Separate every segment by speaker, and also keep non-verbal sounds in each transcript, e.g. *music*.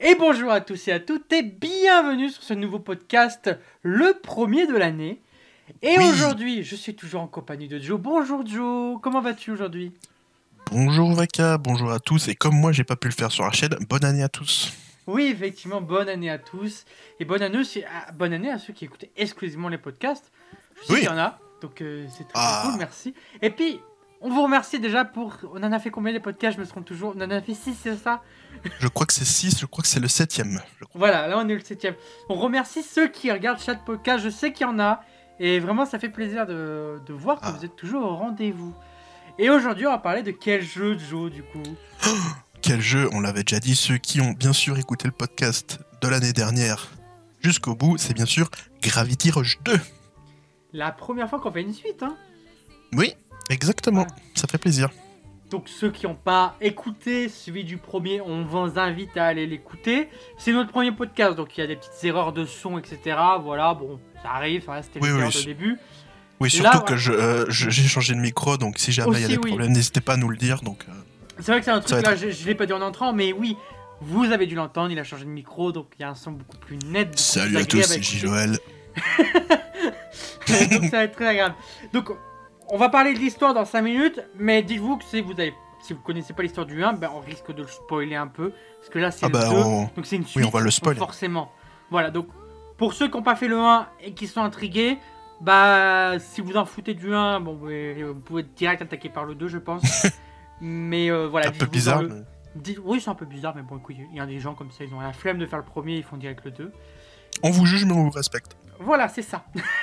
Speaker 1: Et bonjour à tous et à toutes et bienvenue sur ce nouveau podcast, le premier de l'année. Et
Speaker 2: Oui.
Speaker 1: aujourd'hui, je suis toujours en compagnie de Joe. Bonjour Joe, comment vas-tu aujourd'hui?
Speaker 2: Bonjour Vaka, bonjour à tous, et comme moi j'ai pas pu le faire sur Rachel, bonne année à tous.
Speaker 1: Oui, effectivement, bonne année à tous. Et bonne année, aussi à, bonne année à ceux qui écoutent exclusivement les podcasts. Je sais
Speaker 2: Oui.
Speaker 1: qu'il y en a, donc euh, c'est très
Speaker 2: Ah.
Speaker 1: cool, merci. Et puis, on vous remercie déjà pour... On en a fait combien les podcasts Je me trompe toujours. On en a fait 6, c'est ça?
Speaker 2: Je crois que c'est 6, je crois que c'est le 7ème.
Speaker 1: Voilà, là on est le septième. On remercie ceux qui regardent chaque podcast, je sais qu'il y en a. Et vraiment, ça fait plaisir de, de voir que
Speaker 2: Ah.
Speaker 1: vous êtes toujours au rendez-vous. Et aujourd'hui, on va parler de quel jeu Joe du coup? *gasps*
Speaker 2: Quel jeu, on l'avait déjà dit, ceux qui ont bien sûr écouté le podcast de l'année dernière jusqu'au bout, c'est bien sûr Gravity Rush 2.
Speaker 1: La première fois qu'on fait une suite, hein?
Speaker 2: Oui, exactement,
Speaker 1: Ouais.
Speaker 2: ça fait plaisir.
Speaker 1: Donc ceux qui n'ont pas écouté celui du premier, on vous invite à aller l'écouter. C'est notre premier podcast, donc il y a des petites erreurs de son, etc. Voilà, bon, ça arrive, ça reste
Speaker 2: Oui, oui,
Speaker 1: début.
Speaker 2: Oui, surtout que euh, j'ai changé de micro, donc si jamais il y a des
Speaker 1: oui.
Speaker 2: problèmes, n'hésitez pas à nous le dire. Donc, euh,
Speaker 1: C'est vrai que c'est un truc là, je, je l'ai pas dit en entrant, mais oui, vous avez dû l'entendre, il a changé de micro, donc il y a un son beaucoup plus net. beaucoup
Speaker 2: Salut
Speaker 1: plus
Speaker 2: à tous, c'est. J-Joël. *laughs*
Speaker 1: donc ça va être très agréable. Donc on va parler de l'histoire dans 5 minutes, mais dites-vous que si vous avez, si vous connaissez pas l'histoire du 1, ben on risque de le spoiler un peu, parce que là c'est
Speaker 2: Ah
Speaker 1: le
Speaker 2: bah,
Speaker 1: 2,
Speaker 2: on-
Speaker 1: donc c'est une suite.
Speaker 2: on va le spoiler.
Speaker 1: Forcément. Voilà, donc pour ceux qui n'ont pas fait le 1 et qui sont intrigués, bah si vous en foutez du 1, bon, vous pouvez, pouvez direct attaquer par le 2, je pense. *laughs* mais euh, voilà,
Speaker 2: un peu bizarre.
Speaker 1: le-
Speaker 2: mais-
Speaker 1: Dites- Oui, c'est un peu bizarre, mais bon, écoute, il y a des gens comme ça, ils ont la flemme de faire le premier, ils font direct le 2.
Speaker 2: On vous juge, mais on vous respecte.
Speaker 1: Voilà, c'est ça. *laughs*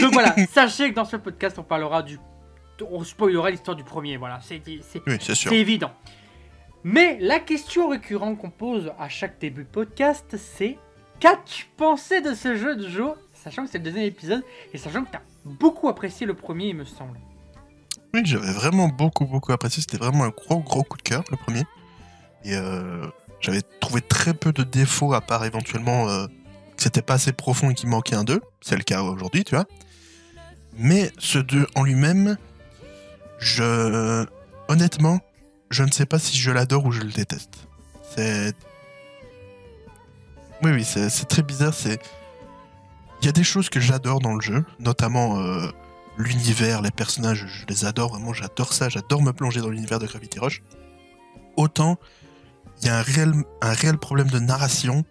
Speaker 1: Donc voilà, *laughs* sachez que dans ce podcast, on parlera du. On spoilera l'histoire du premier, voilà, c'est c'est-
Speaker 2: Oui,
Speaker 1: évident. Mais la question récurrente qu'on pose à chaque début de podcast, c'est Qu'as-tu pensé de ce jeu de jeu Sachant que c'est le deuxième épisode, et sachant que tu as beaucoup apprécié le premier, il me semble.
Speaker 2: Oui, j'avais vraiment beaucoup, beaucoup apprécié. C'était vraiment un gros, gros coup de cœur, le premier. Et euh, j'avais trouvé très peu de défauts, à part éventuellement euh, c'était pas assez profond et qu'il manquait un 2. C'est le cas aujourd'hui, tu vois. Mais ce 2 en lui-même, je. Honnêtement, je ne sais pas si je l'adore ou je le déteste. C'est. Oui, oui, c'est très bizarre. C'est. Il y a des choses que j'adore dans le jeu, notamment euh, l'univers, les personnages, je les adore vraiment, j'adore ça, j'adore me plonger dans l'univers de Gravity Rush. Autant, il y a un réel problème de narration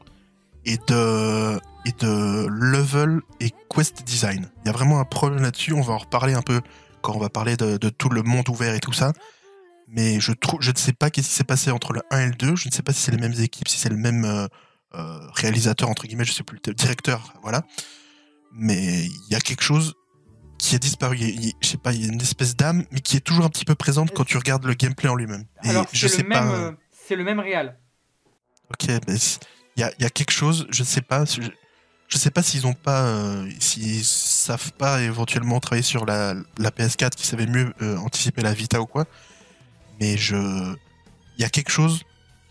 Speaker 2: et de, et de level et quest design. Il y a vraiment un problème là-dessus, on va en reparler un peu quand on va parler de, de tout le monde ouvert et tout ça. Mais je, trouve, je ne sais pas qu'est-ce qui s'est passé entre le 1 et le 2, je ne sais pas si c'est les mêmes équipes, si c'est le même euh, euh, réalisateur, entre guillemets, je sais plus, le directeur, voilà. Mais il y a quelque chose qui a disparu. Il y a- je sais pas, il y a une espèce d'âme, mais qui est toujours un petit peu présente quand tu regardes le gameplay en lui-même. Et
Speaker 1: Alors,
Speaker 2: je
Speaker 1: c'est
Speaker 2: sais
Speaker 1: le, même,
Speaker 2: pas.
Speaker 1: euh, c'est le même réal.
Speaker 2: Ok, mais y y a quelque chose, je sais pas. Je, je sais pas s'ils ont pas, euh, s'ils savent pas éventuellement travailler sur la, la PS4 qui savait mieux euh, anticiper la Vita ou quoi. Mais je, il y a quelque chose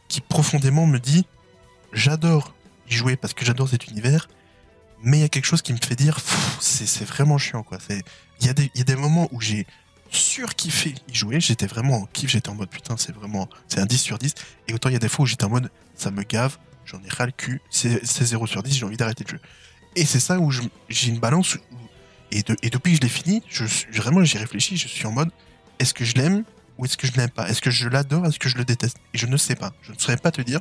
Speaker 2: qui profondément me dit, j'adore y jouer parce que j'adore cet univers, mais il y a quelque chose qui me fait dire, c'est vraiment chiant quoi. Il y a des, y a des moments où j'ai surkiffé y jouer, j'étais vraiment en kiff, j'étais en mode putain, c'est vraiment, c'est un 10 sur 10. Et autant il y a des fois où j'étais en mode, ça me gave, j'en ai ras le cul, c'est c'est 0 sur 10, j'ai envie d'arrêter le jeu. Et c'est ça où j'ai une balance, et, de- et depuis que je l'ai fini, je, vraiment j'y réfléchis, je suis en mode, est-ce que je l'aime ou est-ce que je l'aime pas? Est-ce que je l'adore Est-ce que je le déteste? Et je ne sais pas, je ne saurais pas te dire.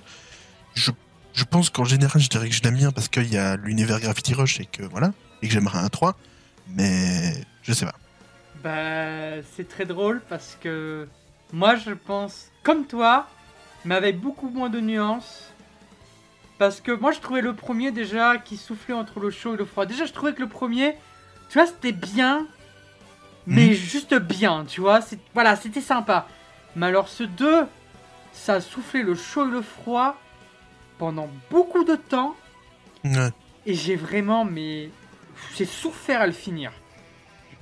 Speaker 2: Je, je pense qu'en général, je dirais que je l'aime bien parce qu'il y a l'univers Gravity Rush et que voilà, et que j'aimerais un 3, mais je sais pas.
Speaker 1: Bah, c'est très drôle parce que moi je pense comme toi, mais avec beaucoup moins de nuances. Parce que moi je trouvais le premier déjà qui soufflait entre le chaud et le froid. Déjà je trouvais que le premier, tu vois, c'était bien, mais
Speaker 2: Mhm.
Speaker 1: juste bien, tu vois. Voilà, c'était sympa. Mais alors ce 2, ça a soufflé le chaud et le froid pendant beaucoup de temps.
Speaker 2: Ouais.
Speaker 1: Et j'ai vraiment, mais. J'ai souffert à le finir.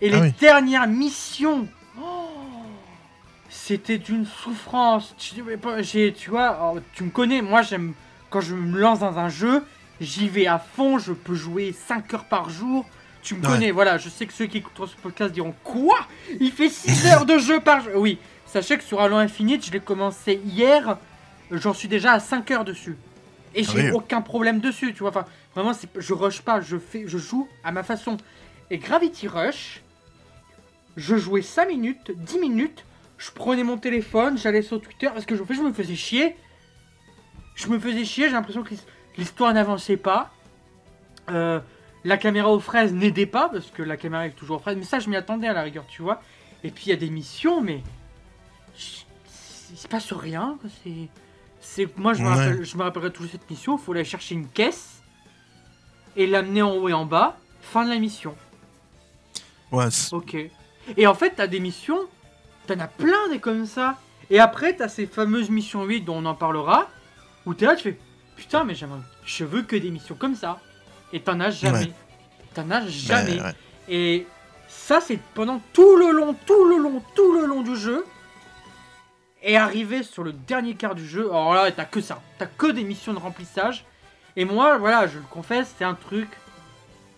Speaker 1: Et
Speaker 2: Ah
Speaker 1: les
Speaker 2: oui.
Speaker 1: dernières missions. oh, C'était d'une souffrance. Tu, j'ai- vois, alors, tu me connais, moi j'aime. Quand je me lance dans un jeu, j'y vais à fond, je peux jouer 5 heures par jour. Tu me
Speaker 2: Ouais.
Speaker 1: connais, voilà, je sais que ceux qui écouteront ce podcast diront Quoi? Il fait 6 heures de jeu par jour Oui, sachez que sur Halo Infinite, je l'ai commencé hier, j'en suis déjà à 5 heures dessus. Et
Speaker 2: Ah
Speaker 1: j'ai
Speaker 2: oui.
Speaker 1: aucun problème dessus, tu vois. Enfin, vraiment, je rush pas, je, fais, je joue à ma façon. Et Gravity Rush, je jouais 5 minutes, 10 minutes, je prenais mon téléphone, j'allais sur Twitter, parce que je, je me faisais chier. Je me faisais chier, j'ai l'impression que l'his- l'histoire n'avançait pas. Euh, la caméra aux fraises n'aidait pas, parce que la caméra est toujours aux fraises, mais ça, je m'y attendais à la rigueur, tu vois. Et puis, il y a des missions, mais. Il se passe rien, c'est. C'est, moi, je me,
Speaker 2: Ouais.
Speaker 1: rappelle, je me rappellerai toujours cette mission. Il faut aller chercher une caisse et l'amener en haut et en bas. Fin de la mission.
Speaker 2: Ouais,
Speaker 1: Ok. Et en fait, t'as des missions, t'en as plein des comme ça. Et après, t'as ces fameuses missions 8 dont on en parlera, où t'es là, tu fais Putain, mais j'aimerais- je veux que des missions comme ça. Et t'en as jamais.
Speaker 2: Ouais.
Speaker 1: T'en as jamais.
Speaker 2: ouais.
Speaker 1: Et ça, c'est pendant tout le long, tout le long, tout le long du jeu. Et arrivé sur le dernier quart du jeu, alors là, t'as que ça. T'as que des missions de remplissage. Et moi, voilà, je le confesse, c'est un truc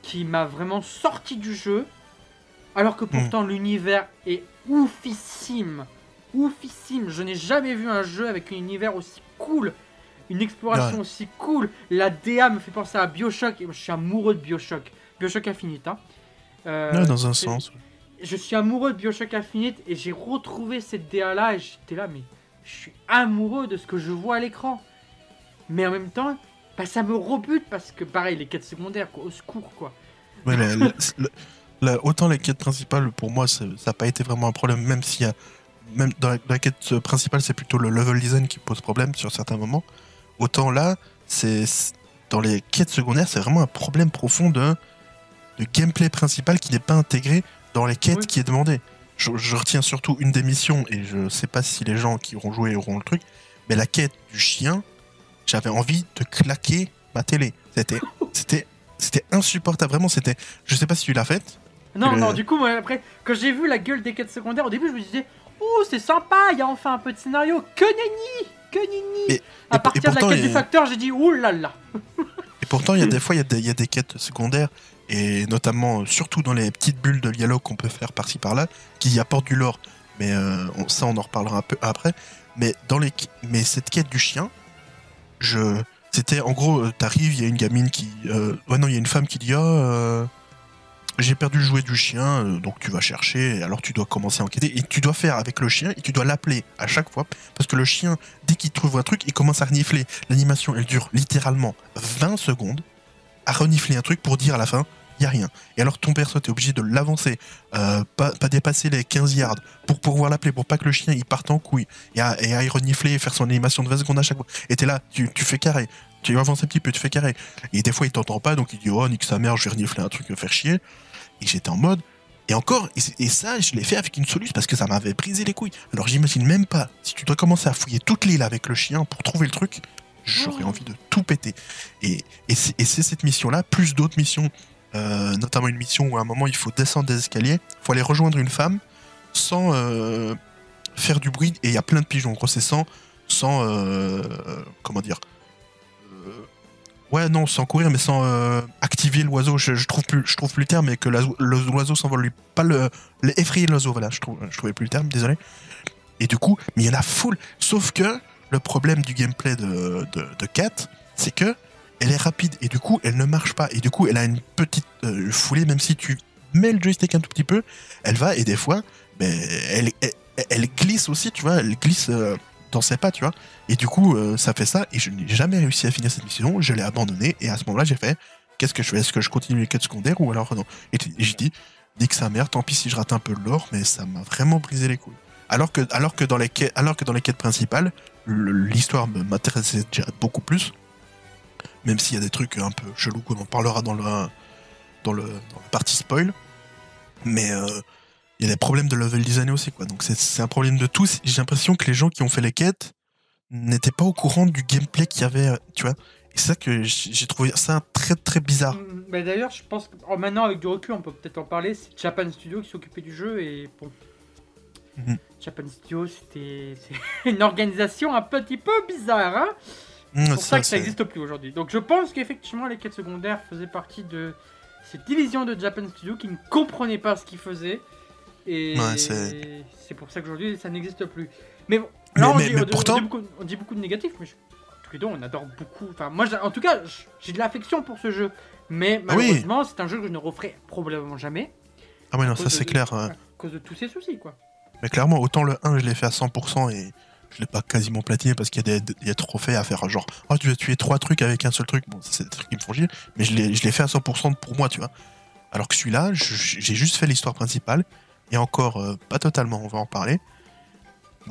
Speaker 1: qui m'a vraiment sorti du jeu. Alors que pourtant, l'univers est oufissime. Oufissime. Je n'ai jamais vu un jeu avec un univers aussi cool. Une exploration aussi cool. La DA me fait penser à Bioshock. Je suis amoureux de Bioshock. Bioshock Infinite, hein. Euh,
Speaker 2: Ouais, dans un sens.
Speaker 1: je suis amoureux de Bioshock Infinite et j'ai retrouvé cette DA là et j'étais là mais je suis amoureux de ce que je vois à l'écran. Mais en même temps, bah, ça me rebute parce que pareil les quêtes secondaires quoi, au secours quoi.
Speaker 2: Ouais, la- la- la- la- autant la quête principale, pour moi, ça n'a pas été vraiment un problème, même s'il y a. Même dans la, la quête principale, c'est plutôt le level design qui pose problème sur certains moments. Autant là, c'est. Dans les quêtes secondaires, c'est vraiment un problème profond de, de gameplay principal qui n'est pas intégré dans les quêtes
Speaker 1: Oui.
Speaker 2: qui est demandé. Je, je retiens surtout une des missions, et je sais pas si les gens qui auront joué auront le truc, mais la quête du chien, j'avais envie de claquer ma télé. C'était. *laughs* C'était. C'était insupportable, vraiment, c'était... Je sais pas si tu l'as faite,
Speaker 1: Non
Speaker 2: Le-
Speaker 1: non du coup moi après quand j'ai vu la gueule des quêtes secondaires au début je me disais oh c'est sympa il y a enfin un peu de scénario que nenni que.
Speaker 2: Et-
Speaker 1: À
Speaker 2: et-
Speaker 1: partir
Speaker 2: et
Speaker 1: de la quête du facteur j'ai dit oh là là.
Speaker 2: Et pourtant, il y a *laughs* des fois, il y, a des- il y a des quêtes secondaires, et notamment, surtout dans les petites bulles de dialogue qu'on peut faire par-ci par-là, qui apportent du lore. Mais euh, on- ça, on en reparlera un peu après. Mais, dans les, mais cette quête du chien, je, c'était en gros, euh, t'arrives, il y a une gamine qui. euh, ouais, non, il y a une femme qui dit Ah, euh, j'ai perdu le jouet du chien, euh, donc tu vas chercher, alors tu dois commencer à enquêter, et tu dois faire avec le chien, et tu dois l'appeler à chaque fois, parce que le chien, dès qu'il trouve un truc, il commence à renifler. L'animation, elle dure littéralement 20 secondes à renifler un truc pour dire à la fin, il a rien. Et alors ton perso, t'es obligé de l'avancer, euh, pas, pas dépasser les 15 yards, pour pouvoir l'appeler, pour pas que le chien il parte en couille, et à, y renifler, et faire son animation de 20 secondes à chaque fois. Et t'es là, tu, tu fais carré, tu avances un petit peu, tu fais carré. Et des fois, il t'entend pas, donc il dit, oh, nique sa mère, je vais renifler un truc, me faire chier. Et j'étais en mode, et encore, et, ça, je l'ai fait avec une solution parce que ça m'avait brisé les couilles. Alors j'imagine même pas, si tu dois commencer à fouiller toute l'île avec le chien pour trouver le truc, j'aurais
Speaker 1: Oh.
Speaker 2: envie de tout péter. Et, et c'est et c'est cette mission-là, plus d'autres missions, euh, notamment une mission où à un moment il faut descendre des escaliers, il faut aller rejoindre une femme sans euh, faire du bruit, et il y a plein de pigeons, en gros c'est sans, sans euh, comment dire, Ouais, non, sans courir, mais sans euh, activer l'oiseau. Je, je trouve plus, je trouve plus le terme, mais que l'oiseau- s'envole lui. Pas le, effrayer l'oiseau, voilà, je, trouve, je trouvais plus le terme, désolé. Et du coup, mais il y en a full. Sauf que le problème du gameplay de, de, c'est que elle est rapide et du coup, elle ne marche pas. Et du coup, elle a une petite euh, foulée, même si tu mets le joystick un tout petit peu, elle va et des fois, ben, elle, elle, elle glisse aussi, tu vois, elle glisse euh, ses pas, tu vois. Et du coup, euh, ça fait ça, et je n'ai jamais réussi à finir cette mission, je l'ai abandonnée, et à ce moment-là, j'ai fait, qu'est-ce que je fais? Est-ce que je continue les quêtes secondaires, ou alors non? Et, j'ai dit, nique sa mère, tant pis si je rate un peu l'or, mais ça m'a vraiment brisé les couilles. Alors que, dans, les quêtes, alors que dans les quêtes principales, le- l'histoire m'intéressait beaucoup plus, même s'il y a des trucs un peu chelous qu'on en parlera dans, le, dans, le, dans partie spoil, mais... euh, il y a des problèmes de level design aussi, quoi. Donc c'est- un problème de tous. J'ai l'impression que les gens qui ont fait les quêtes n'étaient pas au courant du gameplay qu'il y avait, tu vois. Et c'est ça que j'ai trouvé ça très très bizarre.
Speaker 1: Mm, bah, D'ailleurs, je pense que oh, maintenant, avec du recul, on peut peut-être en parler. C'est Japan Studio qui s'occupait du jeu et bon.
Speaker 2: Mhm.
Speaker 1: Japan Studio, c'était *laughs* une organisation un petit peu bizarre, hein
Speaker 2: Mmh,
Speaker 1: C'est pour ça, que ça n'existe plus aujourd'hui. Donc je pense qu'effectivement, les quêtes secondaires faisaient partie de cette division de Japan Studio qui ne comprenait pas ce qu'ils faisaient. Et
Speaker 2: Ouais, c'est-
Speaker 1: pour ça qu'aujourd'hui, ça n'existe plus. Mais bon,
Speaker 2: Mais-
Speaker 1: on, dit,
Speaker 2: mais
Speaker 1: on dit-
Speaker 2: pourtant-
Speaker 1: on dit beaucoup, on dit beaucoup de négatifs, mais je on adore beaucoup. Enfin, moi, en tout cas, j'ai de l'affection pour ce jeu. Mais
Speaker 2: Ah oui.
Speaker 1: malheureusement, c'est un jeu que je ne referai probablement jamais.
Speaker 2: Ah ouais, non, ça c'est clair.
Speaker 1: À cause de tous ces soucis, quoi.
Speaker 2: Mais clairement, autant le 1, je l'ai fait à 100% et je l'ai pas quasiment platiné parce qu'il y a des, il y a des trophées à faire. Genre, oh, tu vas tuer trois trucs avec un seul truc. Bon, ça, c'est des trucs qui me font chier. Mais je l'ai fait à 100% pour moi, tu vois. Alors que celui-là, j'ai juste fait l'histoire principale. Et encore, euh, pas totalement, on va en parler.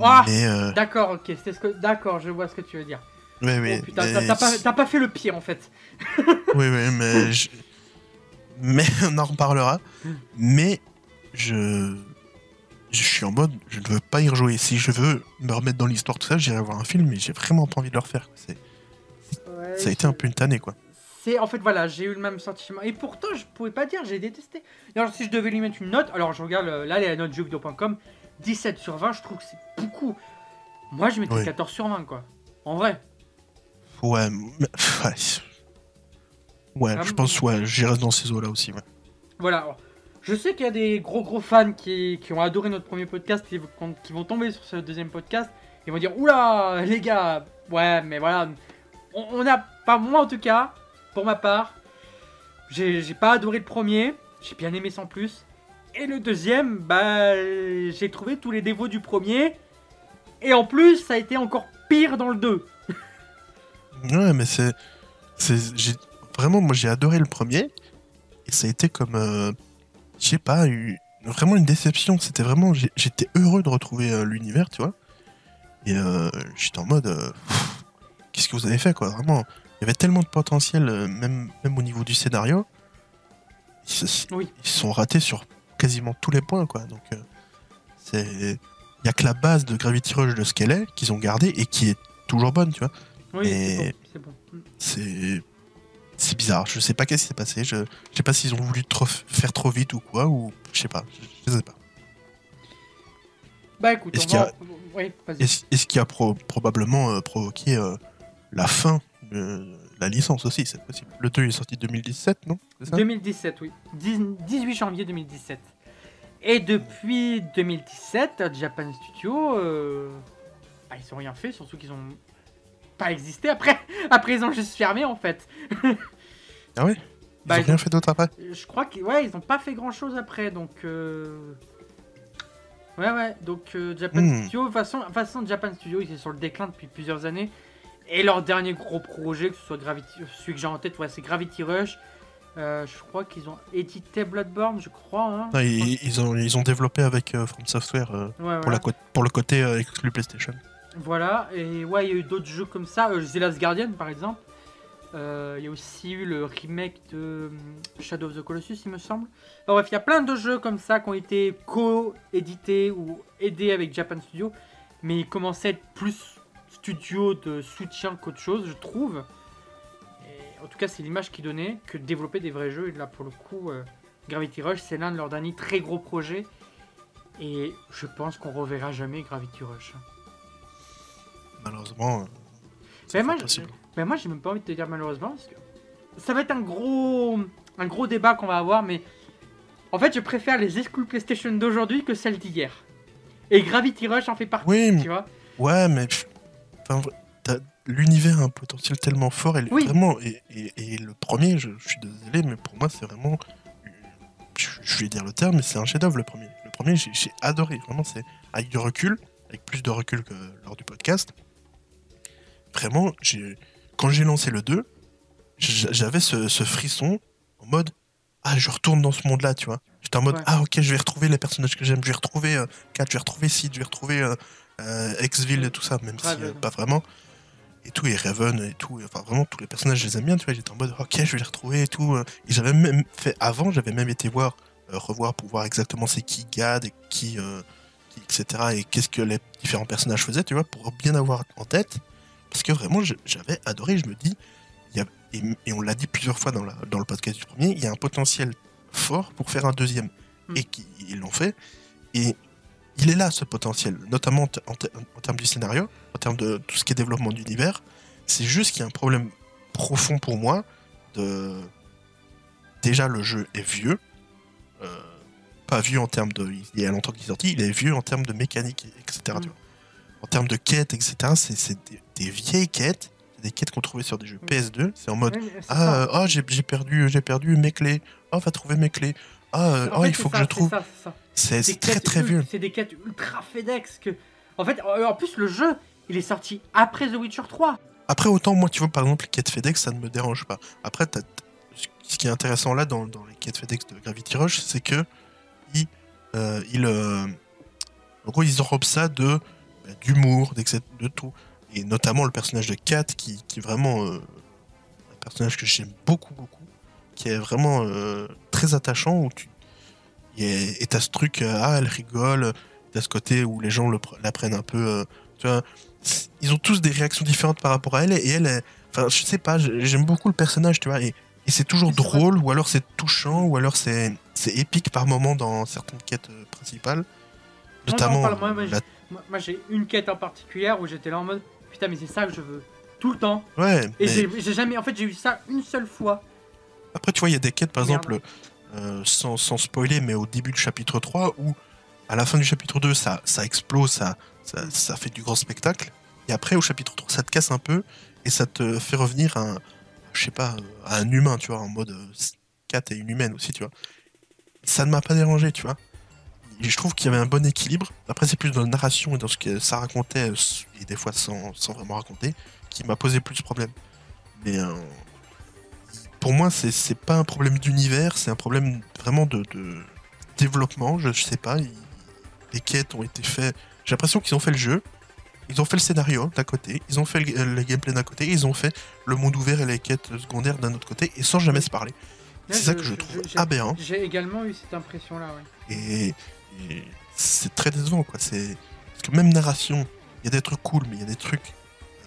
Speaker 1: Ah
Speaker 2: euh,
Speaker 1: D'accord, ok, c'est ce que. D'accord, je vois ce que tu veux dire.
Speaker 2: ouais, ouais,
Speaker 1: oh putain,
Speaker 2: mais-
Speaker 1: t'as- pas, fait le pire en fait. *laughs*
Speaker 2: Oui, oui, mais. je- Mais *laughs* on en reparlera. Mais je. Je suis en mode, je ne veux pas y rejouer. Si je veux me remettre dans l'histoire, tout ça, j'irai voir un film, mais j'ai vraiment pas envie de le refaire. C'est- Ça a été un peu une tannée, quoi.
Speaker 1: C'est en fait voilà, j'ai eu le même sentiment et pourtant je pouvais pas dire j'ai détesté. Alors si je devais lui mettre une note, alors je regarde euh, là les notes jeuxvideo.com 17 sur 20, je trouve que c'est beaucoup. Moi je mettrais
Speaker 2: Oui.
Speaker 1: 14 sur 20 quoi. En vrai.
Speaker 2: Ouais, mais- *laughs* ouais. Ouais,
Speaker 1: Ah
Speaker 2: je
Speaker 1: bon
Speaker 2: pense, ouais, j'y reste dans ces eaux-là aussi, ouais.
Speaker 1: Voilà. alors, je sais qu'il y a des gros gros fans qui, qui ont adoré notre premier podcast et qui- vont tomber sur ce deuxième podcast et vont dire oula les gars, ouais mais voilà, on, on a pas moi en tout cas, pour ma part, j'ai pas adoré le premier, j'ai bien aimé sans plus. Et le deuxième, bah j'ai trouvé tous les défauts du premier. Et en plus, ça a été encore pire dans le 2. *laughs*
Speaker 2: Ouais, mais c'est. Vraiment, moi j'ai adoré le premier. Et ça a été comme. euh, Je sais pas, eu- vraiment une déception. C'était vraiment. J'étais heureux de retrouver euh, l'univers, tu vois. Et euh, j'étais en mode. euh, Qu'est-ce que vous avez fait, quoi Vraiment. Il y avait tellement de potentiel, euh, même, même au niveau du scénario. Ils se,
Speaker 1: Oui.
Speaker 2: ils se sont ratés sur quasiment tous les points, quoi. Donc, euh, c'est. Il y a que la base de Gravity Rush de ce qu'elle est qu'ils ont gardé et qui est toujours bonne, tu vois.
Speaker 1: Oui, c'est bon. c'est
Speaker 2: bizarre. Je sais pas qu'est-ce qui s'est passé. Je... je sais pas s'ils ont voulu trop faire trop vite ou quoi, ou. Je sais pas. Je, je sais pas.
Speaker 1: Bah écoute,
Speaker 2: Est-ce qu'il y a-
Speaker 1: Oui.
Speaker 2: Est-ce est-ce qui a pro- probablement euh, provoqué euh, la fin la licence aussi, c'est possible. Le 2 est sorti 2017, non? C'est ça?
Speaker 1: 2017, oui. 10 18 janvier 2017. Et depuis 2017, Japan Studio, euh, bah, ils ont rien fait, surtout qu'ils ont pas existé après. *laughs* Après, ils ont juste fermé en fait. *laughs*
Speaker 2: Ah ouais Ils
Speaker 1: Bah,
Speaker 2: ont
Speaker 1: ils
Speaker 2: rien
Speaker 1: ont-
Speaker 2: fait d'autre après?
Speaker 1: Je crois qu'ils ouais, ils ont pas fait grand chose après, donc. euh, Ouais, ouais, donc euh, Japan
Speaker 2: Hmm.
Speaker 1: Studio, de toute façon, façon, Japan Studio, ils sont sur le déclin depuis plusieurs années. Et leur dernier gros projet, que ce soit Gravity, celui que j'ai en tête, ouais, c'est Gravity Rush. Euh, je crois qu'ils ont édité Bloodborne, je crois. Hein.
Speaker 2: Non, ils, ils ont, ils ont développé avec euh, From Software euh,
Speaker 1: Ouais,
Speaker 2: pour, la, le côté euh, exclu PlayStation.
Speaker 1: Voilà, et ouais, il y a eu d'autres jeux comme ça, The Last Guardian par exemple. Il y a aussi eu le remake de Shadow of the Colossus, il me semble. Bref, il y a plein de jeux comme ça qui ont été co-édités ou aidés avec Japan Studio, mais ils commençaient à être plus studio de soutien qu'autre chose, je trouve. Et en tout cas, c'est l'image qu'ils donnaient que de développer des vrais jeux. Et là, pour le coup, euh, Gravity Rush, c'est l'un de leurs derniers très gros projets. Et je pense qu'on reverra jamais Gravity Rush.
Speaker 2: Malheureusement, euh,
Speaker 1: Mais moi. Mais moi, j'ai même pas envie de te dire malheureusement parce que ça va être un gros, un gros débat qu'on va avoir. Mais en fait, je préfère les exclus PlayStation d'aujourd'hui que celles d'hier. Et Gravity Rush en fait partie,
Speaker 2: Oui, mais-
Speaker 1: tu vois.
Speaker 2: Ouais, mais pff, l'univers a un potentiel tellement fort. Et,
Speaker 1: Oui.
Speaker 2: vraiment, et, et- et le premier, je, je suis désolé, mais pour moi, c'est vraiment. Je, je vais dire le terme, mais c'est un chef-d'œuvre le premier. Le premier, j'ai adoré. Vraiment, c'est avec du recul, avec plus de recul que lors du podcast. Vraiment, quand j'ai lancé le 2, j- j'avais ce, ce frisson en mode Ah, je retourne dans ce monde-là, tu vois. J'étais en mode
Speaker 1: Ouais.
Speaker 2: Ah, ok, je vais retrouver les personnages que j'aime, je vais retrouver euh, Kat, je vais retrouver Sid, je vais retrouver euh, euh, Exville et tout ça, même si euh, pas vraiment. Et tout, et Raven et tout. et Enfin, vraiment, tous les personnages, je les aime bien, tu vois. J'étais en mode Ok, je vais les retrouver et tout. euh. Et j'avais même fait avant, j'avais même été voir, euh, revoir pour voir exactement c'est qui Gad et qui. euh, qui- etc. Et qu'est-ce que les différents personnages faisaient, tu vois, pour bien avoir en tête. Parce que vraiment, j'avais adoré. Je me dis, il y a, et, et on l'a dit plusieurs fois dans, la, dans le podcast du premier, il y a un potentiel fort pour faire un deuxième.
Speaker 1: Mm.
Speaker 2: Et qui, ils l'ont fait. Et il est là, ce potentiel, notamment en, te- en te- en termes du scénario, en termes de tout ce qui est développement d'univers. C'est juste qu'il y a un problème profond pour moi de. Déjà, le jeu est vieux. Euh, pas vieux en termes de. Il y a longtemps qu'il est sorti, il est vieux en termes de mécanique, etc.
Speaker 1: Mm.
Speaker 2: En termes de quêtes, etc., c'est des, des vieilles quêtes. des quêtes qu'on trouvait sur des jeux PS2. C'est en mode
Speaker 1: c'est
Speaker 2: Ah, euh, ah, j'ai perdu, j'ai perdu mes clés. Ah, va trouver mes clés. Ah, euh,
Speaker 1: fait,
Speaker 2: il faut que
Speaker 1: ça,
Speaker 2: je trouve.
Speaker 1: ça, c'est
Speaker 2: très très vieux.
Speaker 1: C'est des quêtes ultra FedEx que. En fait, en en plus, le jeu, il est sorti après The Witcher 3.
Speaker 2: Après, autant moi, tu vois, par exemple, les quêtes FedEx, ça ne me dérange pas. Après, ce qui est intéressant là dans, dans les quêtes FedEx de Gravity Rush, c'est que ils, euh, ils, euh, en gros, ils enrobent ça de bah, d'humour, de tout. Et notamment le personnage de Kat, qui, qui est vraiment euh, un personnage que j'aime beaucoup, beaucoup, qui est vraiment euh, très attachant, où tu et t'as ce truc, euh, ah, elle rigole, t'as ce côté où les gens le la prennent un peu, euh, tu vois, ils ont tous des réactions différentes par rapport à elle, et elle, enfin, je sais pas, j'ai- j'aime beaucoup le personnage, tu vois, et, et c'est toujours
Speaker 1: vrai.
Speaker 2: drôle, ou alors c'est touchant, ou alors c'est c'est épique par moment dans certaines quêtes euh, principales,
Speaker 1: Non,
Speaker 2: notamment
Speaker 1: parle, moi,
Speaker 2: la-
Speaker 1: j'ai une quête en particulier où j'étais là en mode putain, mais c'est ça que je veux tout le temps.
Speaker 2: ouais,
Speaker 1: Et
Speaker 2: mais
Speaker 1: j'ai j'ai jamais. En fait, j'ai eu ça une seule fois.
Speaker 2: après tu vois, il y a des quêtes, par
Speaker 1: Merde.
Speaker 2: exemple, euh, sans, spoiler, mais au début du chapitre 3, où à la fin du chapitre 2, ça, ça explose, ça, ça, fait du grand spectacle. Et après, au chapitre 3, ça te casse un peu et ça te fait revenir à un, je sais pas, un humain, tu vois, en mode euh, Kat est une humaine aussi, tu vois. Ça ne m'a pas dérangé, tu vois. Et je trouve qu'il y avait un bon équilibre. Après, c'est plus dans la narration et dans ce que ça racontait, euh, et des fois sans, sans vraiment raconter, qui m'a posé plus de problèmes. Mais euh, pour moi, c'est c'est pas un problème d'univers, c'est un problème vraiment de, de développement. Je, je sais pas. il- les quêtes ont été faites. J'ai l'impression qu'ils ont fait le jeu, ils ont fait le scénario d'un côté, ils ont fait le, le gameplay d'un côté, ils ont fait le monde ouvert et les quêtes secondaires d'un autre côté, et sans jamais se parler. C'est ça que je trouve
Speaker 1: j'ai-
Speaker 2: aberrant.
Speaker 1: J'ai également eu cette impression-là, ouais.
Speaker 2: Et, et c'est très décevant, quoi. C'est parce que même narration, il y a des trucs cool, mais il y a des trucs,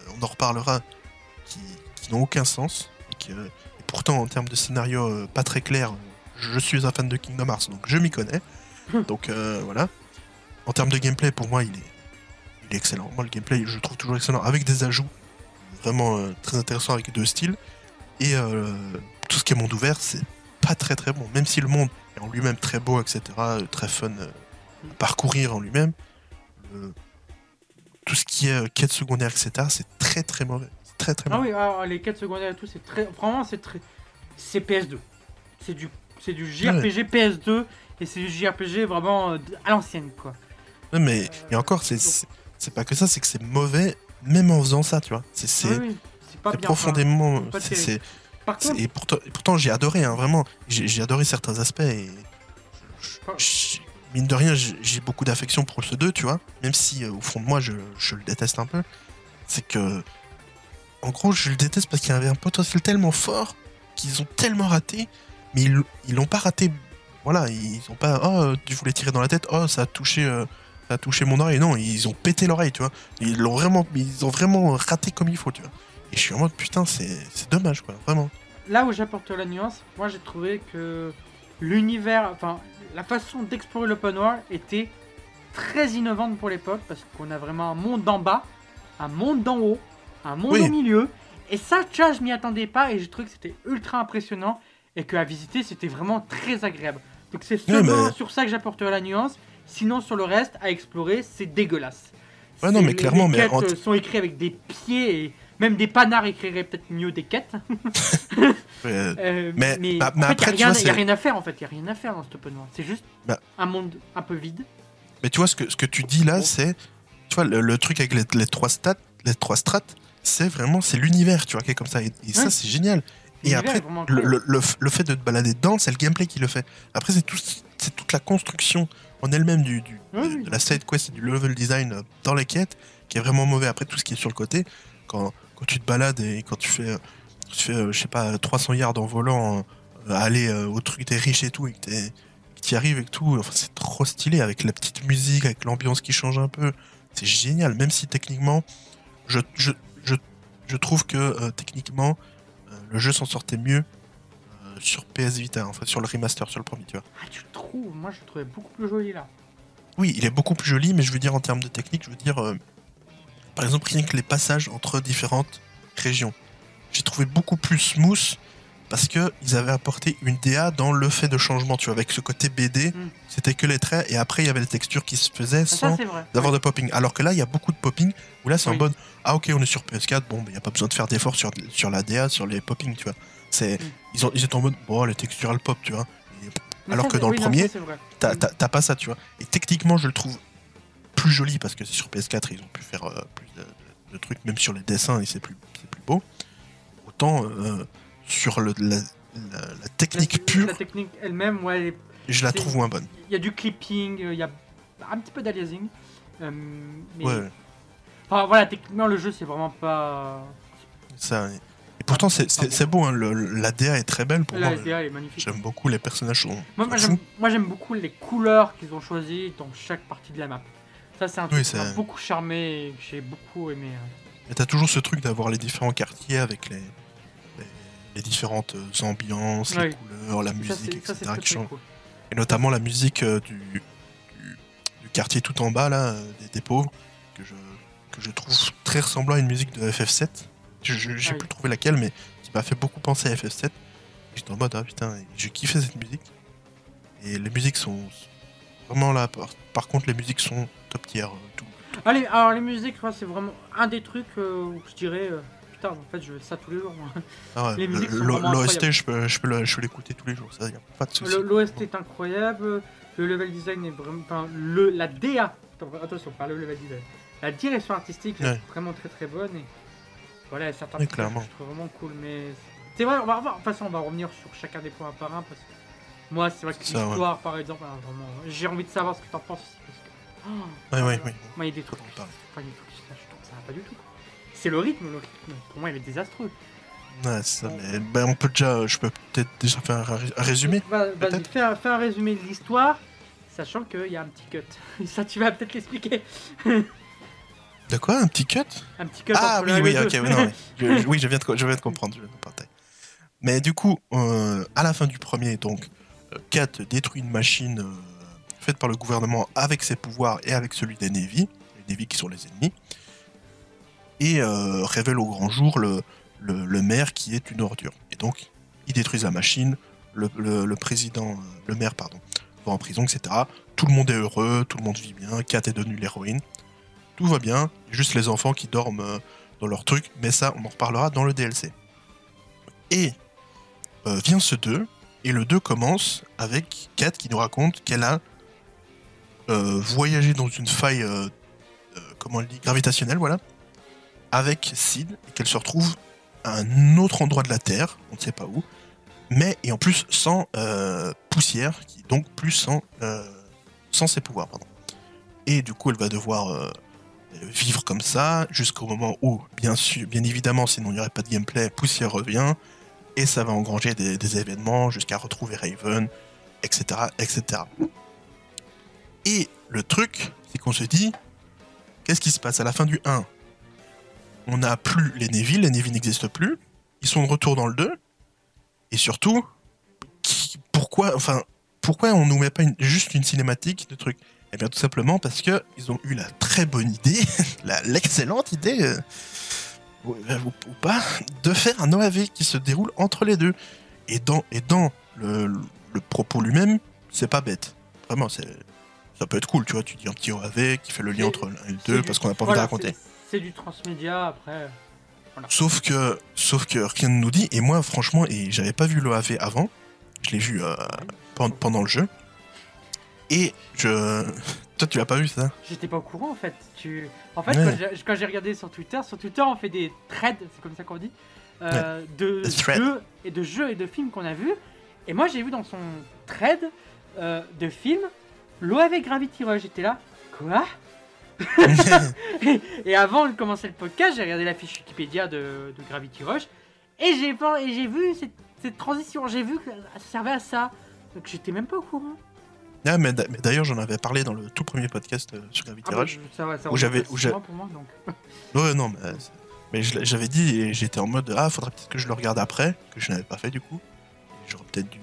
Speaker 2: euh, on en reparlera, qui, qui n'ont aucun sens. Et, que- et pourtant, en termes de scénario euh, pas très clair, je suis un fan de Kingdom Hearts, donc je m'y connais. donc euh, voilà. En termes de gameplay, pour moi, il est, il est excellent. Moi, le gameplay, je le trouve toujours excellent, avec des ajouts vraiment euh, très intéressants avec deux styles. Et tout ce qui est monde ouvert, c'est pas très très bon. Même si le monde est en lui-même très beau, etc., très fun à parcourir en lui-même, tout ce qui est quête secondaire, etc., c'est très très mauvais. Très très
Speaker 1: Ah
Speaker 2: mauvais.
Speaker 1: oui, alors, les quêtes secondaires et tout, c'est très. Vraiment, c'est très. C'est PS2. C'est du, c'est du JRPG PS2 et c'est du JRPG vraiment euh, à l'ancienne, quoi.
Speaker 2: Ouais, mais et encore, c'est
Speaker 1: donc-
Speaker 2: c'est- c'est pas que ça, c'est que c'est mauvais même en faisant ça, tu vois. C'est c'est-
Speaker 1: Oui, oui, c'est bien.
Speaker 2: profondément.
Speaker 1: pas
Speaker 2: c'est-
Speaker 1: Par contre,
Speaker 2: Et pourtant, et pourtant j'ai adoré, hein, vraiment. J'ai j'ai adoré certains aspects et.
Speaker 1: Par-
Speaker 2: Mine de rien, j'ai j'ai beaucoup d'affection pour ce 2, tu vois. Même si euh, au fond de moi, je, je le déteste un peu. C'est que. En gros, je le déteste parce qu'il y avait un potentiel tellement fort qu'ils ont tellement raté, mais ils l'ont pas raté. Voilà, ils ont pas. Oh, tu voulais tirer dans la tête, oh, ça a touché. euh, ça a touché mon oreille. Non, ils ont pété l'oreille, tu vois. Ils l'ont vraiment. Ils ont vraiment raté comme il faut, tu vois. Et je suis en mode putain, c'est dommage, quoi, vraiment.
Speaker 1: là où j'apporte la nuance, moi j'ai trouvé que l'univers, enfin la façon d'explorer l'open world était très innovante pour l'époque parce qu'on a vraiment un monde d'en bas, un monde d'en haut, un monde
Speaker 2: Oui.
Speaker 1: au milieu. Et ça, tu vois, je m'y attendais pas et j'ai trouvé que c'était ultra impressionnant et que à visiter c'était vraiment très agréable. Donc c'est
Speaker 2: Ouais,
Speaker 1: seulement
Speaker 2: mais-
Speaker 1: sur ça que j'apporterai la nuance. Sinon sur le reste, à explorer, c'est dégueulasse.
Speaker 2: Ouais, non, mais clairement,
Speaker 1: les
Speaker 2: mais
Speaker 1: quêtes
Speaker 2: en-
Speaker 1: euh, sont écrites avec des pieds et même des panards écriraient peut-être mieux des quêtes. *laughs*
Speaker 2: Euh, Mais-
Speaker 1: mais,
Speaker 2: bah,
Speaker 1: en
Speaker 2: mais
Speaker 1: fait,
Speaker 2: après,
Speaker 1: il n'y a, rien- a à faire en fait, il y a rien à faire dans ce open world. C'est juste
Speaker 2: Bah.
Speaker 1: un monde un peu vide.
Speaker 2: Mais tu vois, ce que, ce que tu dis là, c'est. Tu vois, le, le truc avec les, les trois stats, les trois strates, c'est vraiment. C'est l'univers, tu vois, qui est comme ça. Et, et ça, c'est génial. Et après, le, le, le fait de te balader dedans, c'est le gameplay qui le fait. Après, c'est tout, c'est toute la construction en elle-même du, du-
Speaker 1: Oui,
Speaker 2: de, la side quest et du level design euh, dans les quêtes qui est vraiment mauvais. Après, tout ce qui est sur le côté, quand, quand tu te balades et quand tu fais, tu fais euh, je sais pas, 300 yards en volant, euh, aller au truc des riches et tout, et que t'y arrives et tout, enfin, c'est trop stylé avec la petite musique, avec l'ambiance qui change un peu. C'est génial, même si techniquement, je, je, je, trouve que euh, techniquement, euh, le jeu s'en sortait mieux euh, sur PS Vita, en fait, sur le remaster, sur le premier, tu vois.
Speaker 1: Ah, tu le trouves? Moi, je le trouvais beaucoup plus joli là.
Speaker 2: Oui, il est beaucoup plus joli, mais je veux dire en termes de technique, je veux dire, par exemple, rien que les passages entre différentes régions. J'ai trouvé beaucoup plus smooth parce que ils avaient apporté une DA dans le fait de changement, tu vois, avec ce côté BD,
Speaker 1: Mm.
Speaker 2: c'était que les traits et après il y avait les textures qui se faisaient sans
Speaker 1: c'est
Speaker 2: d'avoir de popping. Alors que là, il y a beaucoup de popping où là, c'est en mode ah ok, on est sur PS4, bon, il n'y a pas besoin de faire d'efforts sur, sur la DA, sur les popping, tu vois. C'est
Speaker 1: Mm.
Speaker 2: ils, ont, ils étaient en mode bon, les textures elles pop, tu vois. Et Alors
Speaker 1: ça,
Speaker 2: que
Speaker 1: c'est-
Speaker 2: dans le
Speaker 1: oui,
Speaker 2: premier,
Speaker 1: c'est vrai.
Speaker 2: T'as pas ça, tu vois. Et techniquement, je le trouve plus joli parce que sur PS4, ils ont pu faire euh, plus de, de- de trucs, même sur les dessins, et c'est plus, c'est plus beau. Autant euh, sur le, la, la- la technique
Speaker 1: La-
Speaker 2: pure,
Speaker 1: La technique elle-même, ouais, elle est
Speaker 2: je la trouve moins bonne.
Speaker 1: Il y a du clipping, euh, il y a un petit peu d'aliasing. euh, mais...
Speaker 2: Ouais,
Speaker 1: Enfin voilà, techniquement le jeu c'est vraiment pas.
Speaker 2: ça. Et pourtant, c'est
Speaker 1: Ah,
Speaker 2: c'est- beau, hein, le- la DA est très belle pour
Speaker 1: La
Speaker 2: moi.
Speaker 1: Est magnifique.
Speaker 2: J'aime beaucoup, les personnages sont.
Speaker 1: Moi, j'aime, beaucoup les couleurs qu'ils ont choisies dans chaque partie de la map. Ça c'est un truc
Speaker 2: Oui,
Speaker 1: qui m'a beaucoup charmé et que j'ai beaucoup aimé. euh.
Speaker 2: Et t'as toujours ce truc d'avoir les différents quartiers avec les, les, différentes euh, ambiances, les couleurs, la musique,
Speaker 1: ça,
Speaker 2: etc. qui
Speaker 1: cool.
Speaker 2: Et notamment la musique euh, du, du, du quartier tout en bas, là, euh, des dépôts, que je, que je trouve très ressemblant à une musique de FF7. Je- je- J'ai
Speaker 1: Ah oui.
Speaker 2: plus trouvé laquelle, mais qui m'a fait beaucoup penser à FF7. Et J'étais en mode, ah putain, j'ai kiffé cette musique. Et les musiques sont vraiment là. Par, par contre, les musiques sont top tier. tout.
Speaker 1: Allez, alors les musiques, c'est vraiment un des trucs où je dirais. En fait, je fais ça tous les jours. moi.
Speaker 2: Ah ouais, *laughs* L'OST, je peux, je peux le- je peux l'écouter tous les jours, ça y a pas de souci.
Speaker 1: L'OST est incroyable, le level design est vraiment. Enfin, le, la DA, attention, pas le level design. La direction artistique est vraiment très très bonne et. Voilà, certains
Speaker 2: Oui, clairement.
Speaker 1: je trouve vraiment cool, mais. C'est vrai, on va revoir. De toute façon, on va revenir sur chacun des points par un parce que. Moi, c'est vrai que
Speaker 2: ça, ouais.
Speaker 1: l'histoire, par exemple, vraiment, j'ai envie de savoir ce que t'en penses aussi parce que. Oh,
Speaker 2: Ouais, ouais,
Speaker 1: voilà.
Speaker 2: ouais.
Speaker 1: Moi, il y a des trucs.
Speaker 2: Faut en parler.
Speaker 1: Enfin, il y a des trucs, ça, je trouve que ça va pas du tout. C'est le rythme, le rythme. Pour moi, il est désastreux.
Speaker 2: Ouais, ça, mais ben, on peut déjà, je peux peut-être déjà faire un, ré- un résumé.
Speaker 1: Va- Vas-y,
Speaker 2: peut-être
Speaker 1: fais un, fais un résumé de l'histoire, sachant qu'il y a un petit cut. *laughs* Ça, tu vas peut-être l'expliquer.
Speaker 2: De quoi Un petit cut?
Speaker 1: Un petit cut
Speaker 2: Ah oui, oui, ok, oui, non, mais *laughs* je, je- oui, je viens de, co- je viens de comprendre, je viens de comprendre. Mais du coup, euh, à la fin du premier, donc, euh, Kat détruit une machine euh, faite par le gouvernement avec ses pouvoirs et avec celui des Navy, les Navy qui sont les ennemis, et euh, révèle au grand jour le, le, maire qui est une ordure. Et donc, ils détruisent la machine, le, le- président, euh, le maire, pardon, va en prison, etc. Tout le monde est heureux, tout le monde vit bien, Kat est devenue l'héroïne. Tout va bien, juste les enfants qui dorment euh, dans leur truc, mais ça, on en reparlera dans le DLC. Et vient ce 2, et le 2 commence avec Kat qui nous raconte qu'elle a voyagé dans une faille, comment on le dit, gravitationnelle, voilà, avec Sid, et qu'elle se retrouve à un autre endroit de la Terre, on ne sait pas où, mais, et en plus sans euh, poussière, donc plus sans, euh, sans ses pouvoirs, pardon. Et du coup, elle va devoir euh, vivre comme ça jusqu'au moment où, bien sûr, bien évidemment, sinon il n'y aurait pas de gameplay, Poussière revient et ça va engranger des, des événements jusqu'à retrouver Raven, etc., etc. Et le truc, c'est qu'on se dit, qu'est-ce qui se passe à la fin du 1 On n'a plus les Navy, les Navy n'existent plus, ils sont de retour dans le 2, et surtout, qui- pourquoi, enfin, pourquoi on nous met pas une- juste une cinématique de truc eh bien, tout simplement parce que ils ont eu la très bonne idée, *laughs* l'excellente idée, euh, ou, ou- pas, de faire un OAV qui se déroule entre les deux. Et dans, et dans le, le propos lui-même, c'est pas bête. Vraiment, c'est, ça peut être cool, tu vois. Tu dis un petit OAV qui fait le lien entre l'un et le deux parce qu'on n'a pas
Speaker 1: voilà,
Speaker 2: envie de raconter.
Speaker 1: C'est- du transmédia après.
Speaker 2: Sauf que, sauf que rien ne nous dit, et moi, franchement, et j'avais pas vu l'OAV avant, je l'ai vu euh, pen- pendant le jeu. Et je. Toi, tu l'as pas vu ça?
Speaker 1: J'étais pas au courant en fait. Tu... En fait,
Speaker 2: Ouais.
Speaker 1: quand j'ai- regardé sur Twitter, sur Twitter on fait des threads, c'est comme ça qu'on dit, euh, de jeux et de jeux et de films qu'on a vus. Et moi j'ai vu dans son thread euh, de films l'OAV Gravity Rush. J'étais là, quoi? *laughs* et, avant de commencer le podcast, j'ai regardé la fiche Wikipédia de, de Gravity Rush et j'ai pas- et j'ai vu cette, cette transition. J'ai vu que ça servait à ça. Donc j'étais même pas au courant.
Speaker 2: Ah, mais d'a- mais d'ailleurs, j'en avais parlé dans le tout premier podcast euh, sur Gravity
Speaker 1: Ah bah,
Speaker 2: Rush.
Speaker 1: ça va, ça
Speaker 2: Où j'avais-
Speaker 1: pour moi, donc. *laughs*
Speaker 2: Ouais, non, mais, mais j'avais dit et j'étais en mode Ah, faudrait peut-être que je le regarde après, que je n'avais pas fait du coup. J'aurais peut-être dû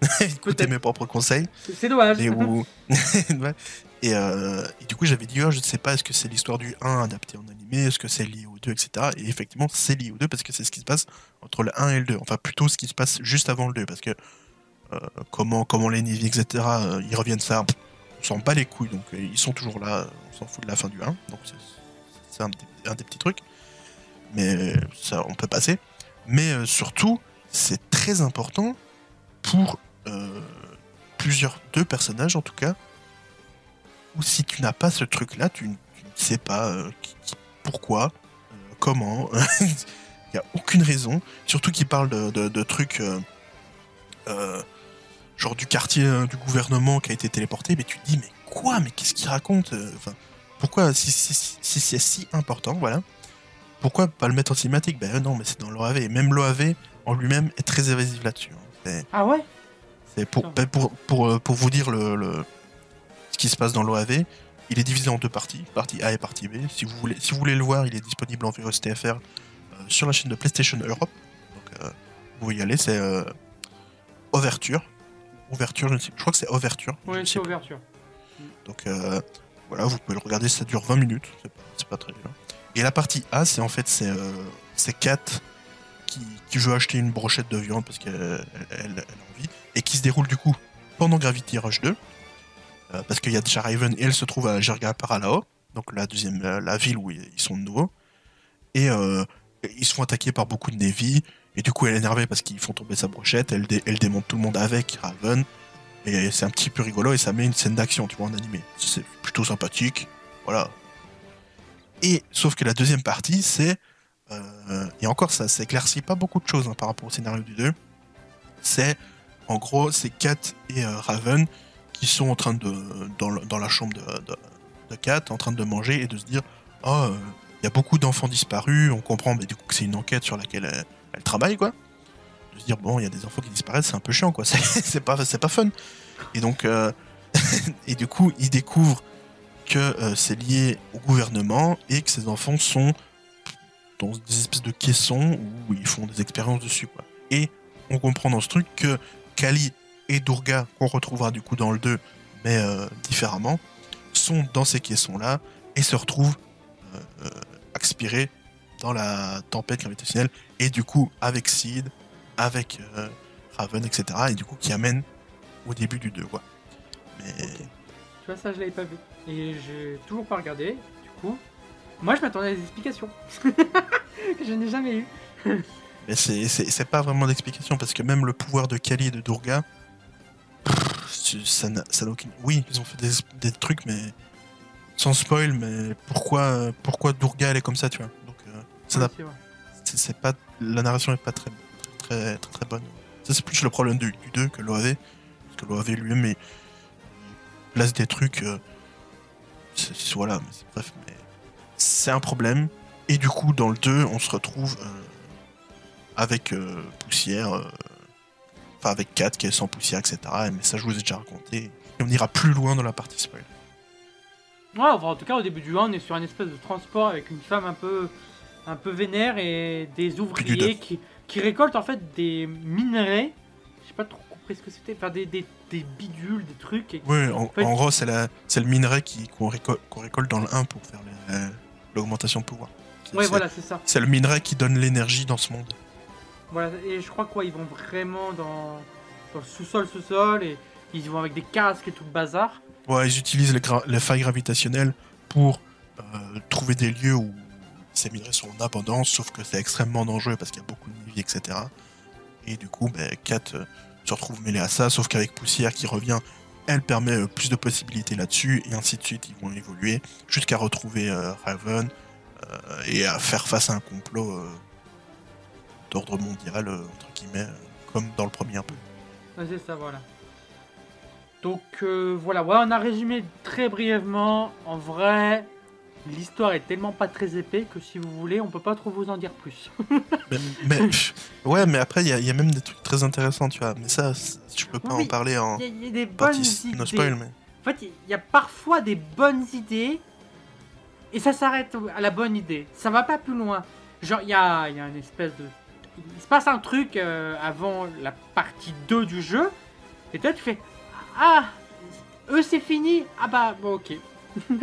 Speaker 2: *laughs* écouter mes propres conseils.
Speaker 1: C'est dommage.
Speaker 2: Et, où... *laughs* *laughs* ouais. et, euh, et, du coup, j'avais dit, oh, je ne sais pas, est-ce que c'est l'histoire du 1 adapté en animé, est-ce que c'est lié au 2, etc. Et effectivement, c'est lié au 2 parce que c'est ce qui se passe entre le 1 et le 2. Enfin, plutôt ce qui se passe juste avant le 2. Parce que euh, comment, comment les Navy, etc., euh, ils reviennent ça, on s'en bat les couilles. Donc, ils sont toujours là, on s'en fout de la fin du 1. Donc, c'est un, un, des petits trucs. Mais ça, on peut passer. Mais surtout, c'est très important pour euh, plusieurs, deux personnages en tout cas, ou si tu n'as pas ce truc-là, tu, tu, ne sais pas euh, pourquoi, euh, comment, *laughs* il n'y a aucune raison, surtout qu'il parle de, trucs genre du quartier du gouvernement qui a été téléporté, mais tu te dis mais quoi, mais qu'est-ce qu'il raconte enfin, Pourquoi si, c'est si important, voilà. Pourquoi pas le mettre en cinématique? Ben non, mais c'est dans l'OAV. Même l'OAV en lui-même est très évasif là-dessus. Hein.
Speaker 1: Ah ouais?
Speaker 2: C'est pour, ben pour, pour, pour, vous dire le, le, ce qui se passe dans l'OAV. Il est divisé en deux parties, partie A et partie B. Si vous voulez, si vous voulez le voir, il est disponible en VOSTFR euh, sur la chaîne de PlayStation Europe. Donc, euh, vous pouvez y aller, c'est euh, Ouverture. Ouverture, je, ne sais, je crois que c'est Ouverture.
Speaker 1: Oui, c'est Ouverture.
Speaker 2: Donc euh, voilà, vous pouvez le regarder, ça dure 20 minutes, c'est pas, pas très bien. Et la partie A, c'est en fait c'est euh, Kat qui, qui, veut acheter une brochette de viande parce qu'elle elle, elle, a envie et qui se déroule du coup pendant Gravity Rush 2 euh, parce qu'il y a déjà Raven et elle se trouve à Jirga Paralao, donc la deuxième la, la, ville où ils sont de nouveau et euh, ils se font attaquer par beaucoup de Navy et du coup elle est énervée parce qu'ils font tomber sa brochette, elle, dé, elle démonte tout le monde avec Raven et c'est un petit peu rigolo et ça met une scène d'action tu vois en animé, c'est plutôt sympathique, voilà et sauf que la deuxième partie, c'est euh, et encore ça s'éclaircit pas beaucoup de choses hein, par rapport au scénario du 2. C'est en gros c'est Kat et euh, Raven qui sont en train de dans, la chambre de, Kat en train de manger et de se dire oh il y a beaucoup d'enfants disparus, on comprend mais du coup que c'est une enquête sur laquelle elle, travaille quoi. De se dire bon il y a des enfants qui disparaissent, c'est un peu chiant quoi, *laughs* c'est pas fun. Et donc euh, *laughs* et du coup ils découvrent que c'est lié au gouvernement et que ces enfants sont dans des espèces de caissons où ils font des expériences dessus. Quoi. Et on comprend dans ce truc que Kali et Durga, qu'on retrouvera du coup dans le 2, mais euh, différemment, sont dans ces caissons-là et se retrouvent euh, expirés dans la tempête gravitationnelle et du coup avec Sid, avec euh, Raven, etc. Et du coup qui amène au début du 2. Quoi. Mais...
Speaker 1: Tu vois, ça je l'avais pas vu. Et j'ai toujours pas regardé, du coup. Moi, je m'attendais à des explications. *laughs* que je n'ai jamais eu. *laughs*
Speaker 2: Mais c'est pas vraiment d'explication, parce que même le pouvoir de Kali et de Durga, pff, ça n'a aucune... Oui, ils ont fait des, des, trucs, mais... Sans spoil, mais pourquoi, pourquoi Durga, elle est comme ça, tu vois Donc, euh, ça oui, C'est pas... La narration est pas très, très, très, très bonne. Ça, c'est plus le problème du, du 2 que l'OAV. Parce que l'OAV lui-même, il place des trucs... Euh, voilà, mais bref, mais c'est un problème. Et du coup, dans le 2, on se retrouve euh, avec euh, Poussière, euh, enfin avec 4 qui est sans Poussière, etc. Mais ça, je vous ai déjà raconté. Et on ira plus loin dans la partie spoil.
Speaker 1: Ouais, enfin, en tout cas, au début du 1, on est sur une espèce de transport avec une femme un peu, un peu vénère et des ouvriers qui, qui récoltent en fait des minerais. Je sais pas trop compris ce que c'était. Enfin, des, des, des, bidules, des trucs. Et...
Speaker 2: Oui, en, en, fait, en gros, c'est le minerai qu'on récolte, qu récolte dans le 1 pour faire l'augmentation de pouvoir.
Speaker 1: Ouais, voilà, c'est ça.
Speaker 2: C'est le minerai qui donne l'énergie dans ce monde.
Speaker 1: Et je crois quoi, ils vont vraiment dans, le sous-sol, sous-sol, et ils vont avec des casques et tout le bazar.
Speaker 2: Ouais, ils utilisent les, les failles gravitationnelles pour euh, trouver des lieux où ces minerais sont en abondance, sauf que c'est extrêmement dangereux parce qu'il y a beaucoup de vie, etc. Et du coup, ben, Kat euh, se retrouve mêlée à ça, sauf qu'avec Poussière qui revient, elle permet euh, plus de possibilités là-dessus, et ainsi de suite, ils vont évoluer, jusqu'à retrouver Raven, et à faire face à un complot d'ordre mondial, entre guillemets, comme dans le premier un peu.
Speaker 1: Ouais, c'est ça, voilà. Donc euh, voilà, ouais, on a résumé très brièvement. En vrai, l'histoire est tellement pas très épais que si vous voulez, on peut pas trop vous en dire plus. *laughs*
Speaker 2: mais, mais, ouais, mais après, il y, y, a même des trucs très intéressants, tu vois. Mais ça, je peux pas
Speaker 1: oui,
Speaker 2: en parler en.
Speaker 1: Il y, y, a des bonnes idées.
Speaker 2: No spoil, mais...
Speaker 1: En fait, il y a parfois des bonnes idées et ça s'arrête à la bonne idée. Ça va pas plus loin. Genre, il y a, y a une espèce de. Il se passe un truc euh, avant la partie 2 du jeu Et toi, tu fais Ah Eux, c'est fini Ah bah, bon, ok. *laughs*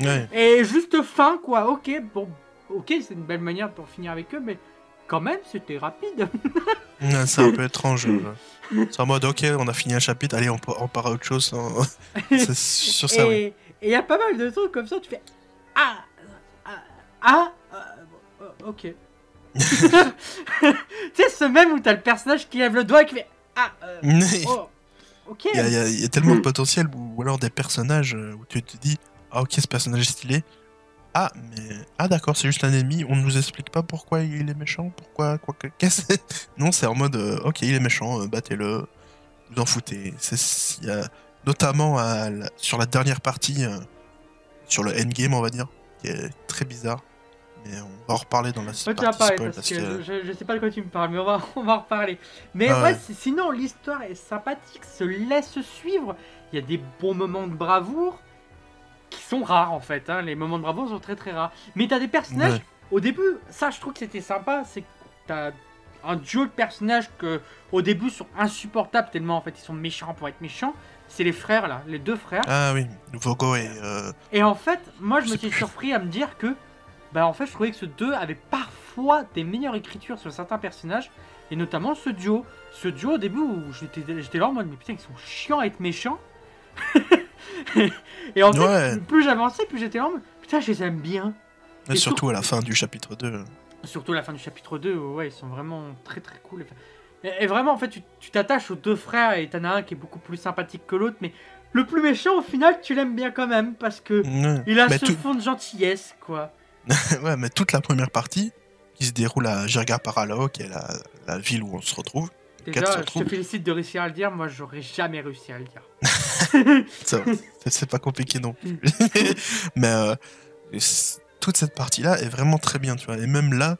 Speaker 2: Ouais.
Speaker 1: Et juste fin, quoi. Ok, bon, ok, c'est une belle manière pour finir avec eux, mais quand même, c'était rapide. *laughs*
Speaker 2: C'est un peu étrange. euh. C'est en mode, ok, on a fini un chapitre, allez, on, pa- on part à autre chose. hein. *laughs* C'est sur ça, oui.
Speaker 1: Et il y a pas mal de trucs comme ça, tu fais Ah Ah, ah euh, Ok. Tu sais, ce même où t'as le personnage qui lève le doigt et qui fait Ah euh,
Speaker 2: Il *laughs*
Speaker 1: oh, Ok.
Speaker 2: y, a, il y a- il y a tellement de potentiel, ou, ou alors des personnages euh, où tu te dis, ah ok, ce personnage est stylé. Ah, mais. Ah d'accord, c'est juste un ennemi, on ne nous explique pas pourquoi il est méchant, pourquoi. quoi que. *laughs* Qu'est-ce que- Non, c'est en mode, euh, ok, il est méchant, euh, battez-le, vous en foutez. C'est- Il y a notamment à la- sur la dernière partie, euh, sur le endgame, on va dire, qui est très bizarre. Mais on va en reparler dans la
Speaker 1: Ouais,
Speaker 2: partie
Speaker 1: tu vas parler
Speaker 2: spoil,
Speaker 1: parce que, Je, je sais pas de quoi tu me parles, mais on va, on va en reparler. Mais
Speaker 2: Ah
Speaker 1: ouais,
Speaker 2: ouais.
Speaker 1: si- sinon l'histoire est sympathique, se laisse suivre. Il y a des bons moments de bravoure qui sont rares en fait. hein. Les moments de bravoure sont très très rares. Mais t'as des personnages,
Speaker 2: Ouais.
Speaker 1: au début, ça je trouve que c'était sympa, c'est que t'as un duo de personnages que au début sont insupportables tellement en fait ils sont méchants pour être méchants. C'est les frères là, les deux frères.
Speaker 2: Ah oui, Vogo et. euh,
Speaker 1: Et en fait, moi je
Speaker 2: Je
Speaker 1: me suis
Speaker 2: plus.
Speaker 1: surpris à me dire que, bah en fait, je trouvais que ce 2 avait parfois des meilleures écritures sur certains personnages, et notamment ce duo. Ce duo au début où j'étais j'étais là en mode, mais putain, ils sont chiants à être méchants. *laughs* et en fait,
Speaker 2: Ouais.
Speaker 1: plus j'avançais, plus j'étais là en mode, putain, je les aime bien.
Speaker 2: et
Speaker 1: Et
Speaker 2: surtout à la fin du chapitre 2.
Speaker 1: Surtout à la fin du chapitre 2, où, ouais, ils sont vraiment très très cool. Et, et vraiment, en fait, tu t'attaches aux deux frères, et t'en as un qui est beaucoup plus sympathique que l'autre, mais le plus méchant, au final, tu l'aimes bien quand même, parce que. Il a
Speaker 2: Mais
Speaker 1: ce
Speaker 2: tout-
Speaker 1: fond de gentillesse, quoi. *laughs*
Speaker 2: ouais, mais toute la première partie qui se déroule à Jirga Paralao, qui est la, la ville où on se retrouve.
Speaker 1: Déjà, je te félicite de réussir à le dire. Moi, j'aurais jamais réussi à le dire. *laughs* *laughs*
Speaker 2: C'est- pas compliqué non plus.
Speaker 1: Mm.
Speaker 2: mais euh, toute cette partie-là est vraiment très bien, tu vois. Et même là,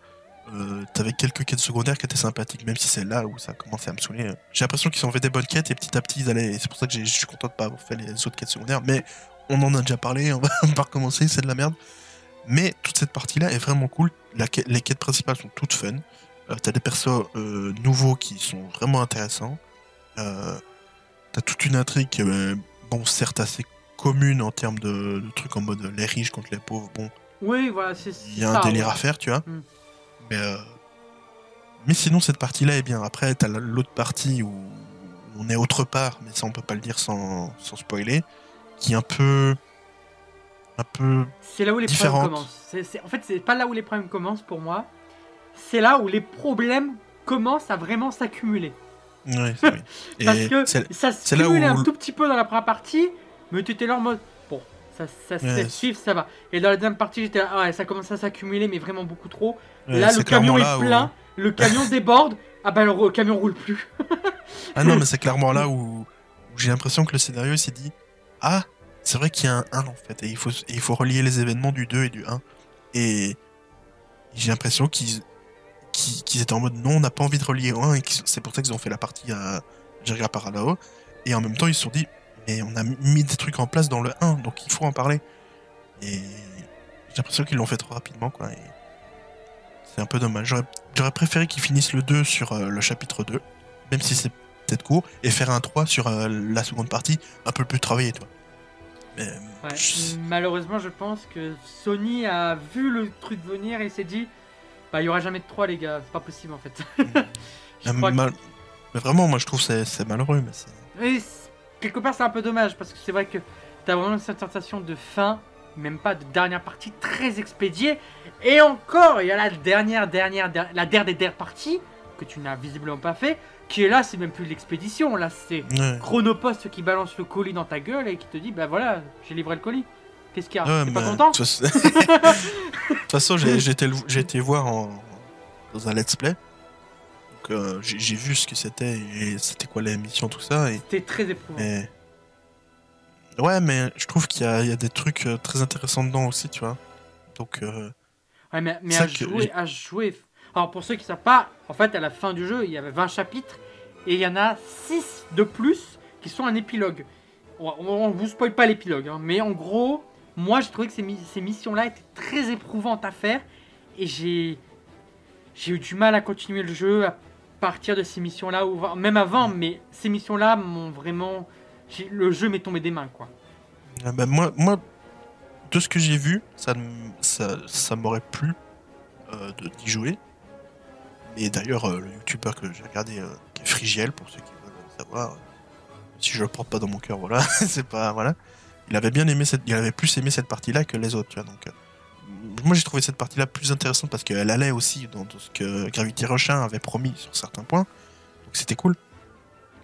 Speaker 2: euh, t'avais quelques quêtes secondaires qui étaient sympathiques, même si c'est là où ça a commencé à me saouler. J'ai l'impression qu'ils ont fait des bonnes quêtes et petit à petit ils allaient. C'est pour ça que je suis content de pas avoir fait les autres quêtes secondaires. Mais on en a déjà parlé, on va pas recommencer, c'est de la merde. Mais toute cette partie-là est vraiment cool. La les quêtes principales sont toutes fun. Euh, T'as des persos euh, nouveaux qui sont vraiment intéressants. Euh, T'as toute une intrigue, qui est, bon, certes assez commune en termes de, de trucs en mode les riches contre les pauvres. Bon,
Speaker 1: Oui, voilà, c'est
Speaker 2: il y a
Speaker 1: ça,
Speaker 2: un délire
Speaker 1: ouais.
Speaker 2: à faire, tu vois.
Speaker 1: Mm.
Speaker 2: Mais, mais sinon, cette partie-là est bien. Après, t'as la- l'autre partie où on est autre part, mais ça, on peut pas le dire sans, sans spoiler, qui est un peu. Un peu.
Speaker 1: C'est là où les problèmes commencent. En fait, c'est pas là où les problèmes commencent pour moi. C'est là où les problèmes commencent à vraiment s'accumuler.
Speaker 2: Ouais, c'est oui. *laughs* Et
Speaker 1: Parce que ça se cumule
Speaker 2: où-
Speaker 1: un tout petit peu dans la première partie, mais tu étais là en mode bon, ça, ça se
Speaker 2: c'est-
Speaker 1: suivre, ça va. Et dans la deuxième partie, j'étais là, ah ouais, ça commence à s'accumuler, mais vraiment beaucoup trop.
Speaker 2: ouais,
Speaker 1: là, le camion est
Speaker 2: où-
Speaker 1: plein, le camion *laughs* déborde, ah bah le camion roule plus.
Speaker 2: Ah non, mais *laughs* c'est clairement là où, où j'ai l'impression que le scénario s'est dit Ah, c'est vrai qu'il y a un 1 en fait, et il faut, il faut relier les événements du 2 et du 1. Et j'ai l'impression qu'ils étaient en mode Non, on n'a pas envie de relier au 1, et c'est pour ça qu'ils ont fait la partie à Jirga Paralao. Et en même temps, ils se sont dit Mais on a mis des trucs en place dans le 1, donc il faut en parler. Et j'ai l'impression qu'ils l'ont fait trop rapidement, quoi. C'est un peu dommage. J'aurais j'aurais préféré qu'ils finissent le 2 sur euh, le chapitre 2, même si c'est peut-être court, et faire un 3 sur euh, la seconde partie, un peu plus travaillé, toi.
Speaker 1: Ouais.
Speaker 2: je-
Speaker 1: Malheureusement, je pense que Sony a vu le truc venir et s'est dit bah il y aura jamais de 3 les gars, c'est pas possible en fait. *laughs* Je que-
Speaker 2: mais vraiment, moi je trouve que c'est- malheureux. Mais
Speaker 1: Et quelque part, c'est un peu dommage parce que c'est vrai que t'as vraiment cette sensation de fin, même pas de dernière partie très expédiée. Et encore, il y a la dernière, dernière, der- la dernière des dernières parties que tu n'as visiblement pas fait, qui est là, c'est même plus l'expédition, là c'est
Speaker 2: Ouais.
Speaker 1: Chronopost qui balance le colis dans ta gueule et qui te dit bah voilà, j'ai livré le colis. Qu'est-ce qu'il y a
Speaker 2: Ouais,
Speaker 1: T'es pas
Speaker 2: mais-
Speaker 1: content
Speaker 2: De toute façon- *laughs* j'ai été, voir en- dans un let's play. Donc euh, j'ai vu ce que c'était et c'était quoi l'émission, tout ça. Et,
Speaker 1: C'était très éprouvant.
Speaker 2: et- Ouais, mais je trouve qu'il y, a il y a des trucs euh, très intéressants dedans aussi, tu vois. Donc, euh,
Speaker 1: Ouais, mais, mais à, jouer, à jouer. Alors, pour ceux qui ne savent pas, en fait, à la fin du jeu, il y avait 20 chapitres et il y en a 6 de plus qui sont un épilogue. On ne vous spoil pas l'épilogue, hein, mais en gros, moi j'ai trouvé que ces, mi- ces missions-là étaient très éprouvantes à faire et j'ai eu du mal à continuer le jeu, à partir de ces missions-là, ou même avant, mais ces missions-là m'ont vraiment. Le jeu m'est tombé des mains, quoi.
Speaker 2: Ah bah, moi, de ce que j'ai vu, ça, m'aurait plu euh, d'y jouer. Et d'ailleurs, euh, le youtubeur que j'ai regardé, euh, qui est Frigiel, pour ceux qui veulent savoir, euh, si je le porte pas dans mon cœur, voilà, *laughs* c'est pas. Voilà. Il avait bien aimé cette. Il avait plus aimé cette partie-là que les autres, tu vois. Donc, euh, moi, j'ai trouvé cette partie-là plus intéressante parce qu'elle allait aussi dans, ce que Gravity Rush 1 avait promis sur certains points. Donc, c'était cool.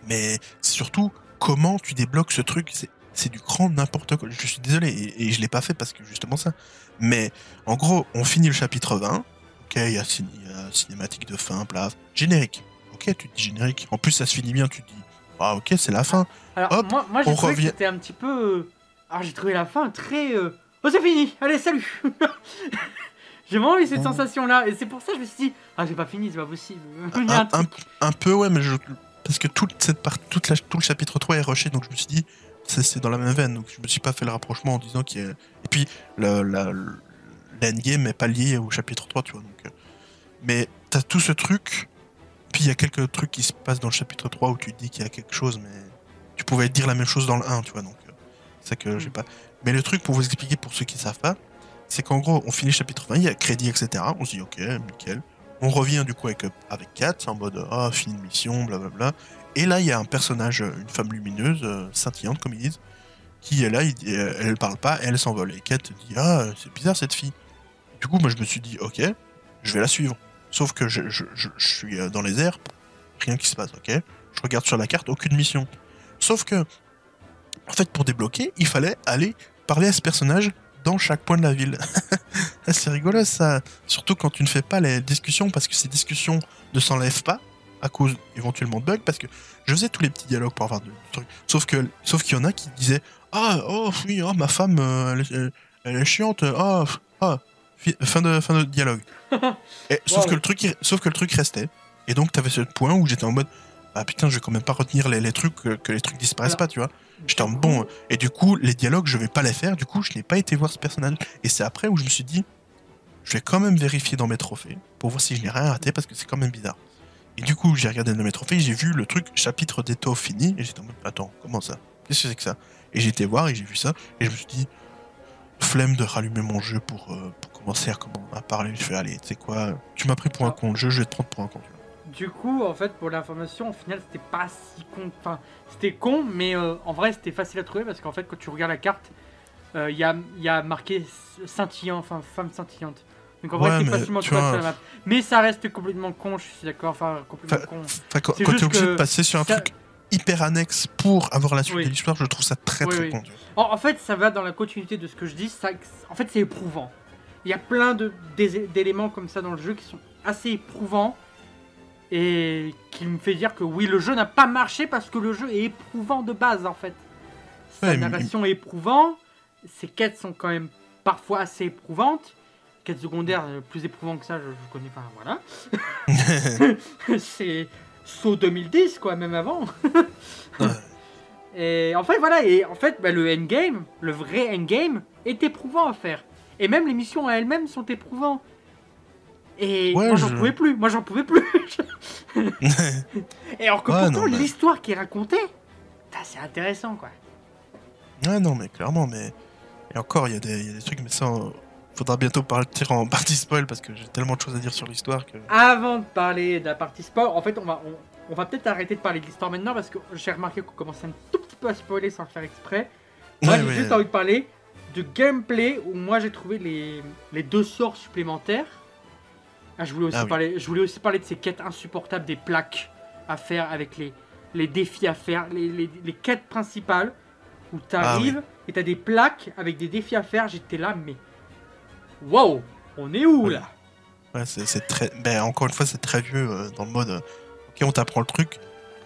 Speaker 2: Mais surtout, comment tu débloques ce truc c'est du grand n'importe quoi. Je suis désolé, et, et je l'ai pas fait parce que justement ça. Mais en gros, on finit le chapitre 20. Ok, il y, a y cinématique de fin, plaf, générique. Ok, tu te dis générique. En plus, ça se finit bien, tu te dis, ah ok, c'est la fin.
Speaker 1: Alors,
Speaker 2: Hop,
Speaker 1: moi, moi j'ai trouvé
Speaker 2: revient.
Speaker 1: que c'était un petit peu. euh, Alors, j'ai trouvé la fin très. euh, Oh, c'est fini Allez, salut *laughs* J'ai vraiment eu cette sensation-là, et c'est pour ça que je me suis dit Ah, j'ai pas fini, c'est pas possible. *laughs* Un
Speaker 2: peu, ouais, mais je. Parce que toute cette part, toute la- tout le chapitre 3 est rushé, donc je me suis dit, c'est, dans la même veine. Donc je me suis pas fait le rapprochement en disant qu'il y a. Et puis, la, le- l'endgame est pas lié au chapitre 3, tu vois. Donc, euh, Mais t'as tout ce truc, puis il y a quelques trucs qui se passent dans le chapitre 3 où tu te dis qu'il y a quelque chose, mais tu pouvais dire la même chose dans le 1, tu vois. Donc, euh, c'est ça que j'ai
Speaker 1: Mm.
Speaker 2: pas. Mais le truc, pour vous expliquer, pour ceux qui savent pas, c'est qu'en gros, on finit le chapitre 20, il y a crédit, etc. On se dit, ok, nickel. On revient du coup avec, euh, avec Kat, en mode ah, fini de mission, blablabla. Et là, il y a un personnage, une femme lumineuse, euh, scintillante, comme ils disent, qui est là, il elle parle pas, et elle s'envole. Et Kat dit Ah, c'est bizarre cette fille. Du coup, moi, je me suis dit Ok, je vais la suivre. Sauf que je, je- je- suis euh, dans les airs, rien qui se passe, ok Je regarde sur la carte, aucune mission. Sauf que, en fait, pour débloquer, il fallait aller parler à ce personnage dans chaque point de la ville. *laughs* c'est rigolo ça. Surtout quand tu ne fais pas les discussions, parce que ces discussions ne s'enlèvent pas à cause éventuellement de bugs, parce que je faisais tous les petits dialogues pour avoir de, trucs. Sauf que, sauf qu'il y en a qui disaient Ah, oh oui, oh, ma femme, euh, elle, est- elle- est chiante, ah, ah, fin de, fin de dialogue. *laughs* Et, sauf,
Speaker 1: Wow.
Speaker 2: que le truc, sauf que le truc restait. Et donc, t'avais ce point où j'étais en mode Ah putain, je vais quand même pas retenir les, les trucs, que, que les trucs disparaissent
Speaker 1: Alors,
Speaker 2: pas, tu vois. J'étais en mode bon. Et du coup, les dialogues, je vais pas les faire. Du coup, je n'ai pas été voir ce personnage. Et c'est après où je me suis dit, je vais quand même vérifier dans mes trophées pour voir si je n'ai rien raté parce que c'est quand même bizarre. Et du coup, j'ai regardé dans mes trophées, j'ai vu le truc chapitre d'étoffe fini et j'étais en mode, attends, comment ça? Qu'est-ce que c'est que ça? Et j'ai été voir et j'ai vu ça et je me suis dit, flemme de rallumer mon jeu pour, euh, pour commencer à, comment, à parler. Je fais, allez, tu sais quoi, tu m'as pris pour un con, le jeu, je vais te prendre pour un con.
Speaker 1: Du coup, en fait, pour l'information, au final, c'était pas si con. Enfin, c'était con, mais euh, en vrai, c'était facile à trouver parce qu'en fait, quand tu regardes la carte, euh, il y, a, y a marqué scintillant, enfin, femme scintillante. Donc en vrai, c'est facilement trouvable
Speaker 2: vois-
Speaker 1: sur la map. Mais ça reste complètement con, je suis d'accord. Enfin, complètement con.
Speaker 2: Quand, quand t'es obligé de passer sur un
Speaker 1: ça-
Speaker 2: truc hyper annexe pour avoir la suite
Speaker 1: Oui.
Speaker 2: de l'histoire, je trouve ça très
Speaker 1: Oui,
Speaker 2: très
Speaker 1: oui.
Speaker 2: con.
Speaker 1: En, en fait, ça va dans la continuité de ce que je dis. Ça, en fait, c'est éprouvant. Il y a plein d'éléments comme ça dans le jeu qui sont assez éprouvants et qui me fait dire que oui, le jeu n'a pas marché parce que le jeu est éprouvant de base en fait. Sa
Speaker 2: Ouais, mais-
Speaker 1: narration est éprouvante, ses quêtes sont quand même parfois assez éprouvantes. Quêtes secondaires euh, plus éprouvantes que ça, je, je connais pas. Voilà. *laughs* c'est saut 2010 quoi, même avant. *laughs* Et en fait, voilà, et en fait, bah, le endgame, le vrai endgame, est éprouvant à faire. Et même les missions à elles-mêmes sont éprouvantes. Et
Speaker 2: Ouais,
Speaker 1: moi, j'en
Speaker 2: je-
Speaker 1: pouvais plus. Moi, j'en pouvais plus. *laughs* et alors que
Speaker 2: Ouais,
Speaker 1: pourtant,
Speaker 2: mais-
Speaker 1: l'histoire qui est racontée, c'est intéressant, quoi.
Speaker 2: Ouais, non, mais clairement, mais. Et encore, il y, a des- il y a des trucs, mais ça, euh, faudra bientôt partir en partie spoil parce que j'ai tellement de choses à dire sur l'histoire que.
Speaker 1: Avant de parler de la partie sport, en fait, on va, on, on va peut-être arrêter de parler de l'histoire maintenant parce que j'ai remarqué qu'on commençait un tout petit peu à spoiler sans le faire exprès. Moi,
Speaker 2: Ouais,
Speaker 1: j'ai juste envie de parler de gameplay où moi j'ai trouvé les, les deux sorts supplémentaires. Ah, je, voulais aussi
Speaker 2: Ah oui.
Speaker 1: parler, je voulais aussi parler de ces quêtes insupportables des plaques à faire avec les, les défis à faire, les, les- les quêtes principales où tu
Speaker 2: Ah
Speaker 1: arrives et tu as des plaques avec des défis à faire. J'étais là, mais wow, on est où là?
Speaker 2: Ouais, c'est très. Ben, encore une fois, c'est très vieux euh, dans le mode. euh, ok, on t'apprend le truc,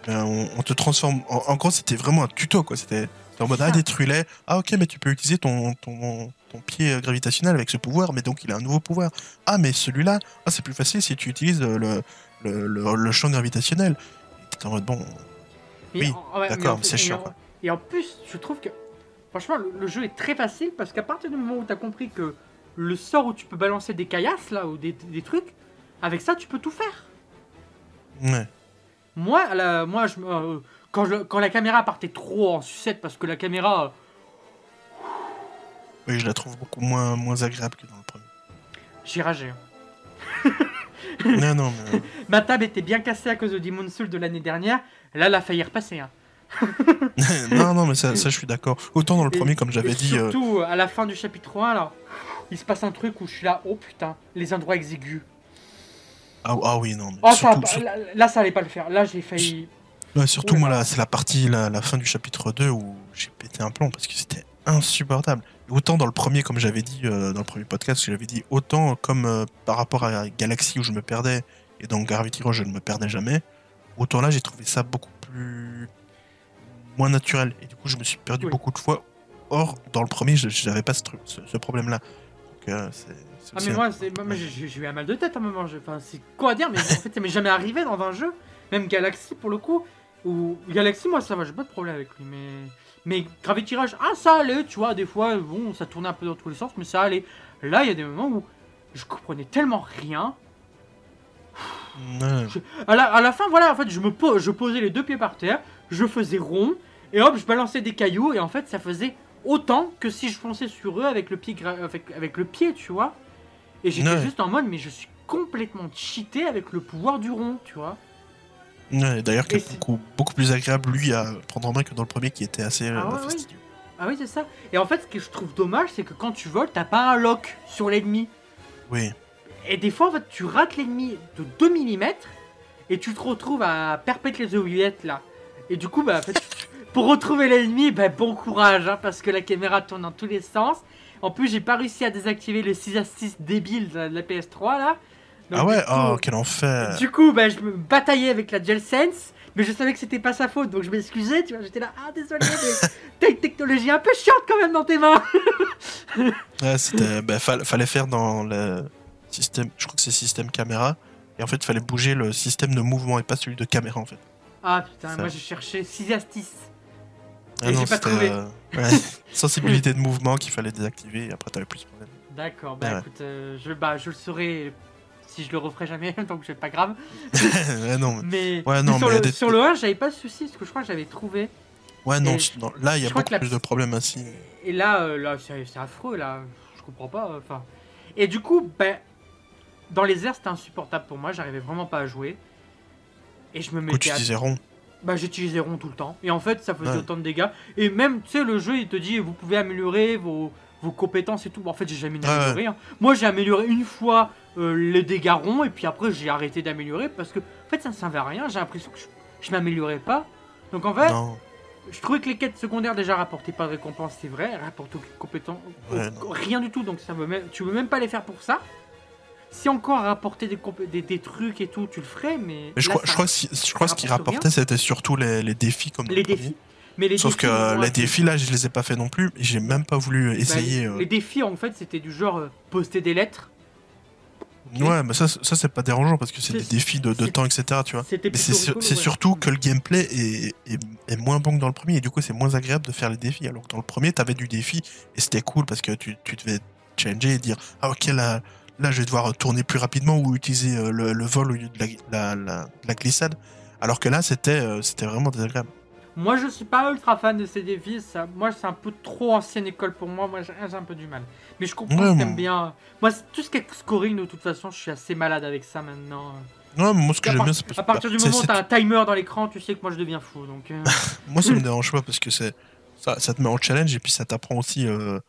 Speaker 2: on, on te transforme. En, en gros, c'était vraiment un tuto, quoi. C'était en mode, ah, détruis-les. Ah, ok, mais tu peux utiliser ton, ton, ton pied euh, gravitationnel avec ce pouvoir, mais donc il a un nouveau pouvoir. Ah, mais celui-là, ah, c'est plus facile si tu utilises euh, le, le, le, le champ gravitationnel. T'es en mode, bon.
Speaker 1: Mais
Speaker 2: Oui,
Speaker 1: ouais,
Speaker 2: d'accord, c'est
Speaker 1: et
Speaker 2: chiant,
Speaker 1: en-
Speaker 2: quoi.
Speaker 1: Et en plus, je trouve que franchement, le, le jeu est très facile parce qu'à partir du moment où tu as compris que le sort où tu peux balancer des caillasses là ou des, des trucs, avec ça tu peux tout faire.
Speaker 2: Ouais.
Speaker 1: Moi, la- moi je, me- euh, quand, je- quand la caméra partait trop en sucette, parce que la caméra. euh,
Speaker 2: Oui, je la trouve beaucoup moins, moins agréable que dans le premier.
Speaker 1: J'ai ragé. *laughs*
Speaker 2: non, non, mais. *laughs*
Speaker 1: Ma table était bien cassée à cause de Demon Soul de l'année dernière. Là, elle a failli repasser. hein. *laughs*
Speaker 2: non, non, mais ça, ça, je suis d'accord. Autant dans le
Speaker 1: Et-
Speaker 2: premier, comme j'avais dit. euh,
Speaker 1: Surtout à la fin du chapitre 1, là, il se passe un truc où je suis là, oh putain, les endroits exigus.
Speaker 2: Ah, ah oui, non. Mais
Speaker 1: Oh, ça,
Speaker 2: surtout,
Speaker 1: bah,
Speaker 2: sur-
Speaker 1: là, là, ça allait pas le faire. Là, j'ai failli.
Speaker 2: Ouais, surtout
Speaker 1: Oula.
Speaker 2: moi, là, c'est la partie, la, la fin du chapitre 2 où j'ai pété un plomb parce que c'était insupportable. Autant dans le premier, comme j'avais dit euh, dans le premier podcast, j'avais dit autant comme euh, par rapport à Galaxy où je me perdais et dans Gravity Rush je ne me perdais jamais, autant là j'ai trouvé ça beaucoup plus moins naturel et du coup je me suis perdu
Speaker 1: Oui.
Speaker 2: beaucoup de fois. Or dans le premier je n'avais pas ce, truc- ce, ce problème-là. Donc euh, c'est
Speaker 1: Ah, mais moi, j'ai- eu un mal de tête à un moment. Enfin, c'est quoi à dire, mais en fait, ça m'est jamais arrivé dans un jeu. Même Galaxy, pour le coup. Ou Galaxy, moi, ça va, j'ai pas de problème avec lui. Mais, mais Gravity Rush, ah, ça allait, tu vois. Des fois, bon, ça tournait un peu dans tous les sens, mais ça allait. Là, il y a des moments où je comprenais tellement rien.
Speaker 2: Ouais.
Speaker 1: À la, à la fin, voilà, en fait, je me je posais les deux pieds par terre, je faisais rond, et hop, je balançais des cailloux, et en fait, ça faisait autant que si je fonçais sur eux avec le pied, gra- avec, avec le pied, tu vois. Et j'étais
Speaker 2: Ouais.
Speaker 1: juste en mode, mais je suis complètement cheaté avec le pouvoir du rond, tu vois.
Speaker 2: Ouais, D'ailleurs, qui est beaucoup, beaucoup plus agréable lui à prendre en main que dans le premier qui était assez euh,
Speaker 1: Ah ouais, ouais.
Speaker 2: fastidieux.
Speaker 1: Ah oui, c'est ça. Et en fait, ce que je trouve dommage, c'est que quand tu voles, t'as pas un lock sur l'ennemi.
Speaker 2: Oui.
Speaker 1: Et des fois, en fait, tu rates l'ennemi de 2 mm et tu te retrouves à perpétuer les oubliettes là. Et du coup, bah, en fait, *laughs* pour retrouver l'ennemi, bah, bon courage, hein, parce que la caméra tourne dans tous les sens. En plus, j'ai pas réussi à désactiver le 6 à 6 débile de la PS3 là. Donc,
Speaker 2: ah ouais,
Speaker 1: coup,
Speaker 2: oh quel enfer.
Speaker 1: Du coup, bah, je me bataillais avec la DualSense, mais je savais que c'était pas sa faute, donc je m'excusais, tu vois. J'étais là, ah désolé, mais *laughs* t'as une technologie un peu chiante quand même dans tes mains. *laughs*
Speaker 2: Ouais, c'était, bah, fall- fallait faire dans le système, je crois que c'est système caméra, et en fait, il fallait bouger le système de mouvement et pas celui de caméra en fait.
Speaker 1: Ah putain,
Speaker 2: Ça.
Speaker 1: moi j'ai cherché 6 à 6.
Speaker 2: Ah
Speaker 1: Et
Speaker 2: non,
Speaker 1: j'ai pas
Speaker 2: c'était,
Speaker 1: trouvé.
Speaker 2: euh, ouais, *laughs* sensibilité de mouvement qu'il fallait désactiver, et après t'avais plus de problème.
Speaker 1: D'accord, bah
Speaker 2: Ouais.
Speaker 1: écoute, euh, je, bah, je le saurai si je le referai jamais, *laughs* donc c'est pas grave. *laughs*
Speaker 2: ouais, non, mais- Ouais,
Speaker 1: mais
Speaker 2: non,
Speaker 1: sur,
Speaker 2: mais
Speaker 1: le,
Speaker 2: des-
Speaker 1: sur le 1, j'avais pas de soucis, parce que je crois que j'avais trouvé.
Speaker 2: ouais, non, là, il y a beaucoup
Speaker 1: la
Speaker 2: plus de problèmes ainsi.
Speaker 1: Et là, euh, là c'est affreux, là. Je comprends pas. euh, Enfin. Et du coup, ben, dans les airs, c'était insupportable pour moi. J'arrivais vraiment pas à jouer. Et je me mettais
Speaker 2: tu
Speaker 1: à...
Speaker 2: disais rond.
Speaker 1: Bah, j'utilisais rond tout le temps. Et en fait, ça faisait
Speaker 2: Ouais.
Speaker 1: autant de dégâts. Et même, tu sais, le jeu, il te dit, vous pouvez améliorer vos, vos compétences et tout. En fait, j'ai jamais amélioré. hein. Moi, j'ai amélioré une fois euh, les dégâts ronds. Et puis après, j'ai arrêté d'améliorer. Parce que, en fait, ça ne servait à rien. J'ai l'impression que je, je m'améliorais pas. Donc, en fait,
Speaker 2: Non,
Speaker 1: je trouvais que les quêtes secondaires déjà rapportaient pas de récompense, c'est vrai, rapportent aucune compétence,
Speaker 2: Ouais,
Speaker 1: rien du tout, donc ça veut même, tu veux même pas les faire pour ça. Si encore rapporter des, des, des trucs et tout, tu le ferais, mais.
Speaker 2: mais je
Speaker 1: là,
Speaker 2: crois,
Speaker 1: ça-
Speaker 2: je crois, si- je crois ce qui rapportait, c'était surtout les, les défis comme
Speaker 1: les
Speaker 2: le premier.
Speaker 1: Défis. Mais les
Speaker 2: Sauf
Speaker 1: défis,
Speaker 2: que les défis là, je les ai pas fait non plus, j'ai même pas voulu
Speaker 1: bah,
Speaker 2: essayer. euh,
Speaker 1: Les défis, en fait, c'était du genre euh, poster des lettres.
Speaker 2: Ouais, mais ça, ça c'est pas dérangeant parce que c'est des défis de, temps, etc. Tu vois.
Speaker 1: C'était
Speaker 2: Mais c'est sur-
Speaker 1: ouais.
Speaker 2: surtout que le gameplay est, est, est moins bon que dans le premier et du coup c'est moins agréable de faire les défis. Alors que dans le premier t'avais du défi et c'était cool parce que tu, tu devais challenger et dire ah ok là, là je vais devoir tourner plus rapidement ou utiliser euh, le, le vol au lieu de la, la, la- la glissade. Alors que là c'était c'était vraiment désagréable.
Speaker 1: Moi, je suis pas ultra fan de ces défis. Ça, moi, c'est un peu trop ancienne école pour moi. Moi, j'ai un peu du mal. Mais je comprends
Speaker 2: Ouais,
Speaker 1: que t'aimes bien. Moi, tout ce qui est scoring, de toute façon, je suis assez malade avec ça maintenant.
Speaker 2: Non, mais moi ce que j'aime bien c'est parce
Speaker 1: à partir du moment où t'as un timer dans l'écran, tu sais que moi je deviens fou. Donc, euh, *laughs*
Speaker 2: moi ça me dérange pas parce que c'est ça, ça te met en challenge et puis ça t'apprend aussi euh,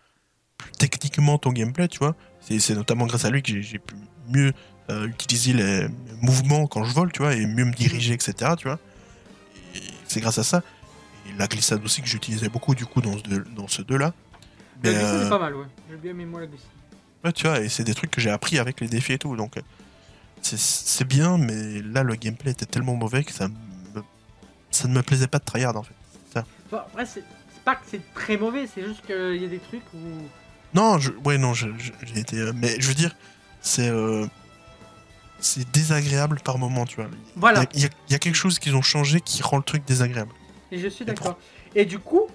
Speaker 2: plus techniquement ton gameplay, tu vois. C'est notamment grâce à lui que j'ai- pu mieux euh, utiliser les mouvements quand je vole, tu vois, et mieux me diriger, etc. Tu vois. C'est grâce à ça. Et la glissade aussi que j'utilisais beaucoup du coup dans ce, deux- dans ce deux-là.
Speaker 1: la
Speaker 2: Mais,
Speaker 1: glissade
Speaker 2: euh,
Speaker 1: est pas mal, ouais. J'ai bien aimé moi la glissade.
Speaker 2: ouais, tu vois, et c'est des trucs que j'ai appris avec les défis et tout. Donc euh, c'est- bien, mais là le gameplay était tellement mauvais que ça me, ça ne me plaisait pas de tryhard en fait.
Speaker 1: Enfin, après, c'est pas que c'est très mauvais, c'est juste qu'il y a des trucs où.
Speaker 2: Non, je, ouais, non, j'ai été. euh, mais je veux dire, c'est. euh, c'est désagréable par moment, tu vois.
Speaker 1: Voilà,
Speaker 2: Il y, a- il y a quelque chose qu'ils ont changé qui rend le truc désagréable.
Speaker 1: Et je suis d'accord. Et du coup,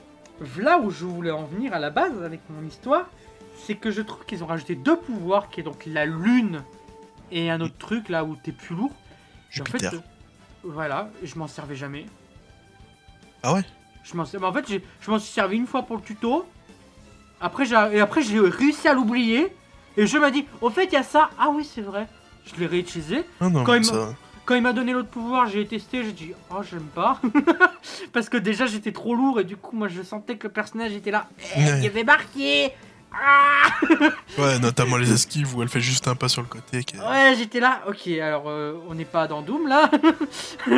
Speaker 1: là où je voulais en venir à la base avec mon histoire, c'est que je trouve qu'ils ont rajouté deux pouvoirs qui est donc la lune et un autre truc là où t'es plus lourd. Et en fait,
Speaker 2: Jupiter.
Speaker 1: euh, Voilà, je m'en servais jamais.
Speaker 2: Ah ouais?
Speaker 1: Je m'en En fait, je m'en suis servi une fois pour le tuto. Après, j'ai et après j'ai réussi à l'oublier. Et je m'a dit, au fait, il y a ça. Ah oui, c'est vrai. Je l'ai réutilisé.
Speaker 2: Ah non,
Speaker 1: Quand il
Speaker 2: ça...
Speaker 1: Quand il m'a donné l'autre pouvoir, j'ai testé, j'ai dit, oh, j'aime pas. *laughs* Parce que déjà, j'étais trop lourd et du coup, moi, je sentais que le personnage était là. Eh,
Speaker 2: Ouais.
Speaker 1: Il y avait marqué. Ah *laughs*
Speaker 2: Ouais, notamment les esquives où elle fait juste un pas sur le côté. qui est-
Speaker 1: ouais, j'étais là. Ok, alors, euh, on n'est pas dans Doom là. *laughs*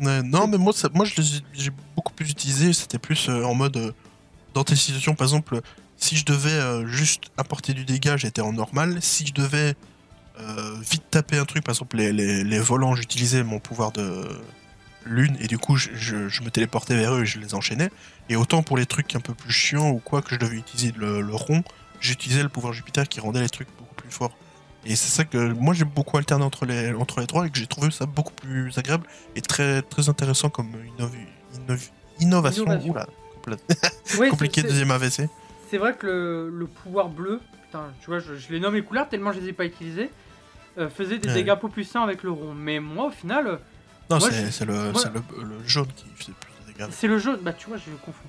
Speaker 2: Ouais, non, mais moi, ça, moi je j'ai beaucoup plus utilisé. C'était plus euh, en mode euh, dans tes situations. Par exemple, si je devais juste apporter du dégât, j'étais en normal. Si je devais euh, vite taper un truc, par exemple, les, les, les volants, j'utilisais mon pouvoir de lune et du coup, je, je- je me téléportais vers eux et je les enchaînais. Et autant pour les trucs un peu plus chiants ou quoi que je devais utiliser le, le rond, j'utilisais le pouvoir Jupiter qui rendait les trucs beaucoup plus forts. Et c'est ça que moi j'ai beaucoup alterné entre les, entre les trois et que j'ai trouvé ça beaucoup plus agréable et très, très intéressant comme innovation.
Speaker 1: Innovation.
Speaker 2: Oula, *laughs* compliqué deuxième AVC.
Speaker 1: C'est vrai que le, le pouvoir bleu, putain, tu vois, je, je les nomme les couleurs tellement je les ai pas utilisés, faisait des
Speaker 2: Ouais.
Speaker 1: dégâts peu puissants avec le rond. Mais moi, au final, euh,
Speaker 2: Non, c'est le, jaune qui faisait plus de dégâts.
Speaker 1: c'est le jaune. Bah, tu vois, je confonds.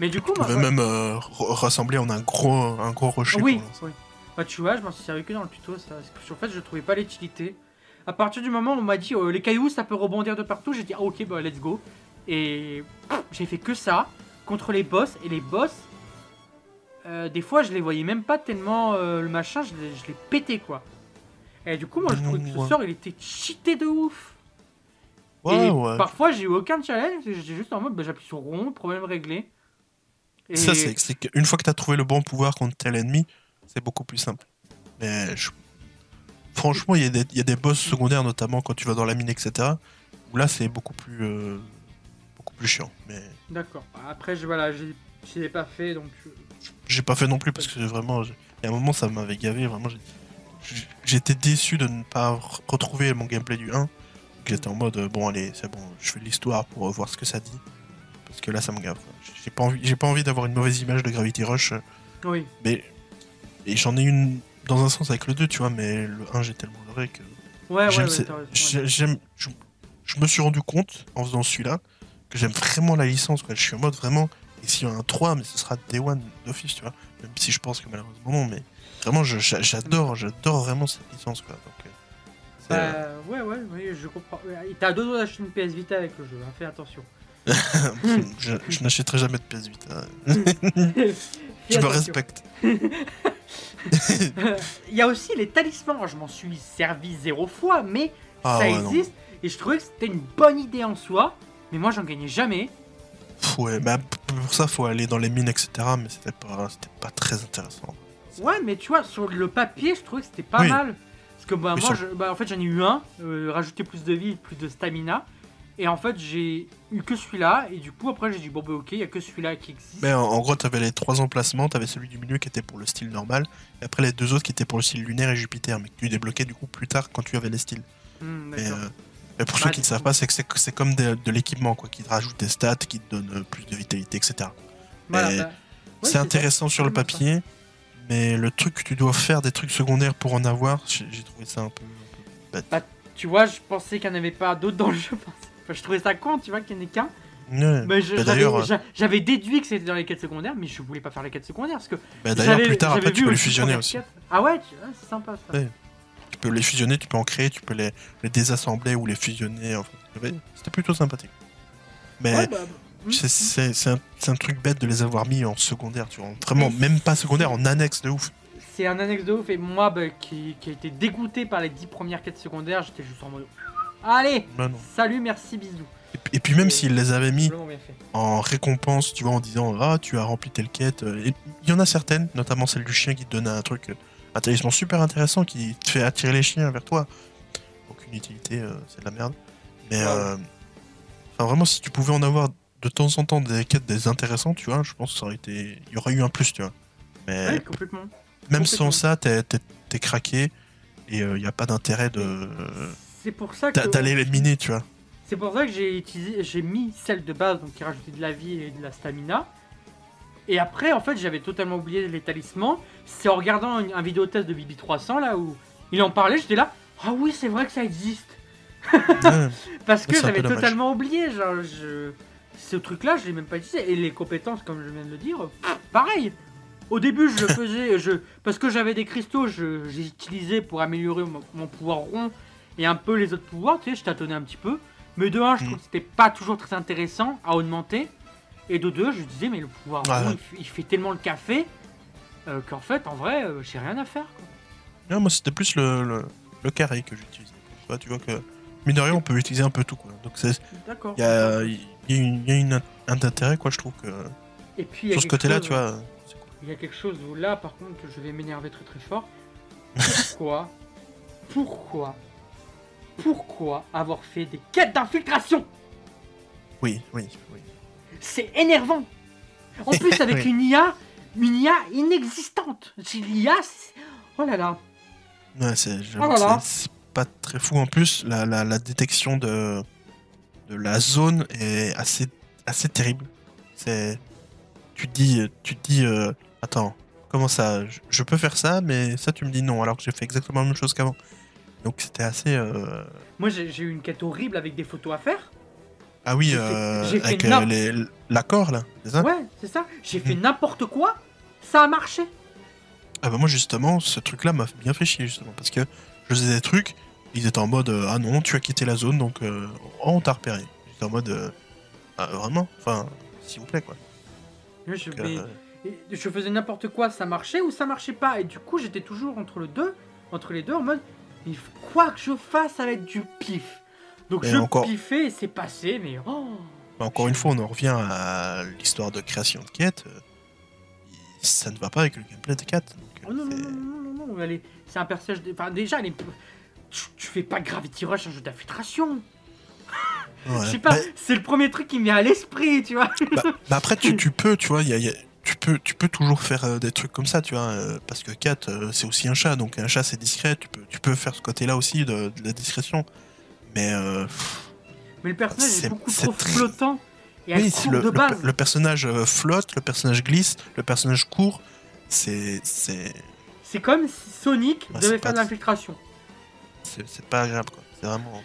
Speaker 1: Mais du coup, moi,
Speaker 2: pouvais
Speaker 1: ouais.
Speaker 2: même euh, rassembler en un gros, un gros rocher.
Speaker 1: oui, oui. Bah, tu vois, je m'en suis servi que dans le tuto, ça. Parce que, en fait, je trouvais pas l'utilité. À partir du moment où on m'a dit euh, les cailloux, ça peut rebondir de partout, j'ai dit ah, ok, bah let's go. Et j'ai fait que ça contre les boss. Et les boss, euh, des fois, je les voyais même pas tellement euh, le machin, je les, je les pétais quoi. Et du coup, moi, je trouvais que ce sort, il était cheaté de ouf.
Speaker 2: Ouais,
Speaker 1: et
Speaker 2: ouais.
Speaker 1: parfois, j'ai eu aucun challenge, j'étais juste en mode, bah, j'appuie sur rond, problème réglé. Et
Speaker 2: Ça, c'est qu'une fois que tu as trouvé le bon pouvoir contre tel ennemi, c'est beaucoup plus simple. Mais je- franchement, il y, a des- il y a des boss secondaires, notamment quand tu vas dans la mine, etc. Où là, c'est beaucoup plus, euh, beaucoup plus chiant. Mais
Speaker 1: D'accord. Après, je, voilà, j'ai- je l'ai pas fait, donc... euh,
Speaker 2: j'ai pas fait non plus parce que vraiment, j'ai- il y a un moment, ça m'avait gavé. Vraiment, j'ai- j'ai- j'étais déçu de ne pas re- retrouver mon gameplay du 1. J'étais en mode, euh, bon, allez, c'est bon, je fais l'histoire pour euh, voir ce que ça dit. Parce que là, ça me gave. J'ai pas envie, j'ai pas envie d'avoir une mauvaise image de Gravity Rush. euh,
Speaker 1: Oui.
Speaker 2: Mais. Et j'en ai une dans un sens avec le 2, tu vois, mais le 1, j'ai tellement adoré que.
Speaker 1: Ouais, ouais,
Speaker 2: j'aime
Speaker 1: ouais,
Speaker 2: je me suis rendu compte, en faisant celui-là, que j'aime vraiment la licence, quoi. Je suis en mode vraiment. Et s'il y a un 3, mais ce sera Day One d'office, tu vois. Même si je pense que malheureusement non, mais. Vraiment, j'adore, j'adore vraiment cette licence, quoi. Donc, euh, c'est, euh,
Speaker 1: Bah, ouais, ouais, ouais, je comprends. T'as deux doigts d'acheter une PS Vita avec le jeu, hein, fais attention. *laughs*
Speaker 2: je, je n'achèterai jamais de PS Vita. *laughs* Je me respecte. *laughs*
Speaker 1: Il y a aussi les talismans, je m'en suis servi zéro fois, mais
Speaker 2: Ah
Speaker 1: ça
Speaker 2: ouais, non.
Speaker 1: existe, et je trouvais que c'était une bonne idée en soi, mais moi j'en gagnais jamais.
Speaker 2: Ouais, bah, pour ça, faut aller dans les mines, etc. Mais c'était pas, c'était pas très intéressant.
Speaker 1: Ouais, mais tu vois, sur le papier, je trouvais que c'était pas
Speaker 2: Oui.
Speaker 1: mal. Parce que bah,
Speaker 2: Mais
Speaker 1: moi,
Speaker 2: sur-
Speaker 1: je- bah, en fait, j'en ai eu un, euh, rajouter plus de vie, plus de stamina. Et en fait, j'ai eu que celui-là, et du coup, après, j'ai dit, bon, bah, ok, il y a que celui-là qui existe.
Speaker 2: Mais en, en gros, t'avais les trois emplacements, t'avais celui du milieu qui était pour le style normal, et après les deux autres qui étaient pour le style lunaire et Jupiter, mais que tu débloquais du coup plus tard quand tu avais les styles. Mais,
Speaker 1: d'accord.
Speaker 2: euh, pour
Speaker 1: Bah,
Speaker 2: ceux qui ne savent pas, c'est que c'est, comme de, de l'équipement, quoi, qui te rajoute des stats, qui te donne euh, plus de vitalité, etc.
Speaker 1: Voilà,
Speaker 2: mais
Speaker 1: bah, ouais,
Speaker 2: c'est intéressant sur le
Speaker 1: ça.
Speaker 2: Mais le truc que tu dois faire des trucs secondaires pour en avoir, j'ai, trouvé ça un peu, bête.
Speaker 1: Tu vois, je pensais qu'il n'y en avait pas d'autres dans le jeu. Enfin, je trouvais ça con, tu vois, qu'il n'y en ait qu'un.
Speaker 2: Bah,
Speaker 1: j'avais-
Speaker 2: euh,
Speaker 1: j'a- j'avais déduit que c'était dans les quêtes secondaires, mais je voulais pas faire les quêtes secondaires parce que.
Speaker 2: bah, d'ailleurs, plus tard, après, tu peux les fusionner aussi.
Speaker 1: Ah ouais, tu- ah, c'est sympa ça.
Speaker 2: Ouais. Tu peux les fusionner, tu peux en créer, tu peux les, les désassembler ou les fusionner. Enfin, c'était plutôt sympathique. Mais
Speaker 1: Ouais, bah, bah.
Speaker 2: C'est- c'est un, truc bête de les avoir mis en secondaire, tu vois. Vraiment, même pas secondaire, en annexe de ouf.
Speaker 1: C'est un annexe de ouf et moi bah, qui, qui a été dégoûté par les 10 premières quêtes secondaires, j'étais juste en mode Allez,
Speaker 2: Bah
Speaker 1: salut, merci, bisous.
Speaker 2: Et, puis- et puis même s'ils les avaient mis en récompense, tu vois, en disant Ah, tu as rempli telle quête. Il y en a certaines, notamment celle du chien qui te donne un truc, euh, un talisman super intéressant qui te fait attirer les chiens vers toi. Aucune utilité, euh, c'est de la merde. Mais
Speaker 1: ouais.
Speaker 2: euh, enfin, vraiment, si tu pouvais en avoir de temps en temps des quêtes des intéressants, tu vois, je pense que ça aurait été. Il y aurait eu un plus, tu vois. Mais
Speaker 1: Ouais, complètement.
Speaker 2: même
Speaker 1: complètement.
Speaker 2: sans ça, t'es craqué et il n'y a pas d'intérêt de
Speaker 1: C'est pour ça que.
Speaker 2: d'a- d'aller les miner, tu vois.
Speaker 1: C'est pour ça que j'ai utilisé, j'ai mis celle de base, donc qui rajoutait de la vie et de la stamina. Et après, en fait, j'avais totalement oublié les talismans. C'est en regardant une- un vidéo test de Bibi300 là où il en parlait, j'étais là. Ah oui, c'est vrai que ça existe.
Speaker 2: Ouais. *laughs*
Speaker 1: Parce que j'avais totalement oublié, genre, je... ce truc-là, je l'ai même pas utilisé. Et les compétences, comme je viens de le dire, pareil. Au début, je le *laughs* faisais, je... parce que j'avais des cristaux, je... j'ai utilisé pour améliorer mon... mon pouvoir rond et un peu les autres pouvoirs, tu sais, je tâtonnais un petit peu. Mais de un, je
Speaker 2: Mm.
Speaker 1: trouve que c'était pas toujours très intéressant à augmenter. Et de deux, je disais, mais le pouvoir rond, il, fait- il fait tellement le café euh, qu'en fait, en vrai, euh, j'ai rien à faire. quoi.
Speaker 2: Non, moi c'était plus le, le, le carré que j'utilisais. Tu vois, tu vois que, mine de rien, on peut utiliser un peu tout. Quoi. Donc c'est-
Speaker 1: D'accord.
Speaker 2: il y a, il y a une, il y a une- un intérêt, quoi, je trouve que.
Speaker 1: Et puis,
Speaker 2: Sur ce côté-là, tu vois.
Speaker 1: Il y a quelque chose où là, par contre, je vais m'énerver très très fort. *laughs* Pourquoi Pourquoi Pourquoi avoir fait des quêtes d'infiltration?
Speaker 2: Oui, oui, oui.
Speaker 1: C'est énervant En plus, *laughs* avec
Speaker 2: Oui.
Speaker 1: une IA, une IA inexistante. L'IA, c'est- oh là là.
Speaker 2: Ouais, c'est
Speaker 1: Oh là
Speaker 2: que
Speaker 1: là.
Speaker 2: c'est- c'est pas très fou. En plus, la, la, la détection de, de la zone est assez, assez terrible. C'est. Tu te dis, tu te dis euh, attends, comment ça je, je peux faire ça, mais ça, tu me dis non, alors que j'ai fait exactement la même chose qu'avant. Donc c'était assez. euh,
Speaker 1: Moi, j'ai eu une quête horrible avec des photos à faire.
Speaker 2: Ah oui, euh,
Speaker 1: fait
Speaker 2: avec euh, l'accord là, c'est ça?
Speaker 1: Ouais, c'est ça. J'ai fait
Speaker 2: Mhm.
Speaker 1: n'importe quoi. Ça a marché.
Speaker 2: Ah bah moi justement, ce truc-là m'a bien fait chier justement parce que je faisais des trucs, ils étaient en mode euh, ah non, tu as quitté la zone donc euh, on t'a repéré. J'étais en mode euh, ah, vraiment, enfin s'il vous plaît quoi.
Speaker 1: Moi, Je,
Speaker 2: Donc,
Speaker 1: mais-
Speaker 2: euh,
Speaker 1: je faisais n'importe quoi, ça marchait ou ça marchait pas? Et du coup, j'étais toujours entre le deux, entre les deux, en mode, faut quoi que je fasse avec du pif. Donc
Speaker 2: Mais
Speaker 1: je
Speaker 2: encore-
Speaker 1: piffais et c'est passé, mais oh.
Speaker 2: encore une fois, on en revient à l'histoire de création de quêtes. euh, ça ne va pas avec le gameplay de quêtes. donc, euh,
Speaker 1: Oh non, non, non, non, non, non, c'est un personnage. de- Enfin, déjà, elle est... tu, tu fais pas Gravity Rush un jeu d'infiltration.
Speaker 2: Ouais.
Speaker 1: Je sais pas,
Speaker 2: Bah,
Speaker 1: c'est le premier truc qui me vient à l'esprit, tu vois.
Speaker 2: bah- *laughs* bah après, tu, tu peux, tu vois, y a- il y a- tu, peux, tu peux toujours faire euh, des trucs comme ça, tu vois, euh, parce que Cat, euh, c'est aussi un chat, donc un chat, c'est discret, tu peux, tu peux faire ce côté-là aussi de, de la discrétion. Mais euh,
Speaker 1: Mais le personnage est, beaucoup trop
Speaker 2: très-
Speaker 1: flottant. Et
Speaker 2: oui, le,
Speaker 1: de
Speaker 2: le-
Speaker 1: base.
Speaker 2: le personnage flotte, le personnage glisse, le personnage court, c'est c'est
Speaker 1: comme si Sonic
Speaker 2: Bah,
Speaker 1: devait faire de l'infiltration.
Speaker 2: C'est pas agréable, quoi. C'est vraiment.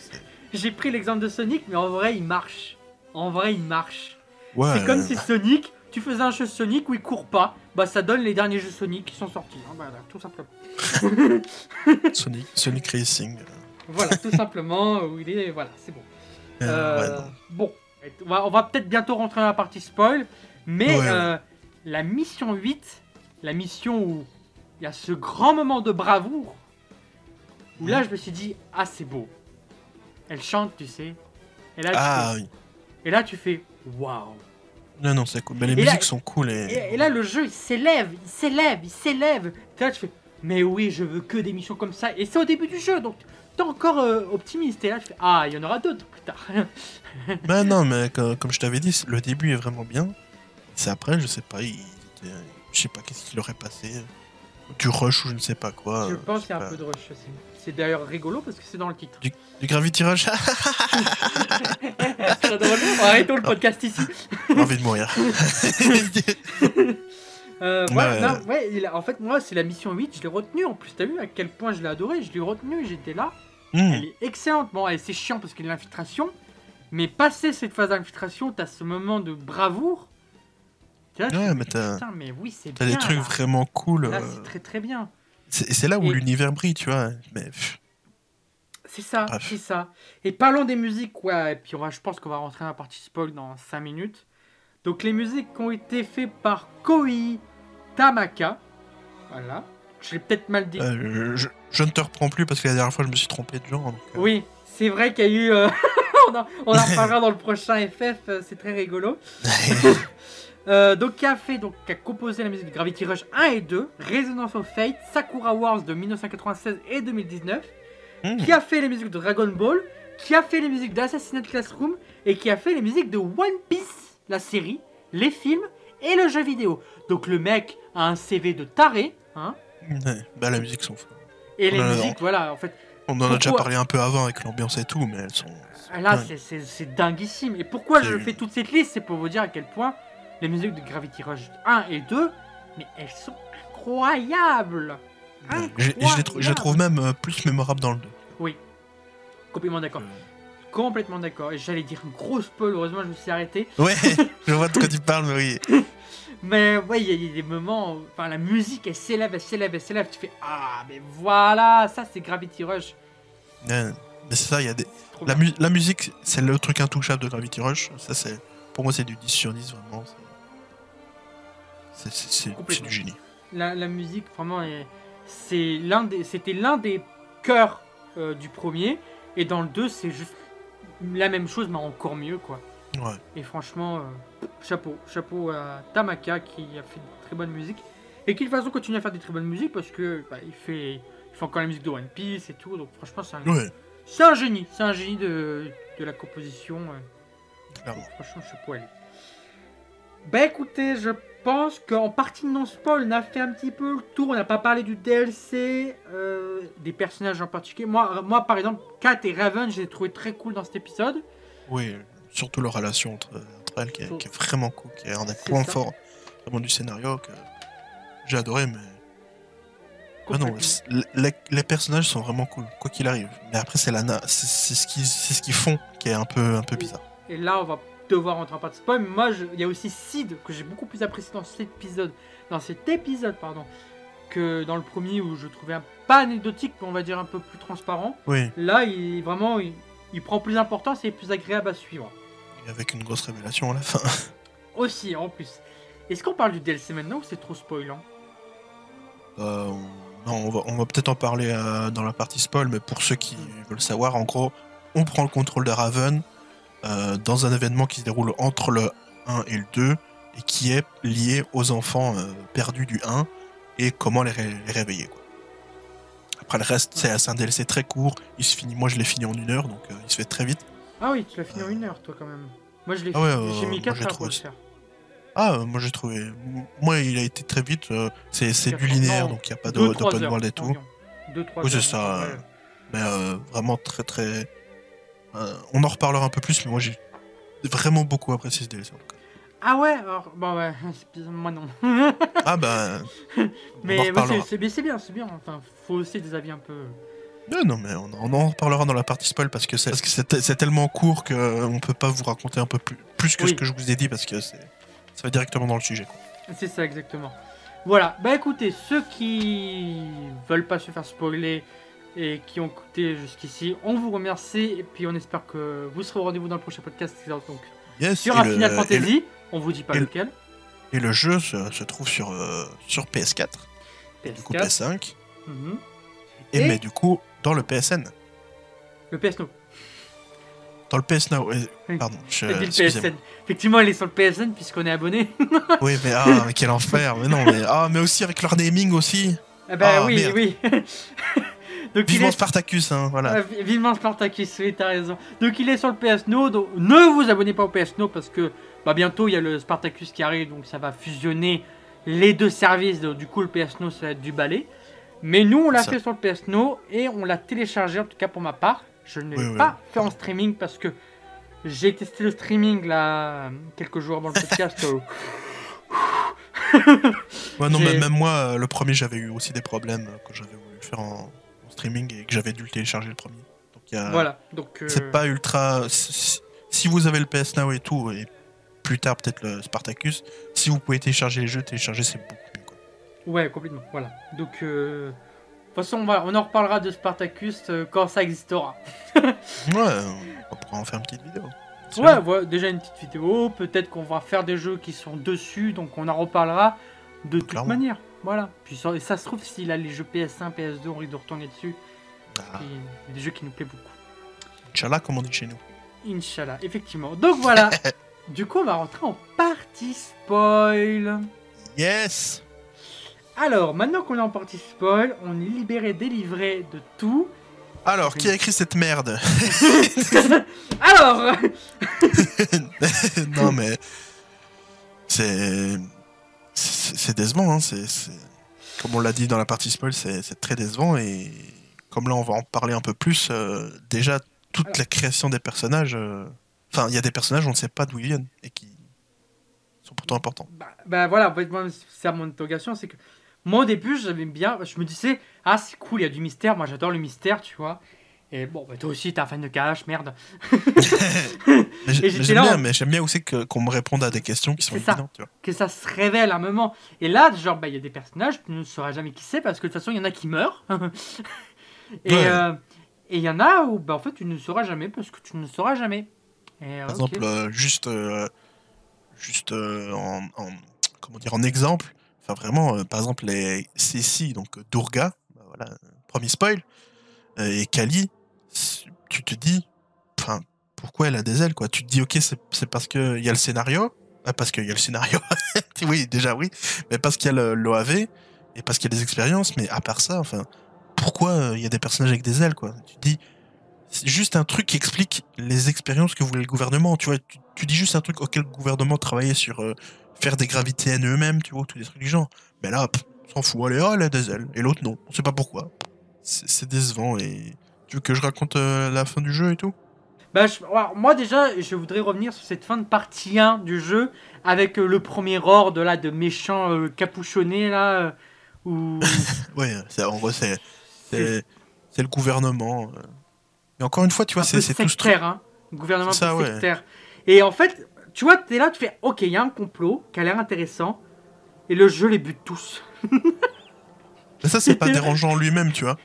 Speaker 1: J'ai pris l'exemple de Sonic, mais en vrai, il marche. En vrai, il marche.
Speaker 2: Ouais,
Speaker 1: C'est comme si Sonic, tu faisais un jeu Sonic où il court pas. Bah, ça donne les derniers jeux Sonic qui sont sortis. hein, voilà, tout simplement. *laughs*
Speaker 2: Sonic, Sonic Racing.
Speaker 1: Voilà, tout simplement où il est. Voilà, c'est bon.
Speaker 2: euh,
Speaker 1: Euh,
Speaker 2: ouais,
Speaker 1: bon, on va, peut-être bientôt rentrer dans la partie spoil, mais
Speaker 2: ouais.
Speaker 1: euh, la mission 8, la mission où il y a ce grand moment de bravoure, où là je me suis dit, ah c'est beau. Elle chante, tu sais. Et là, tu
Speaker 2: Ah
Speaker 1: fais,
Speaker 2: oui.
Speaker 1: et là tu fais, waouh.
Speaker 2: Non, non, c'est cool. Mais les
Speaker 1: Et là-
Speaker 2: musiques sont cool et.
Speaker 1: Là le jeu il s'élève, il s'élève, il s'élève. Et là tu fais, mais oui, je veux que des missions comme ça. Et c'est au début du jeu, donc t'es encore euh, optimiste. Et là tu fais, ah, il y en aura d'autres plus tard. *laughs*
Speaker 2: Bah non, mais co- comme je t'avais dit, le début est vraiment bien. C'est après, je sais pas, il était- je sais pas qu'est-ce qu'il aurait passé. Du rush ou je ne sais pas quoi.
Speaker 1: Je pense qu'il y a
Speaker 2: pas.
Speaker 1: un peu de rush aussi. C'est d'ailleurs rigolo parce que c'est dans le titre.
Speaker 2: Du Gravity *laughs* Rush.
Speaker 1: Arrêtons le podcast ici.
Speaker 2: j'ai envie de mourir. *laughs*
Speaker 1: Euh, ouais, non, ouais, il a- en fait, moi, c'est la mission 8, je l'ai retenue. En plus, t'as vu à quel point je l'ai adoré. Je l'ai retenue, j'étais là.
Speaker 2: Hmm.
Speaker 1: Elle est excellente. Bon, elle- c'est chiant parce qu'il y a l'infiltration. Mais passer cette phase d'infiltration, t'as ce moment de bravoure.
Speaker 2: Ouais,
Speaker 1: fais,
Speaker 2: mais t'as-
Speaker 1: mais oui, c'est
Speaker 2: T'as des trucs
Speaker 1: là.
Speaker 2: vraiment cool.
Speaker 1: Là,
Speaker 2: euh,
Speaker 1: c'est très très bien.
Speaker 2: C'est là où
Speaker 1: Et-
Speaker 2: l'univers brille, tu vois. Mais
Speaker 1: C'est ça, c'est ça. Et parlons des musiques, ouais, et puis on va, je pense qu'on va rentrer dans la partie spoil dans 5 minutes. Donc les musiques ont été faites par Koi Tamaka. Voilà. Je l'ai peut-être mal dit.
Speaker 2: euh, je, je ne te reprends plus parce que la dernière fois je me suis trompé de genre. donc, euh,
Speaker 1: Oui, c'est vrai qu'il y a eu... euh, *laughs* on, en, on en reparlera dans le prochain FF, c'est très rigolo. *laughs* Euh, donc qui a fait, donc qui a composé la musique de Gravity Rush 1 et 2, Resonance of Fate, Sakura Wars de 1996 et 2019,
Speaker 2: hmm.
Speaker 1: qui a fait les musiques de Dragon Ball, qui a fait les musiques d'Assassinat Classroom et qui a fait les musiques de One Piece, la série, les films et le jeu vidéo. Donc le mec a un CV de taré, hein,
Speaker 2: Ouais, bah, la musique sont
Speaker 1: et les
Speaker 2: Ouais,
Speaker 1: musiques, voilà, en fait,
Speaker 2: On en a déjà parlé un peu avant avec l'ambiance et tout, mais elles sont.
Speaker 1: là
Speaker 2: Ouais.
Speaker 1: c'est- dinguissime. Et pourquoi je fais toute cette liste, c'est pour vous dire à quel point les musiques de Gravity Rush 1 et 2, mais elles sont incroyables.
Speaker 2: J'ai- je, les trou- je les trouve même euh, plus mémorables dans le 2.
Speaker 1: Complètement d'accord. complètement d'accord. Et j'allais dire un gros spoil, heureusement je me suis arrêté.
Speaker 2: Ouais, *laughs* je vois de quoi tu parles, mais oui.
Speaker 1: Mais ouais, il y, a des moments, où, enfin la musique elle s'élève, elle s'élève, elle s'élève. Tu fais ah mais voilà, ça c'est Gravity Rush.
Speaker 2: Ouais, mais c'est ça, il y a des. La, mu- la musique, c'est le truc intouchable de Gravity Rush. Ça, c'est pour moi, c'est du 10 sur 10 vraiment. C'est- du génie.
Speaker 1: La, la musique vraiment c'est l'un des, c'était l'un des cœurs euh, du premier. Et dans le 2 c'est juste la même chose mais encore mieux quoi.
Speaker 2: Ouais.
Speaker 1: Et franchement, euh, chapeau, chapeau à Tamaka qui a fait de très bonne musique. Et qui de toute façon continue à faire des très bonnes musiques parce que bah, il, fait, il fait encore la musique de One Piece et tout. Donc franchement, c'est un,
Speaker 2: Ouais,
Speaker 1: c'est un génie. C'est un génie de, de la composition. euh.
Speaker 2: clairement.
Speaker 1: Franchement, chapeau à lui. Bah écoutez, je pense qu'en partie non-spoil, on a fait un petit peu le tour. On n'a pas parlé du DLC, euh, des personnages en particulier. Moi, moi, par exemple, Kat et Raven, je les ai trouvés très cool dans cet épisode.
Speaker 2: Oui, surtout leur relation entre, entre elles qui est, qui est vraiment cool, qui est un des points forts vraiment du scénario que j'ai adoré, mais. Ah non, les, les personnages sont vraiment cool, quoi qu'il arrive. Mais après, c'est la c'est ce qu'ils ce qu'ils font qui est un peu, un peu bizarre.
Speaker 1: Et là, on va devoir rentrer en pas de spoil. Moi, je- il y a aussi Sid que j'ai beaucoup plus apprécié dans cet épisode, dans cet épisode, pardon, que dans le premier où je trouvais un pas anecdotique, mais on va dire un peu plus transparent.
Speaker 2: Oui,
Speaker 1: Là, il vraiment, il, il prend plus d'importance et est plus agréable à suivre.
Speaker 2: et avec une grosse révélation à la fin. *laughs*
Speaker 1: Aussi, en plus. Est-ce qu'on parle du DLC maintenant ou c'est trop spoilant
Speaker 2: Euh, on- non, on va, on va peut-être en parler euh, dans la partie spoil, mais pour ceux qui veulent savoir, en gros, on prend le contrôle de Raven euh, dans un événement qui se déroule entre le 1 et le 2 et qui est lié aux enfants euh, perdus du 1 et comment les, ré- les réveiller. Quoi. Après le reste, c'est c'est un DLC très court. Il se finit, moi je l'ai fini en une heure, donc euh, il se fait très vite.
Speaker 1: Ah oui, tu l'as fini en une heure, toi, quand même. Moi, je l'ai
Speaker 2: Ah ouais,
Speaker 1: J'ai mis
Speaker 2: moi,
Speaker 1: 4
Speaker 2: j'ai
Speaker 1: heures pour
Speaker 2: trouvé
Speaker 1: le faire.
Speaker 2: Ah, moi j'ai trouvé. Moi il a été très vite. c'est du linéaire,
Speaker 1: non,
Speaker 2: donc il n'y a pas de-
Speaker 1: 2-3
Speaker 2: d'open world et tout.
Speaker 1: environ. Deux, trois
Speaker 2: Oui, c'est ça,
Speaker 1: ouais.
Speaker 2: Mais vraiment très très. Euh, on en reparlera un peu plus, mais moi j'ai vraiment beaucoup apprécié ce DLC. en tout cas.
Speaker 1: Ah ouais, alors, bon ouais, *laughs* moi non. *laughs*
Speaker 2: Ah bah.
Speaker 1: Mais ouais, c'est- bien, c'est bien, bien. Enfin, faut aussi des avis un peu.
Speaker 2: Non, non, mais on, on en reparlera dans la partie spoil parce que c'est tellement court qu'on peut pas vous raconter un peu plus, plus que
Speaker 1: Oui.
Speaker 2: ce que je vous ai dit parce que ça va directement dans le sujet.
Speaker 1: C'est ça exactement. Voilà, bah écoutez, ceux qui veulent pas se faire spoiler et qui ont écouté jusqu'ici, on vous remercie et puis on espère que vous serez au rendez-vous dans le prochain podcast donc
Speaker 2: Yes,
Speaker 1: sur un
Speaker 2: le-
Speaker 1: Final
Speaker 2: et le-
Speaker 1: Fantasy. On vous dit pas
Speaker 2: et
Speaker 1: lequel.
Speaker 2: Et le jeu se, se trouve sur, euh, sur PS4, du coup
Speaker 1: PS4.
Speaker 2: PS5,
Speaker 1: Mhm.
Speaker 2: et,
Speaker 1: Et-
Speaker 2: mais du coup dans le PSN.
Speaker 1: Le PS Now.
Speaker 2: Dans le PS Now. euh. Pardon, je,
Speaker 1: dit le. PSN. Effectivement, il est sur le PSN puisqu'on est abonné. *laughs*
Speaker 2: Oui, mais ah, quel enfer. Mais non, mais ah, mais aussi avec leur naming aussi.
Speaker 1: Ah bah
Speaker 2: Ah,
Speaker 1: oui,
Speaker 2: merde.
Speaker 1: oui. *laughs* donc
Speaker 2: Vivement
Speaker 1: est...
Speaker 2: Spartacus, hein, voilà.
Speaker 1: Vi- vivement Spartacus, oui, t'as raison. Donc il est sur le PS Now, donc ne vous abonnez pas au PS Now parce que bah, bientôt il y a le Spartacus qui arrive, donc ça va fusionner les deux services. Donc, du coup, le PS Now, ça va être du balai. Mais nous, on l'a fait sur le PS Now et on l'a téléchargé, en tout cas pour ma part. Je ne l'ai
Speaker 2: Oui, oui.
Speaker 1: pas fait en streaming parce que j'ai testé le streaming là quelques jours avant le podcast. euh, *laughs*
Speaker 2: Ouais, non, même moi, euh, le premier, j'avais eu aussi des problèmes quand j'avais voulu faire en streaming et que j'avais dû le télécharger le premier. Donc, il y a-
Speaker 1: Voilà, donc. euh,
Speaker 2: C'est pas ultra. Si, vous avez le PS Now et tout, et plus tard peut-être le Spartacus, si vous pouvez télécharger les jeux, télécharger c'est beaucoup mieux. Quoi.
Speaker 1: Ouais, complètement. Voilà. Donc, euh, de toute façon, voilà, on en reparlera de Spartacus euh, quand ça existera. *laughs*
Speaker 2: Ouais, on pourra en faire une petite vidéo.
Speaker 1: Ouais, voilà, déjà une petite vidéo. Peut-être qu'on va faire des jeux qui sont dessus, donc on en reparlera de toute
Speaker 2: Clairement.
Speaker 1: manière. Voilà. Puis ça, et ça se trouve, s'il a les jeux PS1, PS2, on risque de retourner dessus.
Speaker 2: Ah,
Speaker 1: Puis, des jeux qui nous plaisent beaucoup.
Speaker 2: Inch'Allah, comme on dit chez nous.
Speaker 1: Inch'Allah, effectivement. Donc voilà. *laughs* du coup, on va rentrer en partie spoil.
Speaker 2: Yes
Speaker 1: Alors, maintenant qu'on est en partie spoil, on est libéré, délivré de tout.
Speaker 2: Alors, qui a écrit cette merde *laughs*
Speaker 1: Alors *laughs*
Speaker 2: Non, mais. C'est. C'est décevant, hein. c'est Comme on l'a dit dans la partie spoil, c'est très décevant et. Comme là, on va en parler un peu plus, euh, déjà, toute la création des personnages. euh, Enfin, il y a des personnages, on ne sait pas d'où ils viennent et qui sont pourtant importants.
Speaker 1: bah, bah voilà, c'est mon interrogation, c'est que moi au début j'avais bien, je me disais, ah c'est cool, il y a du mystère, moi j'adore le mystère, tu vois. Et bon, bah, toi aussi, t'es un fan de cash, merde. *laughs*
Speaker 2: J'aime bien,
Speaker 1: en-
Speaker 2: mais j'aime bien aussi qu'on me réponde à des questions qui sont
Speaker 1: ça.
Speaker 2: évidentes.
Speaker 1: Que ça se révèle à un moment. Et là, genre, bah, il y a des personnages, tu ne sauras jamais qui c'est, parce que de toute façon, il y en a qui meurent. *laughs* et
Speaker 2: Ouais.
Speaker 1: euh, et il y en a où, bah, en fait, tu ne sauras jamais, parce que tu ne sauras jamais. Et,
Speaker 2: Par exemple, euh, juste, euh, juste euh, en, en- comment dire, en exemple, enfin vraiment, euh, par exemple, les Cécile, donc euh, Durga, bah, voilà, premier spoil, euh, et Kali, tu te dis, enfin, pourquoi elle a des ailes, quoi Tu te dis, ok, c'est c'est parce qu'il y a le scénario, ah, parce qu'il y a le scénario, *laughs* oui, déjà oui, mais parce qu'il y a l'OAV, et parce qu'il y a des expériences, mais à part ça, enfin, pourquoi euh, il y a des personnages avec des ailes, quoi? Tu te dis, c'est juste un truc qui explique les expériences que voulait le gouvernement. Tu vois, tu, dis juste un truc auquel le gouvernement travaillait sur euh, faire des gravités N eux-mêmes, tu vois, tous des trucs du genre. Mais là, s'en fout. Oh, elle a des ailes. Et l'autre, non. On sait pas pourquoi. C'est décevant. Et tu veux que je raconte euh, la fin du jeu et tout?
Speaker 1: Bah, je- alors, moi déjà, je voudrais revenir sur cette fin de partie 1 du jeu avec euh, le premier horde là de méchants euh, capuchonnés là où *laughs*
Speaker 2: Ouais, en gros, c'est
Speaker 1: c'est
Speaker 2: le gouvernement. Et encore une fois, tu vois, c'est tout ce truc.
Speaker 1: hein. Gouvernement
Speaker 2: ça, ouais.
Speaker 1: sectaire. Et en fait, tu vois, t'es là, tu fais, ok, il y a un complot qui a l'air intéressant, et le jeu les bute tous. *laughs*
Speaker 2: Mais ça, c'est pas dérangeant lui-même, tu vois.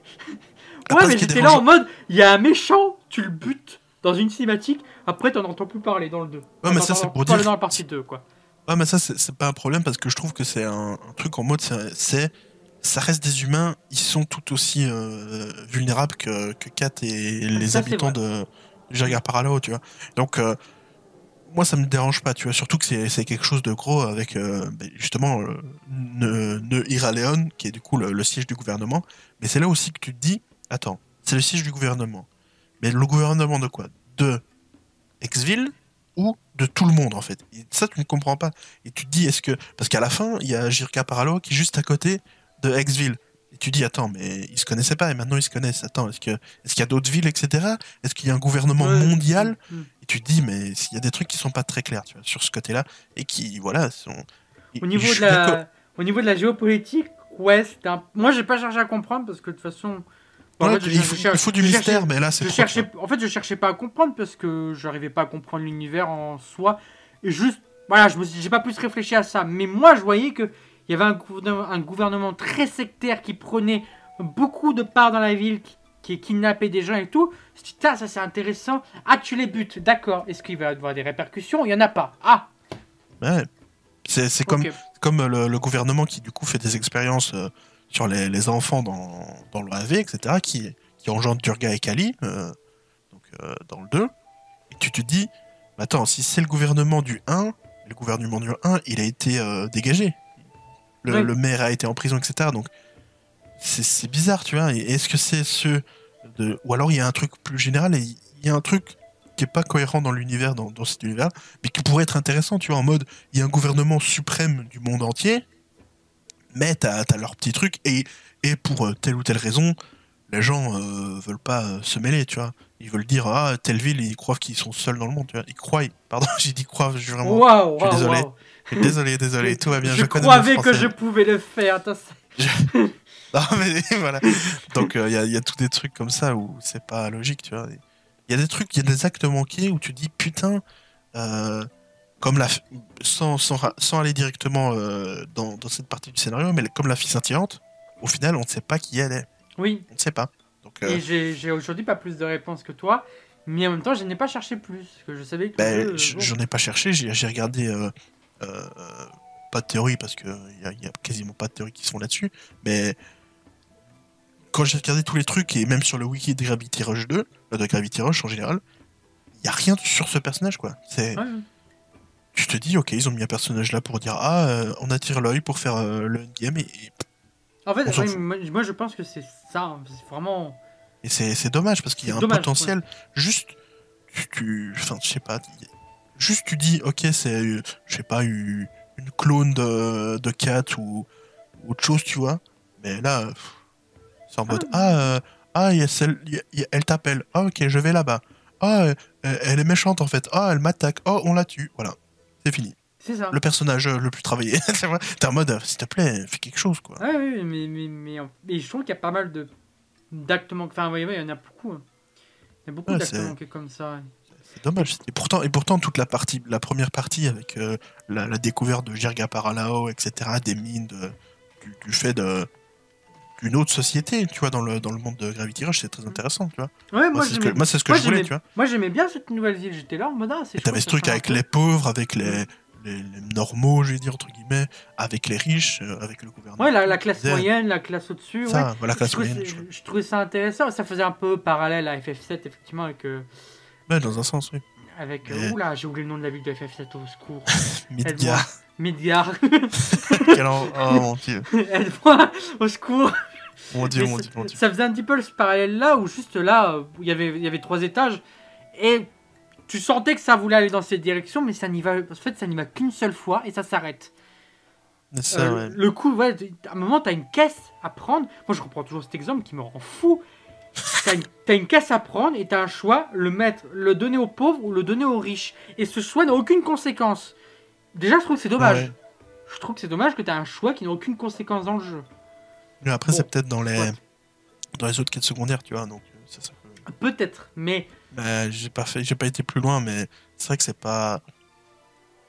Speaker 1: Ouais, mais j'étais là en mode, il y a un méchant, tu le butes dans une cinématique, après t'en entends plus parler dans le 2.
Speaker 2: Ouais, mais ça, c'est pour dire-
Speaker 1: dans la partie 2, quoi.
Speaker 2: Ouais, mais ça, c'est pas un problème parce que je trouve que c'est un, un truc en mode, c'est-. Ça reste des humains, ils sont tout aussi euh, vulnérables que, que Kat et les
Speaker 1: Ça, c'est
Speaker 2: habitants de, du Jaguar Parallel, tu vois. Donc, euh, moi, ça me dérange pas, tu vois. Surtout que c'est quelque chose de gros avec, euh, ben, justement, euh, Ne, Ne Ira Leon, qui est du coup le, le siège du gouvernement. Mais c'est là aussi que tu te dis, attends, c'est le siège du gouvernement. Mais le gouvernement de quoi? De Exville ou de tout le monde, en fait? Et Ça, tu ne comprends pas. Et tu te dis, est-ce que. Parce qu'à la fin, il y a Jirka Paralo qui est juste à côté de Exville. Et tu dis, attends, mais ils se connaissaient pas et maintenant ils se connaissent. Attends, est-ce que est-ce qu'il y a d'autres villes, etc. Est-ce qu'il y a un gouvernement
Speaker 1: Ouais.
Speaker 2: mondial?
Speaker 1: Mm.
Speaker 2: Et tu te dis, mais s'il y a des trucs qui sont pas très clairs tu vois, sur ce côté-là et qui, voilà, sont.
Speaker 1: Au niveau, de la... Au niveau de la géopolitique, ouais, c'était un... Moi, j'ai pas cherché à comprendre parce que de toute façon. Bon, en fait,
Speaker 2: il, faut, il du mystère,
Speaker 1: cherchais-
Speaker 2: mais là, c'est
Speaker 1: Je
Speaker 2: trop.
Speaker 1: cherchais, en fait, je cherchais pas à comprendre parce que j'arrivais pas à comprendre l'univers en soi. Et juste, voilà, je me j'ai pas plus réfléchi à ça. Mais moi, je voyais que il y avait un gouvernement, un gouvernement très sectaire qui prenait beaucoup de parts dans la ville, qui, qui kidnappait des gens et tout. Je me suis dit, ça c'est intéressant. Ah, tu les butes, d'accord. Est-ce qu'il va y avoir des répercussions? Il y en a pas. Ah,
Speaker 2: Ouais. C'est comme, comme le, le gouvernement qui, du coup, fait des expériences euh, sur les, les enfants dans, dans l'OAV, etc., qui, qui engendre Durga et Kali, euh, donc, euh, dans le 2. Et tu te dis, mais attends, si c'est le gouvernement du 1, le gouvernement du 1, il a été euh, dégagé. Le,
Speaker 1: Oui.
Speaker 2: le maire a été en prison, etc. Donc, c'est bizarre, tu vois. Est-ce que c'est ceux de... Ou alors il y a un truc plus général, et il y a un truc qui est pas cohérent dans l'univers, dans, dans cet univers, mais qui pourrait être intéressant, tu vois, en mode, il y a un gouvernement suprême du monde entier, mais t'as as leur petit truc, et, et pour euh, telle ou telle raison, les gens euh, veulent pas euh, se mêler, tu vois. Ils veulent dire, ah, telle ville, ils croient qu'ils sont seuls dans le monde, tu vois. Ils croient, pardon, *laughs* j'ai dit croient, je suis vraiment... Je suis
Speaker 1: waouh,
Speaker 2: désolé. Désolé, désolé, tout va bien,
Speaker 1: je,
Speaker 2: je,
Speaker 1: croyais que je pouvais le faire. C'est- *laughs*
Speaker 2: Non, mais *laughs* voilà. Donc, il y, a, y a tous des trucs comme ça où c'est pas logique, tu vois. Il y a des trucs, il y a des actes manqués où tu dis, putain, euh, comme la. Sans, sans, sans aller directement euh, dans, dans cette partie du scénario, mais comme la fille scintillante, au final, on ne sait pas qui elle est.
Speaker 1: Oui,
Speaker 2: On ne sait pas. Donc, euh,
Speaker 1: Et j'ai aujourd'hui pas plus de réponses que toi, mais en même temps, je n'ai pas cherché plus. Parce que je savais que.
Speaker 2: ben,
Speaker 1: bon.
Speaker 2: j'en ai pas cherché, j'ai regardé. euh, pas de théorie, parce qu'il y a, y a quasiment pas de théorie qui sont là-dessus, mais. Quand j'ai regardé tous les trucs, et même sur le wiki de Gravity Rush 2, euh, de Gravity Rush en général, il y a rien sur ce personnage, quoi. C'est,
Speaker 1: Ouais, ouais.
Speaker 2: Tu te dis, ok, ils ont mis un personnage là pour dire, ah, euh, on attire l'œil pour faire euh, le endgame, et, et,
Speaker 1: En fait, ouais, moi, moi, je pense que c'est ça. C'est vraiment.
Speaker 2: et c'est, dommage parce qu'il y a un
Speaker 1: dommage,
Speaker 2: potentiel. Juste, tu, enfin, je sais pas, juste tu dis, ok, c'est, euh, je sais pas, une, clone de, de Cat ou, autre chose, tu vois. Mais là, c'est en mode, ah, euh, ah, y a celle, il y a- il y a- elle t'appelle, ah, ok, je vais là-bas. Ah, elle est méchante en fait. Ah, elle m'attaque. Oh, on la tue. Voilà, c'est fini.
Speaker 1: C'est ça.
Speaker 2: Le personnage euh, le plus travaillé. *laughs* T'es en mode, euh, s'il te plaît, fais quelque chose, quoi.
Speaker 1: Ouais, ouais, mais, mais, mais, mais je trouve qu'il y a pas mal de d'actes manquants. Enfin, oui, oui, il y en a beaucoup. hein. Il y a beaucoup
Speaker 2: Ouais, c'est-
Speaker 1: manqués comme ça.
Speaker 2: C'est dommage. Et pourtant, et pourtant, toute la partie, la première partie avec euh, la, la découverte de Jirga Paralao, etc., des mines, de- du, du fait de d'une autre société, tu vois, dans le, dans le monde de Gravity Rush, c'est très intéressant, tu vois.
Speaker 1: Ouais,
Speaker 2: Moi,
Speaker 1: moi,
Speaker 2: c'est ce que,
Speaker 1: j'aimais-
Speaker 2: moi, c'est ce que
Speaker 1: moi,
Speaker 2: je voulais, tu vois.
Speaker 1: moi, j'aimais bien cette nouvelle ville. J'étais là en mode, ah, c'est
Speaker 2: T'avais ce truc avec les pauvres, avec les, les, les normaux, je vais dire, entre guillemets, avec les riches, euh, avec le gouvernement.
Speaker 1: Ouais, la, la classe moyenne, la classe au-dessus.
Speaker 2: Ça,
Speaker 1: ouais.
Speaker 2: voilà, classe
Speaker 1: je, trouvais,
Speaker 2: moyenne.
Speaker 1: ça-
Speaker 2: je-
Speaker 1: je trouvais ça intéressant. Ça faisait un peu parallèle à FF7, effectivement, avec. euh,
Speaker 2: Ouais, dans un sens, oui.
Speaker 1: avec
Speaker 2: Mais-
Speaker 1: Oula, j'ai oublié le nom de la ville de FF7, au secours. *laughs*
Speaker 2: Midgar.
Speaker 1: Midgar. *laughs*
Speaker 2: Quel en- Oh mon dieu. *laughs*
Speaker 1: Aide-moi, au secours.
Speaker 2: Mon dieu, mon dieu, mon dieu.
Speaker 1: Ça faisait un petit peu ce parallèle-là, où juste là, où il y avait, il y avait trois étages, et tu sentais que ça voulait aller dans cette direction, mais ça n'y va, en fait, ça n'y va qu'une seule fois, et ça s'arrête.
Speaker 2: Ça,
Speaker 1: Euh,
Speaker 2: ouais.
Speaker 1: Le coup, ouais, à un moment, t'as une caisse à prendre. Moi, je reprends toujours cet exemple qui me rend fou. T'as une, une caisse à prendre et t'as un choix, le mettre, le donner aux pauvres ou le donner aux riches. Et ce choix n'a aucune conséquence. Déjà, je trouve que c'est dommage.
Speaker 2: Ouais.
Speaker 1: Je trouve que c'est dommage que t'as un choix qui n'a aucune conséquence dans le jeu.
Speaker 2: Mais après,
Speaker 1: Bon,
Speaker 2: c'est peut-être dans les,
Speaker 1: ouais.
Speaker 2: dans les autres quêtes secondaires, tu vois. Donc, euh, ça que-
Speaker 1: Peut-être, mais
Speaker 2: Bah, j'ai pas fait, j'ai pas été plus loin, mais c'est vrai que c'est pas.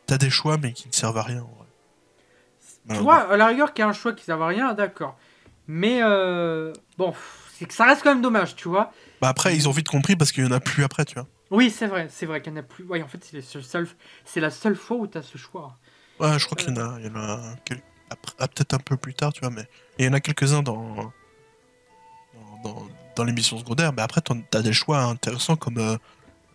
Speaker 2: T'as des choix, mais qui ne servent à rien. en vrai.
Speaker 1: tu vois, à la rigueur, qu'il y a un choix qui ne sert à rien, d'accord. Mais euh, bon, c'est que ça reste quand même dommage, tu vois.
Speaker 2: Bah après, ils ont vite compris parce qu'il y en a plus après, tu vois.
Speaker 1: Oui, c'est vrai, c'est vrai qu'il n'y en a plus. Ouais, en fait, c'est seul, la seule fois où tu as ce choix.
Speaker 2: Ouais, je crois qu'il y en a, il y en a ah, peut-être un peu plus tard, tu vois, mais et il y en a quelques-uns dans dans, dans, l'émission secondaire. Mais après, t'as des choix intéressants comme euh,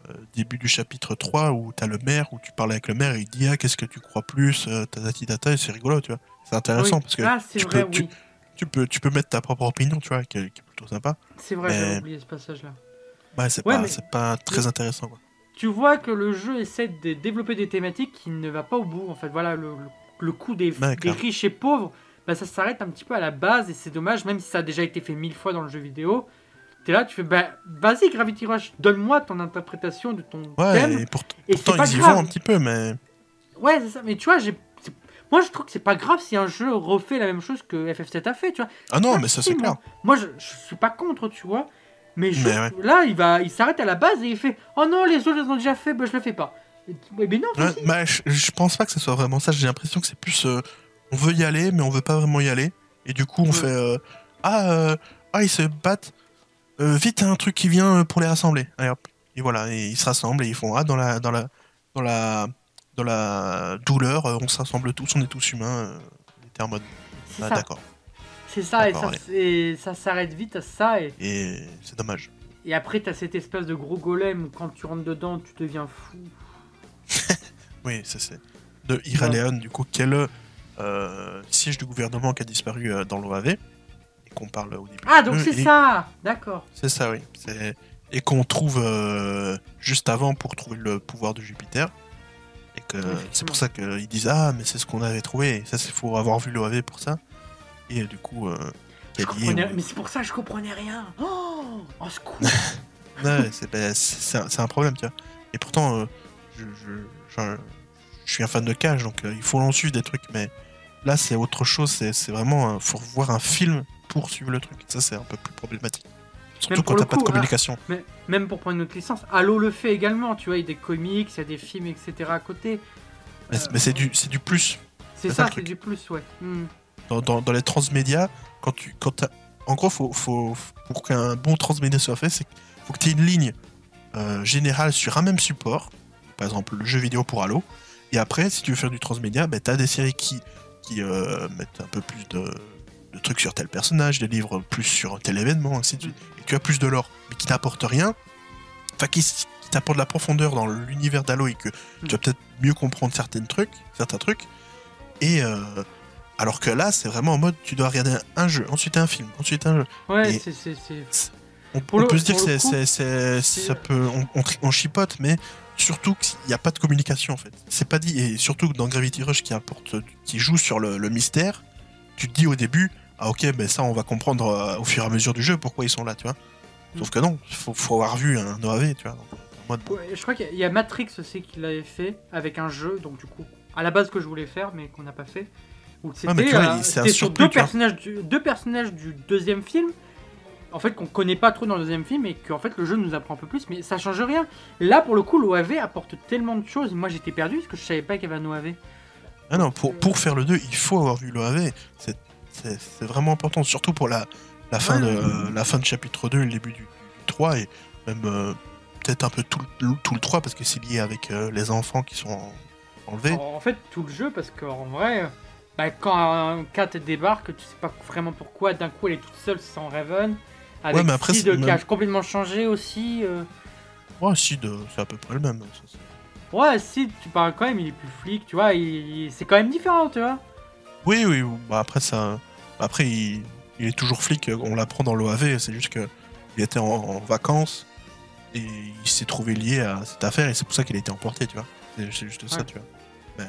Speaker 2: euh, début du chapitre 3 où t'as le maire, où tu parles avec le maire et il dit ah qu'est-ce que tu crois plus, euh, tatati tata, et c'est rigolo, tu vois. C'est intéressant
Speaker 1: Oui.
Speaker 2: parce que
Speaker 1: ah,
Speaker 2: tu
Speaker 1: vrai,
Speaker 2: peux- tu-
Speaker 1: oui.
Speaker 2: tu peux tu peux mettre ta propre opinion, tu vois, qui est, qui est plutôt sympa.
Speaker 1: C'est vrai,
Speaker 2: mais-
Speaker 1: j'avais oublié ce passage-là.
Speaker 2: Ouais, c'est
Speaker 1: Ouais,
Speaker 2: pas
Speaker 1: mais-
Speaker 2: pas très intéressant quoi.
Speaker 1: Tu vois que le jeu essaie de développer des thématiques qui ne va pas au bout. En fait, voilà, le, le, le coup des, des riches et pauvres, bah, ça s'arrête un petit peu à la base et c'est dommage, même si ça a déjà été fait mille fois dans le jeu vidéo. T'es là, tu fais, bah, vas-y, Gravity Rush, donne-moi ton interprétation de ton
Speaker 2: Ouais,
Speaker 1: thème.
Speaker 2: et pour-
Speaker 1: Et
Speaker 2: pourtant
Speaker 1: pas
Speaker 2: ils y
Speaker 1: grave.
Speaker 2: vont un petit peu, mais
Speaker 1: Ouais, c'est ça. Mais tu vois, j'ai. Moi, je trouve que c'est pas grave si un jeu refait la même chose que FF7 a fait, tu vois.
Speaker 2: ah non, mais ça c'est clair.
Speaker 1: Moi, je, je suis pas contre, tu vois. Mais juste,
Speaker 2: Mais
Speaker 1: là, il va, il s'arrête à la base et il fait Oh non, les autres les ont déjà fait, bah je le fais pas. Mais non,
Speaker 2: Ouais, bah, je, je pense pas que ce soit vraiment ça. J'ai l'impression que c'est plus. euh, on veut y aller, mais on veut pas vraiment y aller. Et du coup, on
Speaker 1: Ouais.
Speaker 2: fait. euh, ah, euh, ah, ils se battent. Euh, vite, un truc qui vient euh, pour les rassembler. Allez hop. Et voilà, et ils se rassemblent et ils font. Ah, dans la. Dans la, dans la, dans la douleur, on se rassemble tous, on est tous humains. T'es en mode.
Speaker 1: c'est
Speaker 2: Ah,
Speaker 1: ça.
Speaker 2: d'accord.
Speaker 1: C'est ça, et ça, et ça s'arrête vite à ça. Et,
Speaker 2: Et c'est dommage.
Speaker 1: et après, t'as cette espèce de gros golem où quand tu rentres dedans, tu deviens fou. *laughs*
Speaker 2: Oui, ça c'est. De Iraleon, du coup, le euh, siège du gouvernement qui a disparu euh, dans l'OAV. Et qu'on parle au début.
Speaker 1: Ah, donc
Speaker 2: jeu.
Speaker 1: c'est
Speaker 2: Et-
Speaker 1: ça D'accord.
Speaker 2: C'est ça, oui. Et qu'on trouve euh, juste avant pour trouver le pouvoir de Jupiter. Et que c'est pour ça qu'ils disent Ah, mais c'est ce qu'on avait trouvé. Et ça, c'est faut avoir vu l'OAV pour ça. Et euh, du coup, euh,
Speaker 1: Je
Speaker 2: Kelly,
Speaker 1: comprenais-
Speaker 2: euh,
Speaker 1: Mais c'est pour ça que je comprenais rien. Oh, oh secours. *laughs*
Speaker 2: c'est un, c'est un problème, tu vois. Et pourtant, euh, je, je, je- je suis un fan de Cage, donc euh, il faut en suivre des trucs. Mais là, c'est autre chose. C'est vraiment. Il faut voir un film pour suivre le truc. Ça, c'est un peu plus problématique. Surtout
Speaker 1: Même
Speaker 2: quand t'as pas de
Speaker 1: ah,
Speaker 2: communication.
Speaker 1: Mais même pour prendre une autre licence, Halo le fait également, tu vois, il y a des comics, il y a des films, etc. à côté.
Speaker 2: Mais,
Speaker 1: Euh,
Speaker 2: mais c'est du, c'est du plus.
Speaker 1: C'est
Speaker 2: ça,
Speaker 1: c'est du plus, ouais. Hmm.
Speaker 2: dans, dans, dans les transmédias, quand tu, quand en gros, faut, faut, pour qu'un bon transmédia soit fait, c'est qu'il faut que tu aies une ligne euh, générale sur un même support, par exemple le jeu vidéo pour Halo, et après, si tu veux faire du transmédia, ben, tu as des séries qui, qui euh, mettent un peu plus de, de trucs sur tel personnage, des livres plus sur tel événement, ainsi de suite, et tu as plus de lore, mais qui t'apportent rien, enfin qui, t'apportent de la profondeur dans l'univers d'Halo et que tu vas peut-être mieux comprendre certains trucs, certains trucs, et euh, alors que là, c'est vraiment en mode, tu dois regarder un jeu, ensuite un film, ensuite un jeu.
Speaker 1: Ouais, c'est-
Speaker 2: On,
Speaker 1: Pour
Speaker 2: on
Speaker 1: le-
Speaker 2: peut se dire que c'est, ça peut, on, on, on chipote, mais surtout qu'il n'y a pas de communication en fait. C'est pas dit, et surtout que dans Gravity Rush qui apporte, qui joue sur le, le mystère, tu te dis au début, ah ok, ben ça on va comprendre euh, au fur et à mesure du jeu pourquoi ils sont là, tu vois. Sauf que non, faut, faut avoir vu un OAV, tu vois. donc, en mode, bon,
Speaker 1: Ouais, je crois qu'il y a- Matrix aussi qui l'avait fait avec un jeu, donc du coup, à la base que je voulais faire, mais qu'on n'a pas fait. C'était
Speaker 2: vois,
Speaker 1: euh, sur personnages, du, deux personnages du deuxième film. En fait qu'on connaît pas trop dans le deuxième film et qu'en fait le jeu nous apprend un peu plus, mais ça change rien. Là pour le coup l'OAV apporte tellement de choses. Moi j'étais perdu parce que je savais pas qu'il y avait un OAV.
Speaker 2: Ah non, pour, pour faire le 2, il faut avoir vu l'OAV. C'est vraiment important, surtout pour la, la, fin,
Speaker 1: Ouais.
Speaker 2: de, la fin de chapitre 2 et le début du, du 3, et même euh, peut-être un peu tout, le- tout le 3, parce que c'est lié avec euh, les enfants qui sont en- enlevés.
Speaker 1: En, en fait tout le jeu parce qu'en vrai, euh, bah, quand un Kat débarque, tu sais pas vraiment pourquoi. D'un coup elle est toute seule sans Raven. Avec
Speaker 2: mais après,
Speaker 1: Sid qui
Speaker 2: même-
Speaker 1: a complètement changé aussi. euh.
Speaker 2: Ouais, si, de- c'est à peu près le même. ça, c'est-
Speaker 1: Ouais, Sid, tu parles quand même, il est plus flic, tu vois, il- c'est quand même différent, tu vois.
Speaker 2: Oui, oui, bah après, ça, après il, il est toujours flic, on l'apprend dans l'OAV, c'est juste que il était en, en vacances et il s'est trouvé lié à cette affaire et c'est pour ça qu'il a été emporté, tu vois. C'est juste ça,
Speaker 1: Ouais.
Speaker 2: tu vois. Mais,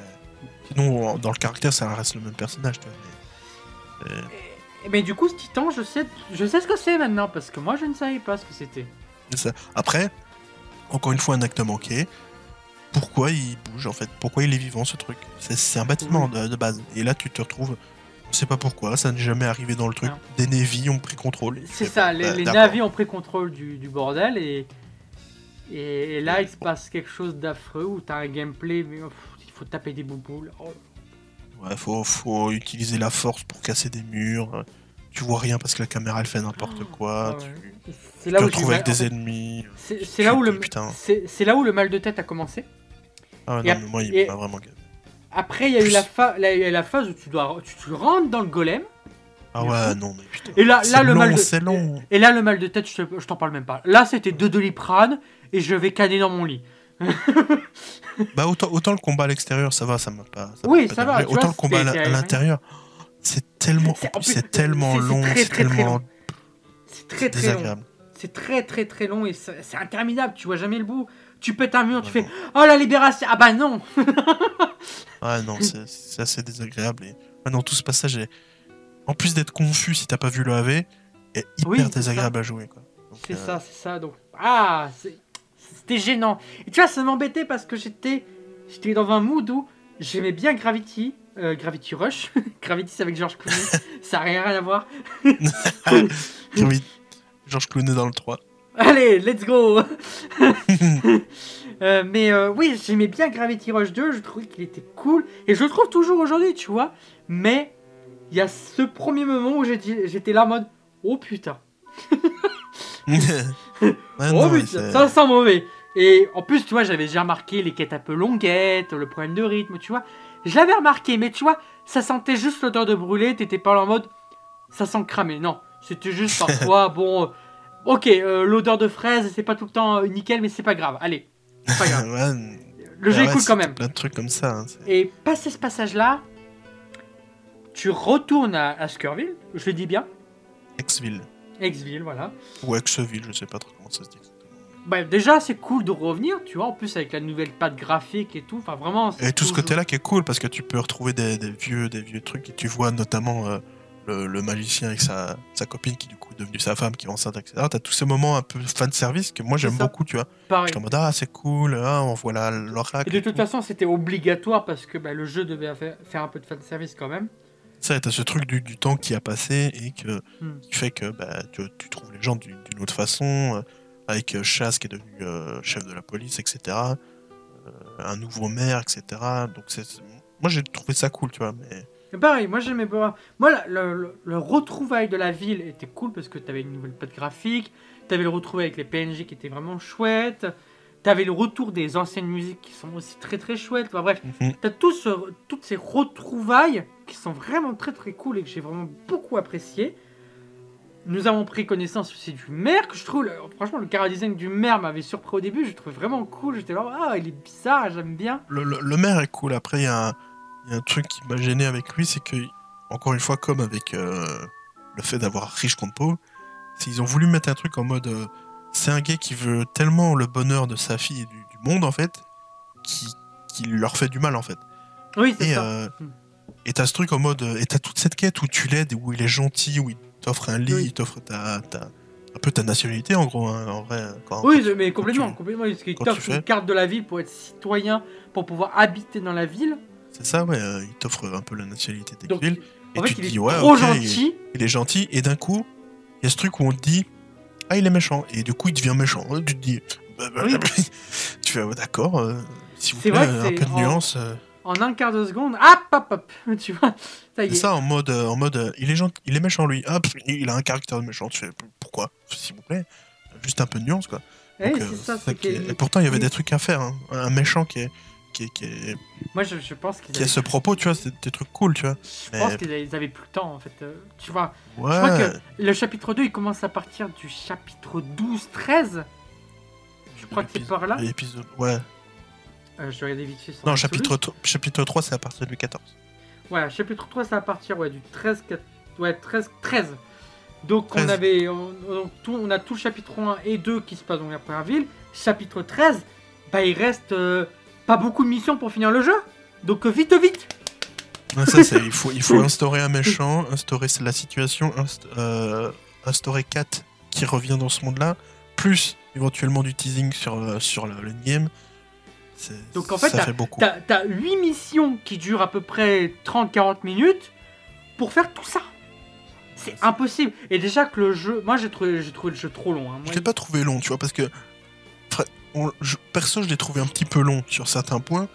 Speaker 2: sinon, dans le caractère, ça reste le même personnage, tu vois. mais- euh,
Speaker 1: Et- Mais du coup, ce titan, je sais, je sais ce que c'est maintenant, parce que moi, je ne savais pas ce que c'était.
Speaker 2: Après, encore une fois, un acte manqué. Pourquoi il bouge en fait? Pourquoi il est vivant ce truc? C'est un bâtiment de, de base. Et là, tu te retrouves. On sait pas pourquoi, ça n'est jamais arrivé dans le truc.
Speaker 1: Non.
Speaker 2: Des Navy ont pris contrôle.
Speaker 1: C'est ça,
Speaker 2: bah,
Speaker 1: les, les
Speaker 2: d'accord.
Speaker 1: navis ont pris contrôle du, du bordel, et, et, et là, il se passe quelque chose d'affreux, où t'as un gameplay, mais pff, il faut taper des bouboules. Oh.
Speaker 2: Ouais, faut, faut utiliser la force pour casser des murs. Tu vois rien parce que la caméra elle fait n'importe quoi.
Speaker 1: Ah ouais. Et
Speaker 2: tu
Speaker 1: C'est
Speaker 2: te
Speaker 1: là où j'ai
Speaker 2: retrouves
Speaker 1: mal-
Speaker 2: avec
Speaker 1: en
Speaker 2: des
Speaker 1: fait,
Speaker 2: ennemis.
Speaker 1: C'est c'est là où le
Speaker 2: Putain.
Speaker 1: c'est c'est là où le mal de tête a commencé.
Speaker 2: Ah ouais, non, mais moi il
Speaker 1: et-
Speaker 2: m'a vraiment.
Speaker 1: Après, il y a eu la, fa- là, il y a eu la phase où tu dois tu, tu rentres dans le golem.
Speaker 2: Ah ouais, non, mais putain.
Speaker 1: Et là, le mal
Speaker 2: long,
Speaker 1: de
Speaker 2: c'est long.
Speaker 1: Et là, le mal de tête, je te- je t'en parle même pas. Là, c'était deux doliprane et je vais canner dans mon lit. *laughs*
Speaker 2: Bah autant, autant le combat à l'extérieur, ça va, ça m'a pas. ça
Speaker 1: Oui,
Speaker 2: pas
Speaker 1: ça va, vois,
Speaker 2: Autant le combat à l'intérieur, c'est tellement,
Speaker 1: C'est-
Speaker 2: tellement long, c'est
Speaker 1: très, très
Speaker 2: tellement.
Speaker 1: C'est très très long.
Speaker 2: désagréable.
Speaker 1: C'est très très très long et c'est interminable. Tu vois jamais le bout. Tu pètes un mur, tu fais Oh la libération Ah bah non *laughs*
Speaker 2: Ah non, c'est assez désagréable. Et... Non, tout ce passage est. En plus d'être confus si t'as pas vu le AV, est hyper
Speaker 1: Oui,
Speaker 2: désagréable à jouer. Quoi.
Speaker 1: C'est
Speaker 2: euh,
Speaker 1: ça, c'est ça. Donc, ah, c'était gênant. Et tu vois, ça m'embêtait parce que j'étais, j'étais dans un mood où j'aimais bien Gravity, euh, Gravity Rush. *laughs* Gravity, c'est avec George Clooney. *laughs* ça n'a rien à voir. *laughs*
Speaker 2: oui, Georges Clooney dans le 3.
Speaker 1: Allez, let's go. Euh, mais euh, oui, j'aimais bien Gravity Rush 2. Je trouvais qu'il était cool et je le trouve toujours aujourd'hui, tu vois. Mais il y a ce premier moment où j'étais là en mode, oh putain.
Speaker 2: Ouais,
Speaker 1: oh
Speaker 2: non,
Speaker 1: putain, ça sent mauvais. Et en plus, tu vois, j'avais déjà remarqué les quêtes un peu longuettes, le problème de rythme, tu vois. Je l'avais remarqué, mais tu vois, ça sentait juste l'odeur de brûlé, t'étais pas en mode, ça sent cramé. Non, c'était juste parfois, *laughs* bon, euh, ok, euh, l'odeur de fraise, c'est pas tout le temps euh, nickel, mais c'est pas grave. Allez, c'est pas grave. *laughs*
Speaker 2: Ouais,
Speaker 1: Le jeu
Speaker 2: ouais,
Speaker 1: est cool quand même.
Speaker 2: Plein de trucs comme ça. hein,
Speaker 1: Et passé ce passage-là, tu retournes à, à Skurville, je le dis bien,
Speaker 2: Exville.
Speaker 1: Exville, voilà.
Speaker 2: Ou Exville, je sais pas trop comment ça se dit.
Speaker 1: Bah, déjà, c'est cool de revenir, tu vois, en plus avec la nouvelle patte graphique et tout, enfin vraiment.
Speaker 2: Et tout ce côté-là qui est cool parce que tu peux retrouver des, des vieux, des vieux trucs et tu vois notamment euh, le, le magicien avec sa, sa copine qui du coup est devenue sa femme qui est enceinte, etc. T'as tous ces moments un peu fan service que moi j'aime beaucoup, tu vois.
Speaker 1: Pareil.
Speaker 2: J'étais en mode ah c'est cool, ah, on voit
Speaker 1: Et
Speaker 2: l'oracle.
Speaker 1: de
Speaker 2: et
Speaker 1: toute
Speaker 2: tout.
Speaker 1: façon, c'était obligatoire parce que bah, le jeu devait faire, un peu de fanservice quand même.
Speaker 2: Ça, t'as ce truc du, du temps qui a passé et que,
Speaker 1: Hmm.
Speaker 2: qui fait que bah, tu, tu trouves les gens d'une d'une autre façon, euh, avec euh, Chas qui est devenu euh, chef de la police, etc. euh, un nouveau maire, etc. Donc c'est, moi j'ai trouvé ça cool, tu vois. Mais
Speaker 1: pareil, moi j'aimais pas. Moi, le, le- le retrouvaille de la ville était cool parce que t'avais une nouvelle patte graphique, t'avais le retrouvaille avec les PNJ qui était vraiment chouette, t'avais le retour des anciennes musiques qui sont aussi très très chouettes. Enfin, bref,
Speaker 2: Mhm.
Speaker 1: t'as tout ce- toutes ces retrouvailles qui sont vraiment très très cool et que j'ai vraiment beaucoup apprécié. Nous avons pris connaissance aussi du maire que je trouve, le- franchement, le cara design du maire m'avait surpris au début. Je le trouvais vraiment cool. J'étais là, ah, il est bizarre, j'aime bien.
Speaker 2: le, le- le maire est cool. Après, il y, a un- il y a un truc qui m'a gêné avec lui, c'est que, encore une fois, comme avec euh, le fait d'avoir riche contre pauvre, s'ils ont voulu mettre un truc en mode. euh, c'est un gars qui veut tellement le bonheur de sa fille et du, du monde, en fait, qui, qui leur fait du mal, en fait.
Speaker 1: Oui, c'est
Speaker 2: Et
Speaker 1: ça.
Speaker 2: euh,
Speaker 1: Hmm.
Speaker 2: et t'as ce truc en mode. Et t'as toute cette quête où tu l'aides, où il est gentil, où il t'offre un lit,
Speaker 1: Oui.
Speaker 2: il t'offre ta, ta- un peu ta nationalité, en gros, hein, en vrai. Quand,
Speaker 1: Oui,
Speaker 2: quand-
Speaker 1: mais complètement,
Speaker 2: tu-
Speaker 1: complètement. Parce qu'il t'offre une carte de la ville pour être citoyen, pour pouvoir habiter dans la ville.
Speaker 2: C'est ça, ouais. euh, il t'offre un peu la nationalité
Speaker 1: Donc,
Speaker 2: d'Exville. Et
Speaker 1: fait,
Speaker 2: tu te
Speaker 1: est
Speaker 2: dis, ouais,
Speaker 1: trop
Speaker 2: ok,
Speaker 1: gentil.
Speaker 2: il est gentil et d'un coup il y a ce truc où on te dit ah il est méchant et du coup il devient méchant. Tu te dis bah, bah,
Speaker 1: Oui. *laughs*
Speaker 2: tu fais ouais, d'accord. euh, S'il vous plaît,
Speaker 1: vrai que
Speaker 2: un peu de
Speaker 1: en-
Speaker 2: nuance. euh.
Speaker 1: En un quart de seconde, hop, hop, hop, *laughs* tu vois, ça y
Speaker 2: C'est
Speaker 1: est.
Speaker 2: ça en mode, euh, en mode euh, il est gentil, il est méchant lui. Ah, pff, il a un caractère de méchant. Tu fais pourquoi? S'il vous plaît, juste un peu de nuance quoi.
Speaker 1: Ouais,
Speaker 2: Donc,
Speaker 1: c'est
Speaker 2: euh,
Speaker 1: ça,
Speaker 2: qui Et pourtant il y avait des trucs à faire. hein. Un méchant qui est, qui est, qui est-
Speaker 1: Moi, je, je pense qu'ils
Speaker 2: qui a ce propos, tu vois, c'est des trucs cool, tu vois.
Speaker 1: je pense qu'ils avaient, plus le temps, en fait. tu vois,
Speaker 2: Ouais.
Speaker 1: je crois que le chapitre 2, il commence à partir du chapitre 12, 13. Je crois que c'est par là.
Speaker 2: L'épisode, ouais.
Speaker 1: Euh, je vais regarder vite fait sur
Speaker 2: Non, chapitre, chapitre 3, c'est à partir du 14.
Speaker 1: Ouais, chapitre 3, ça va partir ouais, du 13, 4 ouais, 13, 13. Donc on
Speaker 2: 13.
Speaker 1: avait on, on- tout, on a tout le chapitre 1 et 2 qui se passe dans la première ville. Chapitre 13, bah il reste euh, pas beaucoup de missions pour finir le jeu. Donc euh, vite vite.
Speaker 2: Ouais, ça, c'est, il, faut, il faut instaurer un méchant, instaurer la situation, inst- euh, instaurer Kat qui revient dans ce monde-là, plus éventuellement du teasing sur, euh, sur le, le game.
Speaker 1: Donc, en fait. T'as t'as 8 missions qui durent à peu près 30-40 minutes pour faire tout ça. C'est impossible. Et déjà que le jeu, moi j'ai trouvé, j'ai trouvé le jeu trop long. hein. Moi,
Speaker 2: Je l'ai pas trouvé long, tu vois, parce que fra- on- je- perso, je l'ai trouvé un petit peu long sur certains points,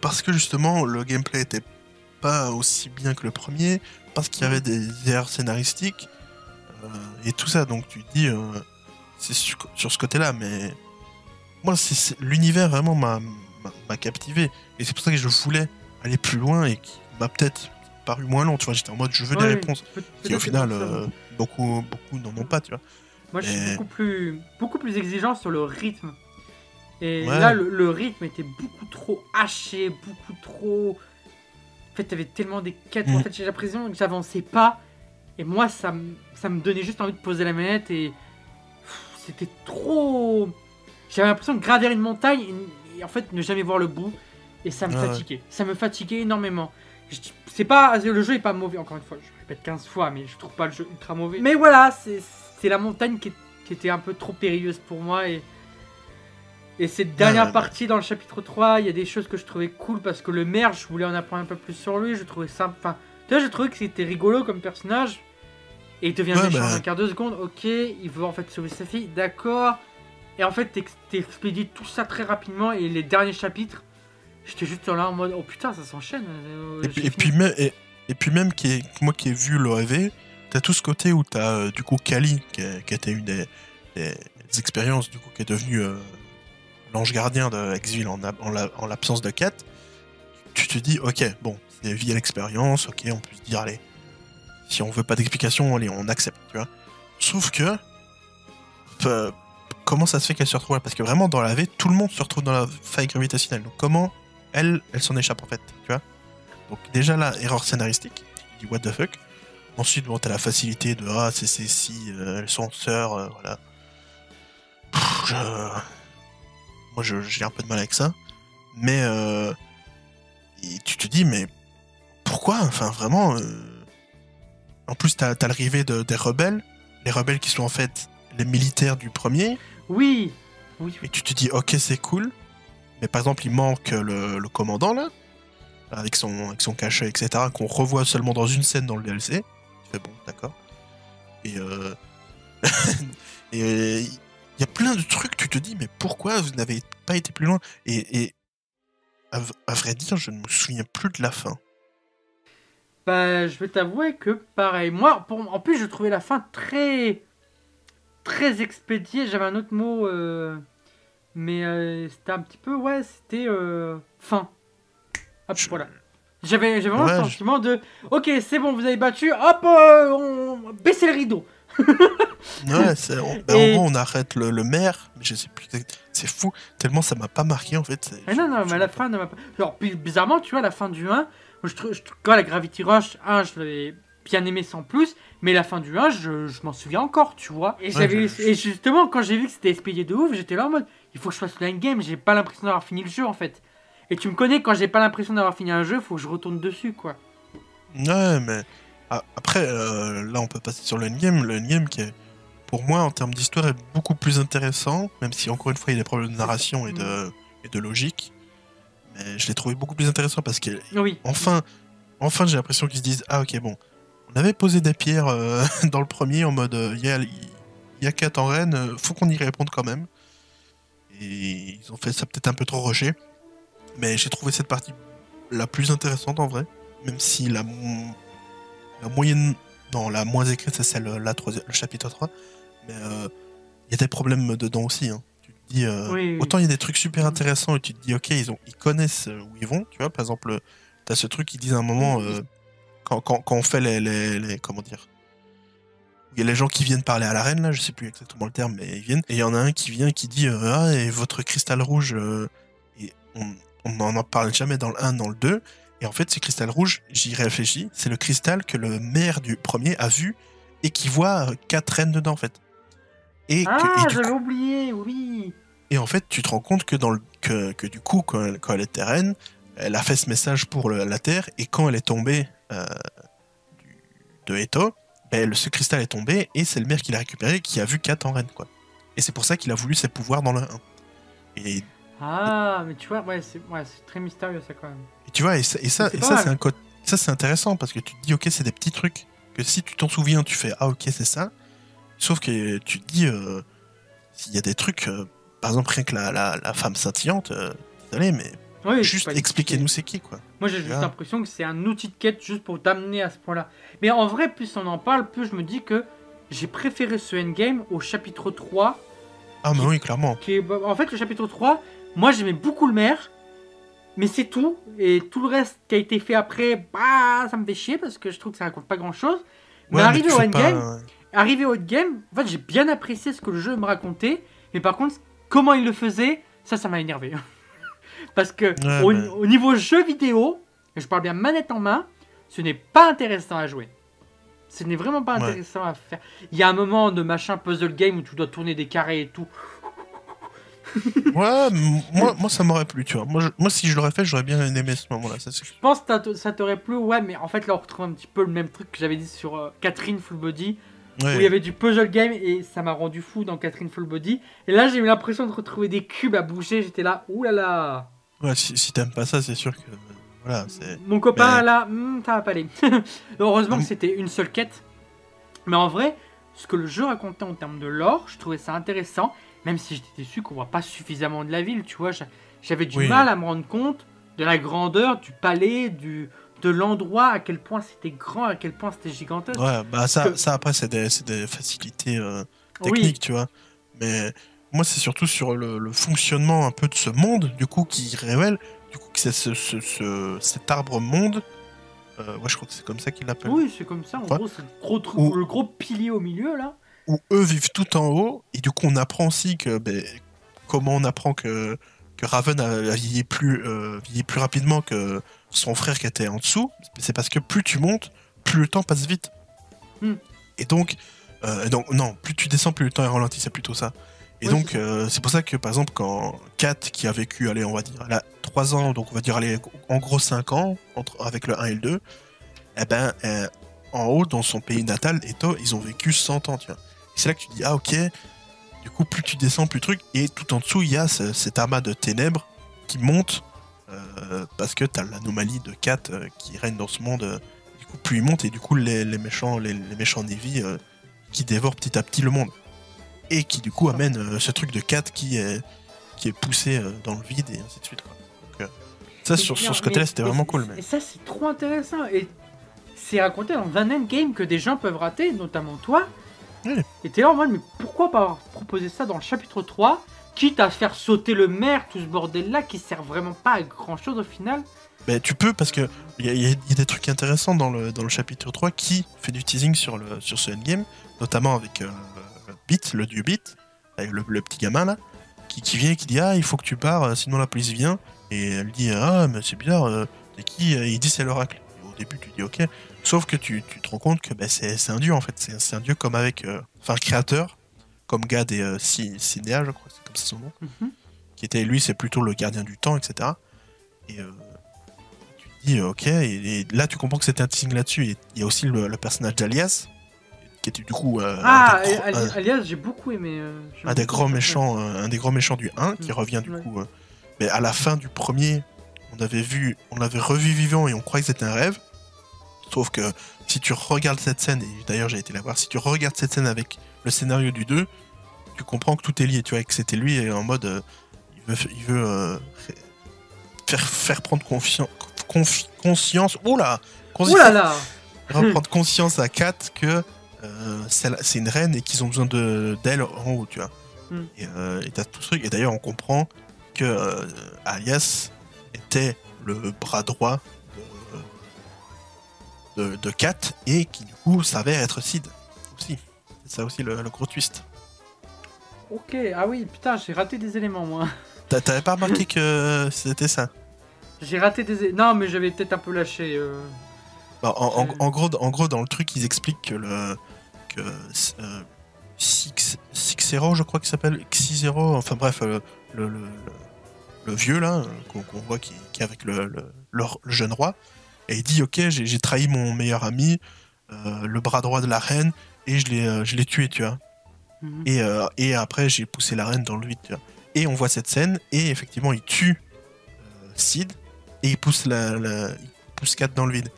Speaker 2: parce que justement, le gameplay était pas aussi bien que le premier, parce qu'il y avait des erreurs scénaristiques euh, et tout ça. Donc tu te dis, euh, c'est sur, sur ce côté-là, mais moi, c'est- l'univers vraiment m'a m'a- captivé, et c'est pour ça que je voulais aller plus loin et qui m'a peut-être paru moins long. Tu vois, j'étais en mode, je veux des
Speaker 1: Ouais,
Speaker 2: réponses, qui au final, euh, beaucoup, beaucoup n'en ont pas, tu vois.
Speaker 1: Moi, je suis
Speaker 2: Et-
Speaker 1: beaucoup plus, beaucoup plus exigeant sur le rythme. Et
Speaker 2: Ouais.
Speaker 1: là, le, le rythme était beaucoup trop haché, beaucoup trop. En fait, t'avais tellement des quêtes. où, En
Speaker 2: Mm.
Speaker 1: fait, j'ai l'impression que j'avançais pas. Et moi, ça, me- ça me donnait juste envie de poser la manette. Et c'était trop. J'avais l'impression de gravir une montagne et, et en fait ne jamais voir le bout. Et ça me
Speaker 2: Ouais, ouais.
Speaker 1: fatiguait. Ça me fatiguait énormément. C'est pas, le jeu est pas mauvais, encore une fois, je répète 15 fois, mais je trouve pas le jeu ultra mauvais. Mais voilà, c'est la montagne qui, est- qui était un peu trop périlleuse pour moi. Et, et cette dernière
Speaker 2: ouais, ouais.
Speaker 1: partie dans le chapitre 3, il y a des choses que je trouvais cool parce que le maire, je voulais en apprendre un peu plus sur lui. Je trouvais ça. Enfin, tu vois, je trouvais que c'était rigolo comme personnage. Et il devient
Speaker 2: Ouais,
Speaker 1: méchant
Speaker 2: bah.
Speaker 1: en un quart de seconde. Ok, il veut en fait sauver sa fille, d'accord. Et en fait, t'ex- t'expédies tout ça très rapidement. Et les derniers chapitres, j'étais juste là en mode oh putain, ça s'enchaîne. euh,
Speaker 2: Et, puis- et
Speaker 1: fini.
Speaker 2: puis même, et, et puis même qui est, moi qui ai vu l'OAV, t'as tout ce côté où t'as euh, du coup Kali, qui, a- qui était une des, des expériences, du coup, qui est devenue euh, l'ange gardien de Exville en, en la- en l'absence de Kat. Tu te dis, ok, bon, c'est via l'expérience, ok, on peut se dire, allez, si on veut pas d'explication, allez, on accepte, tu vois. Sauf que, comment ça se fait qu'elle se retrouve là Parce que vraiment, dans la V, tout le monde se retrouve dans la faille gravitationnelle. Donc comment elle, elle s'en échappe en fait, tu vois Donc déjà là, erreur scénaristique, dis what the fuck. Ensuite, bon, t'as la facilité de ah, c'est si, euh, elles sont sœurs, euh, voilà. Moi, j'ai un peu de mal avec ça. Mais euh, tu te dis, mais pourquoi? Enfin, vraiment. En plus, t'as as l'arrivée de- des rebelles, les rebelles qui sont en fait les militaires du premier.
Speaker 1: Oui, oui, oui.
Speaker 2: Et tu te dis, ok, c'est cool. Mais par exemple, il manque le, le commandant, là, avec son, avec son cachet, etc., qu'on revoit seulement dans une scène dans le DLC. Tu fais, bon, d'accord. Et euh... *laughs* et il y a plein de trucs, tu te dis, mais pourquoi vous n'avez pas été plus loin? Et, et à, vrai dire, je ne me souviens plus de la fin.
Speaker 1: Bah, je vais t'avouer que pareil. Moi, pour... en plus, je trouvais la fin très. Très expédiée. J'avais un autre mot. euh, Mais euh, c'était un petit peu. Ouais, c'était. euh, fin. Hop,
Speaker 2: Je-
Speaker 1: voilà. J'avais vraiment
Speaker 2: Ouais,
Speaker 1: le
Speaker 2: je-
Speaker 1: sentiment de. Ok, c'est bon, vous avez battu. Hop, on. baissez le rideau. *laughs*
Speaker 2: Ouais, c'est- on-
Speaker 1: Et-
Speaker 2: en gros, on arrête le, le maire, mais je sais plus. C'est fou, tellement ça m'a pas marqué en fait.
Speaker 1: Ah non, non, mais à la fin ne m'a pas. Genre, bi- bizarrement, tu vois, à la fin du 1, je trouve, je quand la Gravity Rush 1, je l'avais bien aimé sans plus, mais la fin du 1, je, je m'en souviens encore, tu vois. Et,
Speaker 2: Ouais,
Speaker 1: j'avais-
Speaker 2: je-
Speaker 1: et justement, quand j'ai vu que c'était expédié de ouf, j'étais là en mode, il faut que je fasse le game, j'ai pas l'impression d'avoir fini le jeu en fait. Et tu me connais, quand j'ai pas l'impression d'avoir fini un jeu, faut que je retourne dessus, quoi.
Speaker 2: Ouais, mais après, euh, là, on peut passer sur le endgame. Le endgame qui est, pour moi, en termes d'histoire, est beaucoup plus intéressant, même si, encore une fois, il y a des problèmes de narration et de, et de logique. Mais je l'ai trouvé beaucoup plus intéressant parce que,
Speaker 1: Oui.
Speaker 2: enfin, enfin j'ai l'impression qu'ils se disent Ah, ok, bon, on avait posé des pierres euh, *laughs* dans le premier en mode il y a, y a 4 en reine, euh, faut qu'on y réponde quand même. Et ils ont fait ça peut-être un peu trop rocher. Mais j'ai trouvé cette partie la plus intéressante en vrai. Même si la, la moyenne. Non, la moins écrite, c'est celle, la troisième, le chapitre 3. Mais il y a des problèmes dedans aussi. Hein. Tu te dis, autant il y a des trucs super intéressants et tu te dis, ok, ils, ont, ils connaissent où ils vont. Tu vois, par exemple, tu as ce truc qui disent à un moment, quand, quand, quand, on fait les, les, les Comment dire il y a les gens qui viennent parler à la reine, là, je sais plus exactement le terme, mais ils viennent. Et il y en a un qui vient qui dit euh, Ah, et votre cristal rouge, euh, et on n'en en parle jamais dans le 1, dans le 2. Et en fait, ce cristal rouge, j'y réfléchis, c'est le cristal que le maire du premier a vu et qui voit euh, quatre reines dedans, en fait.
Speaker 1: Et ah, j'avais oublié, oui.
Speaker 2: Et en fait, tu te rends compte que, dans le, que, que du coup, quand, quand, elle était reine, elle a fait ce message pour le, la Terre, et quand elle est tombée euh, de Eto, ben, ce cristal est tombé et c'est le maire qui l'a récupéré qui a vu Kat en reine. Quoi. Et c'est pour ça qu'il a voulu ses pouvoirs dans le 1.
Speaker 1: Et... Ah, mais tu vois, ouais, c'est ouais, très mystérieux ça quand même.
Speaker 2: Et tu vois, et ça, et ça, et ça c'est un code. Ça, c'est intéressant parce que tu te dis, ok, c'est des petits trucs. Que si tu t'en souviens, tu fais, ah, ok, c'est ça. Sauf que tu te dis, euh, s'il y a des trucs, euh, par exemple, rien que la, la, la femme scintillante, euh, désolé, mais juste expliquez-nous c'est qui, quoi.
Speaker 1: Moi, j'ai juste l'impression que c'est un outil de quête juste pour t'amener à ce point-là. Mais en vrai, plus on en parle, plus je me dis que j'ai préféré ce endgame au chapitre 3.
Speaker 2: Ah, mais oui, clairement.
Speaker 1: Qui bah, en fait, le chapitre 3, moi, j'aimais beaucoup le maire. Mais c'est tout. Et tout le reste qui a été fait après, bah, ça me fait chier parce que je trouve que ça raconte pas grand-chose. mais arrivé au endgame, arrivé au endgame, en fait, j'ai bien apprécié ce que le jeu me racontait. Mais par contre, comment il le faisait, ça, ça m'a énervé. *laughs* Parce que au, niveau jeu vidéo, et je parle bien manette en main, ce n'est pas intéressant à jouer. Ce n'est vraiment pas intéressant à faire. Il y a un moment de machin puzzle game où tu dois tourner des carrés et tout. *laughs*
Speaker 2: ouais, moi, moi ça m'aurait plu, tu vois. Moi, moi si je l'aurais fait, j'aurais bien aimé ce moment-là.
Speaker 1: Je pense que ça t'aurait plu, ouais, mais en fait là on retrouve un petit peu le même truc que j'avais dit sur euh, Catherine Full Body. Où il y avait du puzzle game et ça m'a rendu fou dans Catherine Full Body. Et là j'ai eu l'impression de retrouver des cubes à bouger, j'étais là, oulala.
Speaker 2: Ouais, si, t'aimes pas ça, c'est sûr que. Voilà,
Speaker 1: Mon copain, là, hmm, ça va pas aller. *laughs* Heureusement que c'était une seule quête. Mais en vrai, ce que le jeu racontait en termes de lore, je trouvais ça intéressant. Même si j'étais déçu qu'on voit pas suffisamment de la ville, tu vois. J'avais du mal à me rendre compte de la grandeur du palais, du, de l'endroit, à quel point c'était grand, à quel point c'était gigantesque.
Speaker 2: Ouais, bah ça, ça après, c'est des, des, facilités euh, techniques, tu vois. Mais moi, c'est surtout sur le, fonctionnement un peu de ce monde, du coup, qui révèle, du coup, que c'est ce, cet arbre monde. Euh, ouais, je crois que c'est comme ça qu'il l'appelle.
Speaker 1: Oui, c'est comme ça. En gros, c'est le gros, truc, le gros pilier au milieu, là.
Speaker 2: Où eux vivent tout en haut, et du coup, on apprend aussi que. Ben, comment on apprend que, que Raven a, vieilli, plus, euh, plus rapidement que son frère qui était en dessous C'est parce que plus tu montes, plus le temps passe vite. Hmm. Et donc, euh, donc, non, plus tu descends, plus le temps est ralenti, c'est plutôt ça. Et donc, euh, c'est pour ça que, par exemple, quand Kat, qui a vécu, allez, on va dire, elle a 3 ans, donc on va dire, allez, en gros 5 ans, entre, avec le 1 et le 2, eh ben, euh, en haut, dans son pays natal, Eto, ils ont vécu 100 ans, tu vois. C'est là que tu dis, ah, ok, du coup, plus tu descends, plus truc, et tout en dessous, il y a cet amas de ténèbres qui monte, euh, parce que t'as l'anomalie de Kat qui règne dans ce monde, du coup, plus il monte, et du coup, les, méchants, les, les méchants Navy qui dévorent petit à petit le monde et qui du coup amène euh, ce truc de 4 qui est, qui est poussé euh, dans le vide et ainsi de suite. Quoi. Donc, euh, ça, sur, sur, ce côté-là, c'était vraiment cool.
Speaker 1: Mais... Et ça, c'est trop intéressant. Et c'est raconté dans un endgame que des gens peuvent rater, notamment toi. Et t'es là en mode, mais pourquoi pas proposer ça dans le chapitre 3, quitte à faire sauter le maire, tout ce bordel-là, qui sert vraiment pas à grand-chose au final
Speaker 2: ben, tu peux parce que il y, y, a des trucs intéressants dans le, dans le chapitre 3 qui fait du teasing sur, le, sur ce endgame, notamment avec Bit, le dieu Bit, avec le, petit gamin là, qui, qui, vient et qui dit Ah, il faut que tu pars, euh, sinon la police vient. Et elle dit Ah, mais c'est bizarre, euh, c'est qui Il dit C'est l'oracle. Au début, tu dis Ok. Sauf que tu, tu te rends compte que ben, c'est un dieu en fait. C'est un dieu comme avec. Euh, enfin, créateur, comme Gad et euh, Cinéa, je crois, c'est comme ça son nom. Mhm. Qui était, lui, c'est plutôt le gardien du temps, etc. Et tu te dis Ok. Et, là, tu comprends que c'était un teasing là-dessus. Il y a aussi le, le personnage d'Alias qui était du coup
Speaker 1: euh, ah alias j'ai beaucoup aimé euh,
Speaker 2: un des grands méchants euh, un des grands méchants du 1 qui mm. revient du coup mais à la fin du premier on avait vu on l'avait revu vivant et on croyait que c'était un rêve Sauf que si tu regardes cette scène, et d'ailleurs j'ai été la voir, si tu regardes cette scène avec le scénario du 2, tu comprends que tout est lié, tu vois, et que c'était lui en mode. euh, il veut, il veut euh, faire, faire prendre confiance. conscience. Oula
Speaker 1: Ouh là là
Speaker 2: Reprendre conscience à Kat que euh, c'est une reine et qu'ils ont besoin de- d'elle en haut, tu vois.
Speaker 1: Hmm.
Speaker 2: Et euh, et t'as tout ce truc. Et d'ailleurs, on comprend que euh, Alias était le bras droit de, de, de Kat et qui, du coup, s'avère être Sid aussi. C'est ça aussi le, le gros twist.
Speaker 1: Ok, ah oui, putain, j'ai raté des éléments, moi. *laughs*
Speaker 2: T'a- T'avais pas remarqué que c'était ça?
Speaker 1: J'ai raté des... é- Non, mais j'avais peut-être un peu lâché.
Speaker 2: Bah, en, en- en gros, en gros, dans le truc, ils expliquent que le. Que. euh, Six, Six-Zero, je crois qu'il s'appelle. Xi-Zero, enfin bref, euh, le, le, le, le vieux là, euh, qu'on voit qui, qui est avec le, jeune roi. Et il dit Ok, j'ai trahi mon meilleur ami, euh, le bras droit de la reine, et je l'ai euh, tué, tu vois.
Speaker 1: Mhm.
Speaker 2: Et, euh, et après, j'ai poussé la reine dans le vide, tu vois. Et on voit cette scène, et effectivement, il tue euh, Sid, et il pousse, la, la- il pousse Kat dans le vide.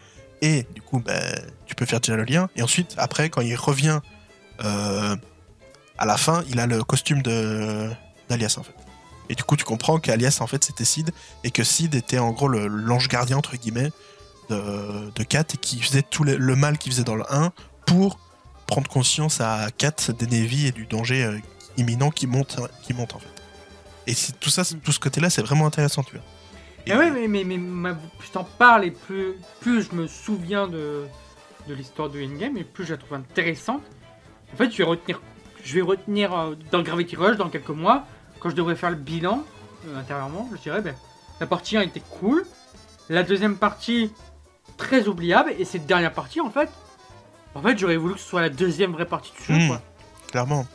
Speaker 2: Et du coup, bah, tu peux faire déjà le lien. Et ensuite, après, quand il revient euh, à la fin, il a le costume de d'Alias, en fait. Et du coup, tu comprends qu'Alias, en fait, c'était Sid, et que Sid était en gros l'ange gardien, entre guillemets, de, de Kat, et qui faisait tout le, mal qu'il faisait dans le 1 pour prendre conscience à Kat d'Ennevi et du danger euh, imminent qui monte, qui monte, en fait. Et tout ça, tout ce côté-là, c'est vraiment intéressant, tu vois.
Speaker 1: Mais ouais, mais, mais, mais ma- plus t'en parles et plus, plus je me souviens de, de l'histoire de Endgame et plus je la trouve intéressante. En fait, je vais retenir, je vais retenir euh, dans le Gravity Rush dans quelques mois, quand je devrais faire le bilan euh, intérieurement, je dirais, ben, la partie 1 était cool, la deuxième partie très oubliable et cette dernière partie, en fait, en fait, j'aurais voulu que ce soit la deuxième vraie partie du jeu,
Speaker 2: Hmm.
Speaker 1: quoi.
Speaker 2: Clairement.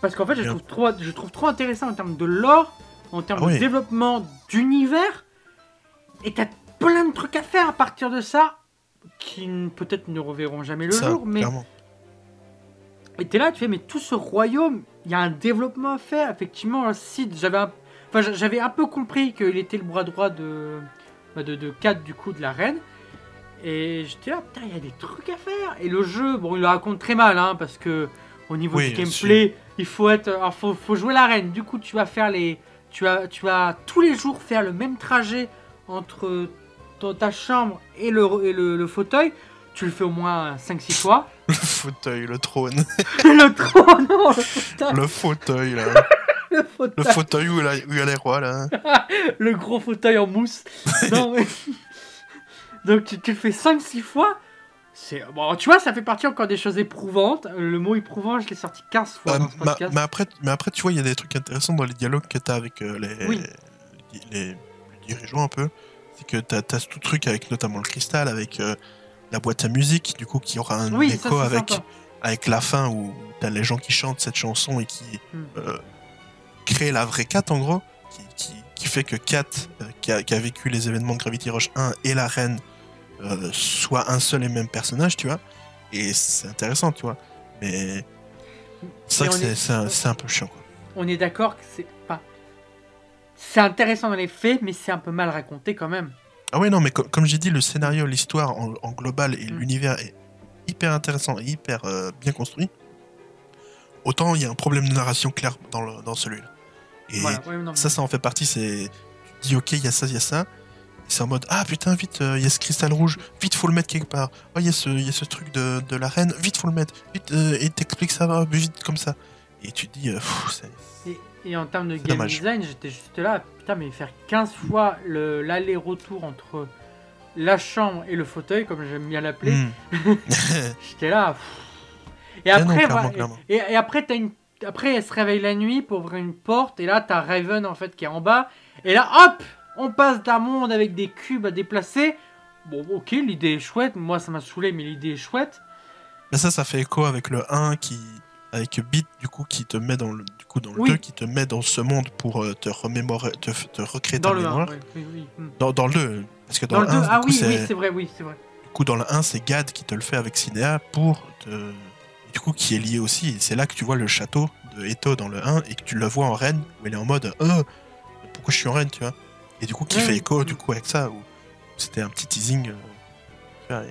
Speaker 1: Parce qu'en fait, je trouve, trop, je trouve trop intéressant en termes de lore, en termes
Speaker 2: Ah oui.
Speaker 1: de développement d'univers. Et t'as plein de trucs à faire à partir de ça qui peut-être ne reverront jamais le
Speaker 2: ça,
Speaker 1: jour. Mais
Speaker 2: clairement.
Speaker 1: et t'es là, tu fais, mais tout ce royaume, il y a un développement à faire. Effectivement, un Cid, j'avais un... Enfin, j'a- j'avais un peu compris qu'il était le bras droit de, bah, de, de Kat, du coup, de la reine. Et j'étais là, putain, il y a des trucs à faire. Et le jeu, bon, il le raconte très mal, hein, parce que au niveau
Speaker 2: Oui,
Speaker 1: du gameplay, il faut être, alors, faut, faut jouer la reine. Du coup, tu vas faire les, tu vas, tu vas tous les jours faire le même trajet entre ta chambre et le, et le, le fauteuil. Tu le fais au moins 5-6 fois. *laughs*
Speaker 2: Le fauteuil, le trône, *laughs*
Speaker 1: le trône, non, le fauteuil,
Speaker 2: le fauteuil, là. *laughs*
Speaker 1: le
Speaker 2: Le
Speaker 1: fauteuil.
Speaker 2: où il y a- y les rois, là.
Speaker 1: le gros fauteuil en mousse. non, mais... Donc tu, tu le fais 5-6 fois. C'est bon, tu vois, ça fait partie encore des choses éprouvantes. Le mot éprouvant, je l'ai sorti 15 fois
Speaker 2: Euh,
Speaker 1: dans ce
Speaker 2: ma-
Speaker 1: podcast.
Speaker 2: mais, après, mais après, tu vois, il y a des trucs intéressants dans les dialogues que tu as avec euh, les,
Speaker 1: Oui.
Speaker 2: les, les dirigeants un peu. C'est que tu as, tout truc avec notamment le cristal, avec euh, la boîte à musique, du coup, qui aura un
Speaker 1: oui,
Speaker 2: écho
Speaker 1: c'est
Speaker 2: avec,
Speaker 1: sympa.
Speaker 2: avec la fin où tu as les gens qui chantent cette chanson et qui euh, créent la vraie Kat, en gros, qui, qui, qui fait que Kat, euh, qui, a, qui a vécu les événements de Gravity Rush 1 et la reine, soient un seul et même personnage, tu vois. Et c'est intéressant, tu vois. Mais c'est vrai que c'est-
Speaker 1: est-
Speaker 2: c'est un, c'est un peu chiant, quoi.
Speaker 1: On est d'accord que c'est intéressant dans les faits, mais c'est un peu mal raconté quand même.
Speaker 2: Ah ouais, non, mais co- comme j'ai dit, le scénario, l'histoire en, en global et
Speaker 1: Mm.
Speaker 2: l'univers est hyper intéressant et hyper euh, bien construit. Autant il y a un problème de narration clair dans, le- dans celui-là. Et
Speaker 1: Voilà, ouais, non,
Speaker 2: ça, ça en fait partie. C'est tu dis ok, il y a ça, il y a ça. C'est en mode ah putain, vite, euh, il y a ce cristal rouge, vite, faut le mettre quelque part. Oh, il y, a ce- il y a ce truc de, de la reine, vite, faut le mettre. Vite, euh, et t'expliques ça vite comme ça. Et tu te dis, euh, pff, c'est-
Speaker 1: Et, en termes de game
Speaker 2: dommage.
Speaker 1: design, j'étais juste là, putain, mais faire 15 fois le- l'aller-retour entre la chambre et le fauteuil, comme j'aime bien l'appeler,
Speaker 2: Hmm. *laughs*
Speaker 1: j'étais là. pff. Et
Speaker 2: non,
Speaker 1: après,
Speaker 2: clairement,
Speaker 1: voilà,
Speaker 2: clairement.
Speaker 1: et, et après, t'as une, après, elle se réveille la nuit pour ouvrir une porte, et là, t'as Raven en fait qui est en bas, et là, hop, on passe d'un monde avec des cubes à déplacer. Bon, ok, l'idée est chouette, moi ça m'a saoulé, mais l'idée est chouette.
Speaker 2: Mais ça, ça fait écho avec le 1 qui. Avec Beat, du coup, qui te met dans le, coup, dans le
Speaker 1: Oui.
Speaker 2: 2, qui te met dans ce monde pour euh, te remémorer, te, te recréer
Speaker 1: Dans
Speaker 2: ta
Speaker 1: le 1,
Speaker 2: mémoire.
Speaker 1: ouais, oui, oui. hmm.
Speaker 2: Dans, dans le 2, parce que dans,
Speaker 1: Dans le 2,
Speaker 2: le 1,
Speaker 1: ah
Speaker 2: coup,
Speaker 1: oui,
Speaker 2: c'est,
Speaker 1: oui, c'est vrai, oui, c'est vrai.
Speaker 2: du coup, dans le 1, c'est Gad qui te le fait avec Cinéa pour te. Du coup, qui est lié aussi. C'est là que tu vois le château de Eto dans le 1 et que tu le vois en reine, où elle est en mode Euh, pourquoi je suis en reine, tu vois Et du coup, qui fait écho, du coup, avec ça, où c'était un petit teasing. euh,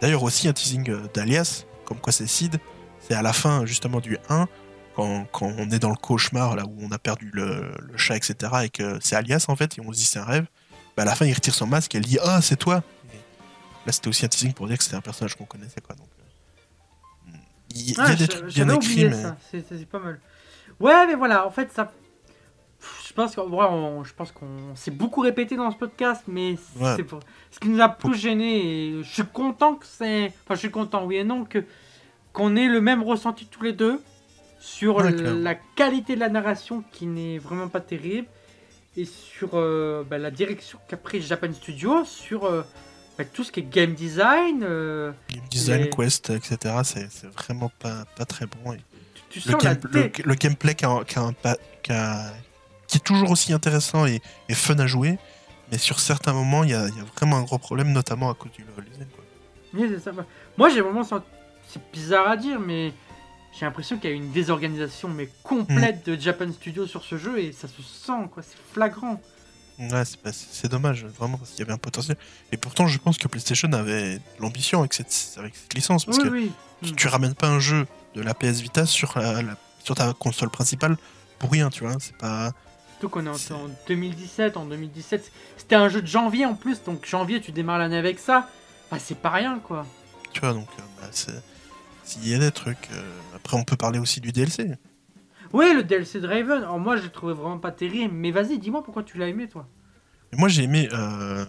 Speaker 2: D'ailleurs, aussi un teasing euh, d'Alias, comme quoi c'est Sid. C'est à la fin, justement, du 1, quand, quand on est dans le cauchemar, là où on a perdu le, le chat, etc., et que c'est Alias, en fait, et on se dit c'est un rêve. Bah, à la fin, il retire son masque et elle dit Ah, c'est toi Et Là, c'était aussi un teasing pour dire que c'était un personnage qu'on connaissait, quoi. Donc, euh, il y a
Speaker 1: Ah,
Speaker 2: des trucs bien écrits, mais.
Speaker 1: C'est pas mal. Ouais, mais voilà, en fait, ça. Je pense qu'on ouais, on- je pense qu'on s'est beaucoup répété dans ce podcast, mais
Speaker 2: Ouais.
Speaker 1: c'est ce qui nous a plus gêné. Je suis content que c'est. Enfin, je suis content, oui et non, que qu'on ait le même ressenti tous les deux sur
Speaker 2: Ouais,
Speaker 1: la qualité de la narration qui n'est vraiment pas terrible et sur euh, bah, la direction qu'a pris Japan Studio sur euh, bah, tout ce qui est game design. euh,
Speaker 2: Game design,
Speaker 1: Les-
Speaker 2: quest, etc., c'est vraiment pas, pas très bon. Et
Speaker 1: tu
Speaker 2: le, game- gameplay qui, a- qui a un pa- qui a- qui est toujours aussi intéressant et, et fun à jouer, mais sur certains moments, il y a, il y a vraiment un gros problème, notamment à cause du level design. quoi.
Speaker 1: Oui, c'est ça. Moi, j'ai vraiment senti. C'est bizarre à dire, mais j'ai l'impression qu'il y a une désorganisation mais complète de Japan Studio sur ce jeu et ça se sent, quoi. C'est flagrant.
Speaker 2: Ouais, c'est dommage, vraiment, parce qu'il y avait un potentiel. Et pourtant, je pense que PlayStation avait l'ambition avec cette, avec cette licence, parce
Speaker 1: oui,
Speaker 2: que
Speaker 1: oui.
Speaker 2: tu,
Speaker 1: Mm.
Speaker 2: tu ramènes pas un jeu de la PS Vita sur, la- la- sur ta console principale pour rien, tu vois. C'est pas.
Speaker 1: Surtout qu'on est en 2017. En 2017, c'était un jeu de janvier en plus, donc janvier, tu démarres l'année avec ça. Bah, c'est pas rien, quoi.
Speaker 2: Tu vois, donc, euh, bah, c'est. S'il y a des trucs. euh, Après, on peut parler aussi du DLC.
Speaker 1: Oui, le DLC de Raven. Alors, moi, je l'ai trouvé vraiment pas terrible, mais vas-y, dis-moi pourquoi tu l'as aimé, toi.
Speaker 2: Et moi, j'ai aimé. euh,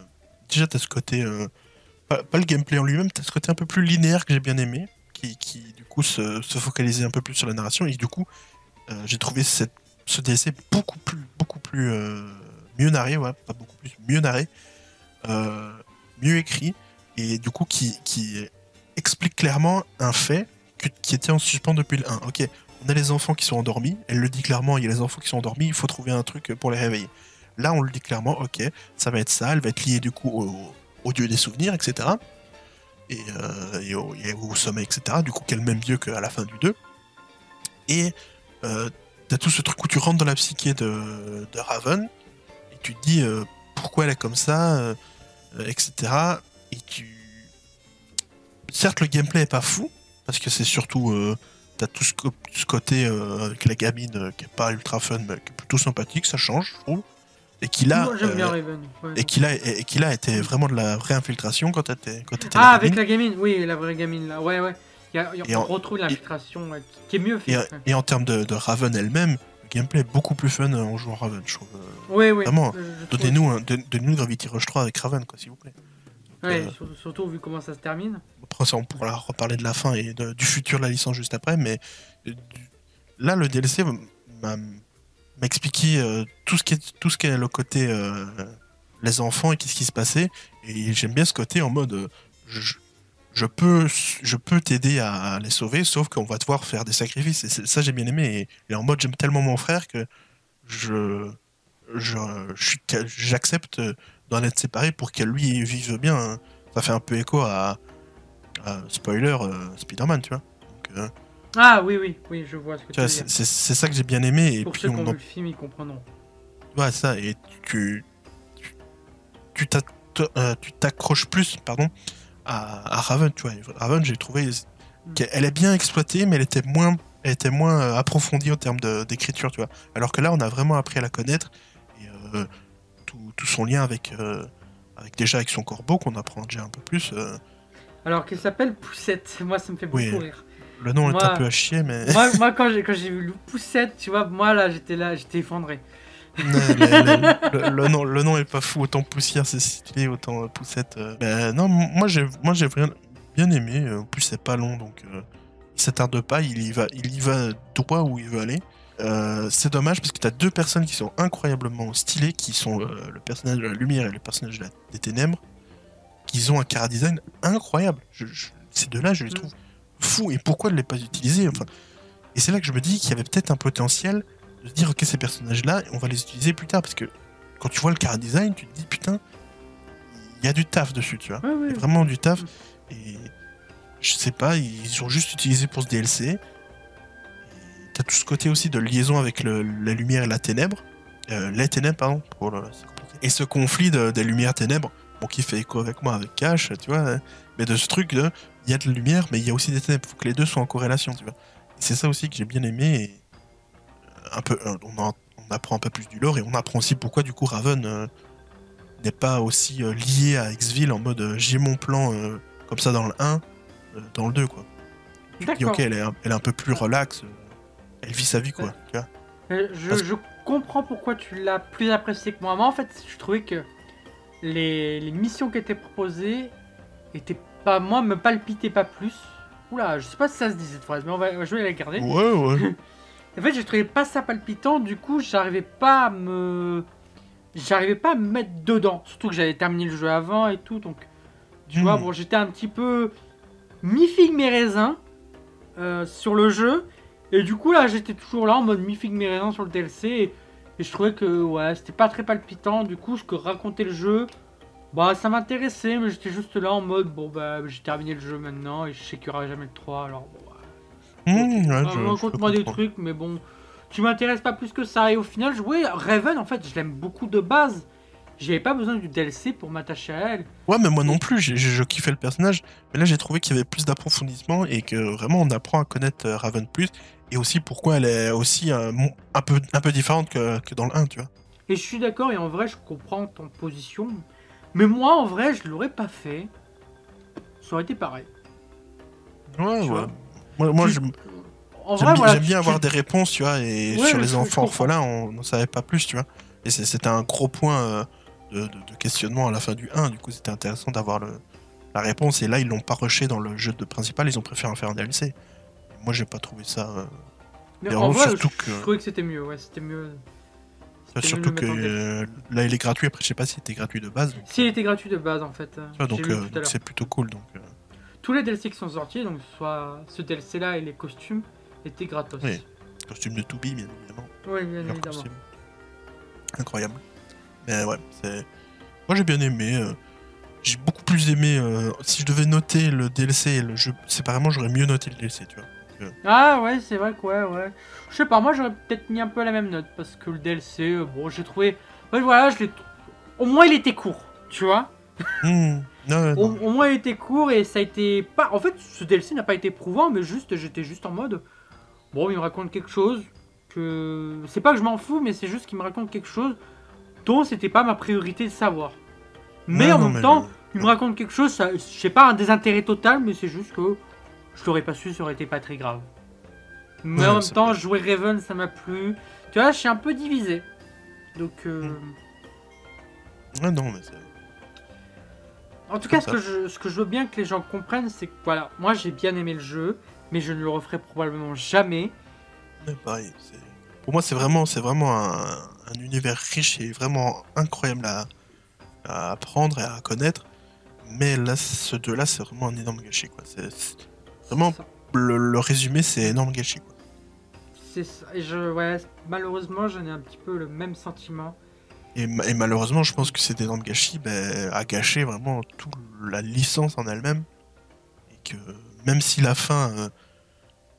Speaker 2: Déjà, t'as ce côté. euh, Pas, pas le gameplay en lui-même, t'as ce côté un peu plus linéaire que j'ai bien aimé, qui, qui du coup se, se focalisait un peu plus sur la narration, et du coup, euh, j'ai trouvé cette, ce DLC beaucoup plus, beaucoup plus mieux narré, ouais, pas beaucoup plus, mieux narré, mieux écrit, et du coup, qui, qui explique clairement un fait qui était en suspens depuis le 1. Ok, on a les enfants qui sont endormis, elle le dit clairement, il y a les enfants qui sont endormis, il faut trouver un truc pour les réveiller. Là, on le dit clairement, ok, ça va être ça, elle va être liée du coup au, au dieu des souvenirs, etc. Et, euh, et au, et au sommet, etc. Du coup, quel même dieu qu'à la fin du 2. Et euh, t'as tout ce truc où tu rentres dans la psyché de, Raven, et tu te dis euh, pourquoi elle est comme ça, euh, etc. Et tu. Certes, le gameplay est pas fou, parce que c'est surtout. euh, T'as tout ce, côté euh, avec la gamine euh, qui est pas ultra fun, mais qui est plutôt sympathique, ça change, je trouve. Et qui là, euh,
Speaker 1: ouais.
Speaker 2: et qui là, et, et qui là était vraiment de la vraie infiltration quand t'étais quand
Speaker 1: Ah,
Speaker 2: la
Speaker 1: avec la gamine, oui, la vraie gamine, là. Ouais, ouais. Il y a- y a-
Speaker 2: Et
Speaker 1: on
Speaker 2: en-
Speaker 1: retrouve l'infiltration ouais, qui- est mieux
Speaker 2: Et,
Speaker 1: faite.
Speaker 2: et en termes de, de Raven elle-même, le gameplay est beaucoup plus fun en jouant Raven, je trouve.
Speaker 1: Oui, oui.
Speaker 2: Vraiment, Donnez-nous un- don- donnez-nous Gravity Rush 3 avec Raven, quoi, s'il vous plaît.
Speaker 1: Ouais,
Speaker 2: Euh,
Speaker 1: sur- surtout vu comment ça se termine.
Speaker 2: Après, ça, on pourra reparler de la fin et de- du futur de la licence juste après, mais euh, du- là, le DLC m'a expliqué euh, tout ce qui est tout ce qui est le côté euh, les enfants et qu'est-ce qui se passait. Et j'aime bien ce côté en mode je, je peux je peux t'aider à les sauver, sauf qu'on va devoir faire des sacrifices. Et ça, j'ai bien aimé. Et, et en mode j'aime tellement mon frère que je j'accepte d'en être séparé pour qu'elle lui vive bien. hein. Ça fait un peu écho à, à spoiler euh, Spider-Man, tu vois. Donc, euh,
Speaker 1: Ah oui, oui, oui, je vois ce que
Speaker 2: tu vois, c'est ça que j'ai bien aimé. Et
Speaker 1: Pour
Speaker 2: puis
Speaker 1: ceux qui
Speaker 2: on
Speaker 1: ont
Speaker 2: en
Speaker 1: vu le film, ils comprendront.
Speaker 2: Ouais, ça, et tu. tu- euh, t'accroches plus, pardon, à, à Raven, tu vois. Raven, j'ai trouvé qu'elle est bien exploitée, mais elle était moins, elle était moins approfondie en termes d'écriture, tu vois. Alors que là, on a vraiment appris à la connaître, et euh, tout, tout son lien avec, euh, avec déjà avec son corbeau, qu'on apprend déjà un peu plus. euh,
Speaker 1: Alors qu'il s'appelle Poussette. Moi, ça me fait beaucoup
Speaker 2: Oui.
Speaker 1: rire.
Speaker 2: le nom est un peu à chier, mais.
Speaker 1: moi, *laughs* moi, quand j'ai vu le Poussette, tu vois, moi là, j'étais là, j'étais effondré.
Speaker 2: Mais- mais le, le- le nom, le nom est pas fou, autant poussière c'est stylé, autant euh, poussette. Ben, non, moi j'ai, moi j'ai bien, aimé. En plus c'est pas long, donc il s'attarde pas, il y va, il y va droit où il veut aller. Euh, c'est dommage parce que t'as deux personnes qui sont incroyablement stylées, qui sont euh, le personnage de la lumière et le personnage de la- des ténèbres, qui ont un cara design incroyable. Je- je- ces deux-là, je les
Speaker 1: Mm.
Speaker 2: trouve fous. Et pourquoi ne les pas utiliser enfin, Et c'est là que je me dis qu'il y avait peut-être un potentiel de se dire ok ces personnages là on va les utiliser plus tard parce que quand tu vois le cara design tu te dis putain il y a du taf dessus tu vois
Speaker 1: Ouais,
Speaker 2: il
Speaker 1: ouais.
Speaker 2: y a vraiment du taf et je sais pas ils sont juste utilisés pour ce DLC t'as tout ce côté aussi de liaison avec le- la lumière et la ténèbre Euh, les ténèbres pardon c'est compliqué. et ce conflit de- des lumières ténèbres bon, qui fait écho avec moi, avec Cash, tu vois. hein. Mais de ce truc, de, il y a de la lumière, mais il y a aussi des ténèbres. faut que les deux soient en corrélation, tu vois. C'est ça aussi que j'ai bien aimé. Et euh, un peu, euh, on, en- on apprend un peu plus du lore et on apprend aussi pourquoi, du coup, Raven euh, n'est pas aussi euh, lié à Exville en mode euh, j'ai mon plan comme ça dans le 1, euh, dans le 2, quoi. Tu dis, ok, elle est, un- elle est un peu plus relax, euh, elle vit sa vie, quoi. Tu vois.
Speaker 1: Euh, Je,
Speaker 2: Parce-
Speaker 1: je comprends pourquoi tu l'as plus apprécié que moi. Moi, en fait, je trouvais que les, les missions qui étaient proposées étaient pas. Moi, me palpitaient pas plus. Oula, je sais pas si ça se dit cette phrase, mais on va, je vais la garder.
Speaker 2: Ouais, ouais. *laughs*
Speaker 1: En fait, je trouvais pas ça palpitant, du coup, j'arrivais pas à me. J'arrivais pas à me mettre dedans. Surtout que j'avais terminé le jeu avant et tout, donc. Tu
Speaker 2: Hmm.
Speaker 1: vois, bon, j'étais un petit peu. mi-figue mi-raisin euh, sur le jeu. Et du coup, là, j'étais toujours là en mode mi-figue mi-raisin sur le DLC. Et, et je trouvais que, ouais, c'était pas très palpitant. Du coup, ce que racontait le jeu. Bah, ça m'intéressait, mais j'étais juste là en mode, bon, bah, j'ai terminé le jeu maintenant et je sais qu'il y aura jamais le 3, alors bon, ouais.
Speaker 2: Mmh, ouais, je- je
Speaker 1: Raconte-moi des trucs, mais bon, tu m'intéresses pas plus que ça. Et au final, jouer Raven, en fait, je l'aime beaucoup de base. J'avais pas besoin du DLC pour m'attacher à elle.
Speaker 2: Ouais, mais moi non plus, j'ai- je kiffais le personnage. Mais là, j'ai trouvé qu'il y avait plus d'approfondissement et que vraiment on apprend à connaître euh, Raven plus. Et aussi pourquoi elle est aussi euh, un, peu, un peu différente que, que dans le 1, tu vois.
Speaker 1: Et je suis d'accord, et en vrai, je comprends ton position. Mais moi, en vrai, je l'aurais pas fait. Ça aurait été pareil.
Speaker 2: Ouais,
Speaker 1: Tu
Speaker 2: ouais. Moi, moi
Speaker 1: Tu-
Speaker 2: j'aime
Speaker 1: voilà,
Speaker 2: bien
Speaker 1: tu-
Speaker 2: avoir des réponses, tu vois. Et
Speaker 1: Ouais,
Speaker 2: sur les enfants orphelins, on n'en savait pas plus, tu vois. Et c'était un gros point euh, de, de- de questionnement à la fin du 1. Du coup, c'était intéressant d'avoir la réponse. Et là, ils l'ont pas rushé dans le jeu de principal, ils ont préféré en faire un DLC. Moi, j'ai pas trouvé ça. euh,
Speaker 1: Mais en vrai,
Speaker 2: surtout
Speaker 1: je,
Speaker 2: que-
Speaker 1: je trouvais que c'était mieux. Ouais, c'était mieux.
Speaker 2: Surtout que euh, là, il est gratuit. Après, je sais pas s'il était gratuit de base. donc,
Speaker 1: Si, il était gratuit de base, en fait.
Speaker 2: donc euh, c'est plutôt cool. Donc, euh,
Speaker 1: Tous les DLC qui sont sortis, donc soit ce DLC là et les costumes, étaient gratos.
Speaker 2: Oui. costume de Toubi, bien évidemment.
Speaker 1: Oui, bien
Speaker 2: Leur
Speaker 1: évidemment.
Speaker 2: costume. Incroyable. Mais ouais, c'est. Moi, j'ai bien aimé. euh, J'ai beaucoup plus aimé. euh, Si je devais noter le DLC et le jeu séparément, j'aurais mieux noté le DLC, tu vois.
Speaker 1: Ah ouais, c'est vrai que ouais, ouais. Je sais pas, moi j'aurais peut-être mis un peu la même note parce que le DLC, euh, bon, j'ai trouvé. Ouais, voilà, je l'ai. Au moins il était court, tu vois.
Speaker 2: Hmm, *laughs*
Speaker 1: Au,
Speaker 2: non.
Speaker 1: au moins il était court et ça a été pas. En fait, ce DLC n'a pas été prouvant, mais juste, j'étais juste en mode. Bon, il me raconte quelque chose que. C'est pas que je m'en fous, mais c'est juste qu'il me raconte quelque chose dont c'était pas ma priorité de savoir. Mais en
Speaker 2: non,
Speaker 1: même
Speaker 2: mais
Speaker 1: temps, il me raconte quelque chose, je sais pas un désintérêt total, mais c'est juste que je l'aurais pas su, ça aurait été pas très grave. Mais
Speaker 2: Ouais,
Speaker 1: en même temps, jouer Raven, ça m'a plu. Tu vois, je suis un peu divisé. Donc, euh.
Speaker 2: Ouais, non, mais c'est.
Speaker 1: en tout cas, ce que, je, ce que je veux bien que les gens comprennent, c'est que voilà, moi j'ai bien aimé le jeu, mais je ne le referai probablement jamais.
Speaker 2: Ouais, pareil. Pour moi, c'est vraiment, c'est vraiment un, un univers riche et vraiment incroyable à, à apprendre et à connaître. Mais là, ce deux-là, c'est vraiment un énorme gâchis, quoi. Vraiment le, le résumé, c'est énorme gâchis, quoi.
Speaker 1: C'est ça. Et je, ouais, malheureusement, j'en ai un petit peu le même sentiment.
Speaker 2: Et, ma- et malheureusement, je pense que cet énorme gâchis ben, a gâché vraiment toute la licence en elle-même. Et que même si la fin, euh,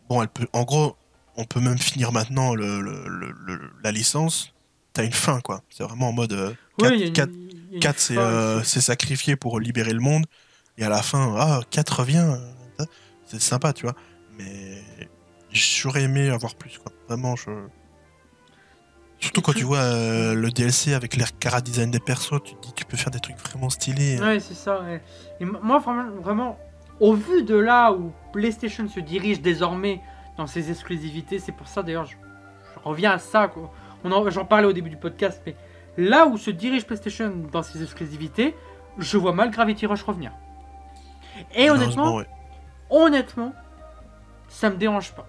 Speaker 2: bon, elle peut, en gros, on peut même finir maintenant le, le- la licence. T'as une fin, quoi. C'est vraiment en mode. euh,
Speaker 1: Oui,
Speaker 2: 4,
Speaker 1: il y a une- il y a une
Speaker 2: 4 c'est
Speaker 1: fin,
Speaker 2: euh,
Speaker 1: c'est
Speaker 2: sacrifié pour libérer le monde. Et à la fin, ah, 4 revient. C'est sympa, tu vois. Mais j'aurais aimé avoir plus, quoi. Vraiment, je. Surtout quand
Speaker 1: tu-
Speaker 2: vois euh, le DLC avec les cara design des persos, tu te dis tu peux faire des trucs vraiment stylés.
Speaker 1: Ouais, c'est ça. ouais. Et moi, vraiment, au vu de là où PlayStation se dirige désormais dans ses exclusivités, c'est pour ça d'ailleurs, je, je reviens à ça. J'en parlais au début du podcast, mais là où se dirige PlayStation dans ses exclusivités, je vois mal Gravity Rush revenir. Et honnêtement,
Speaker 2: ouais.
Speaker 1: Honnêtement, ça me dérange pas.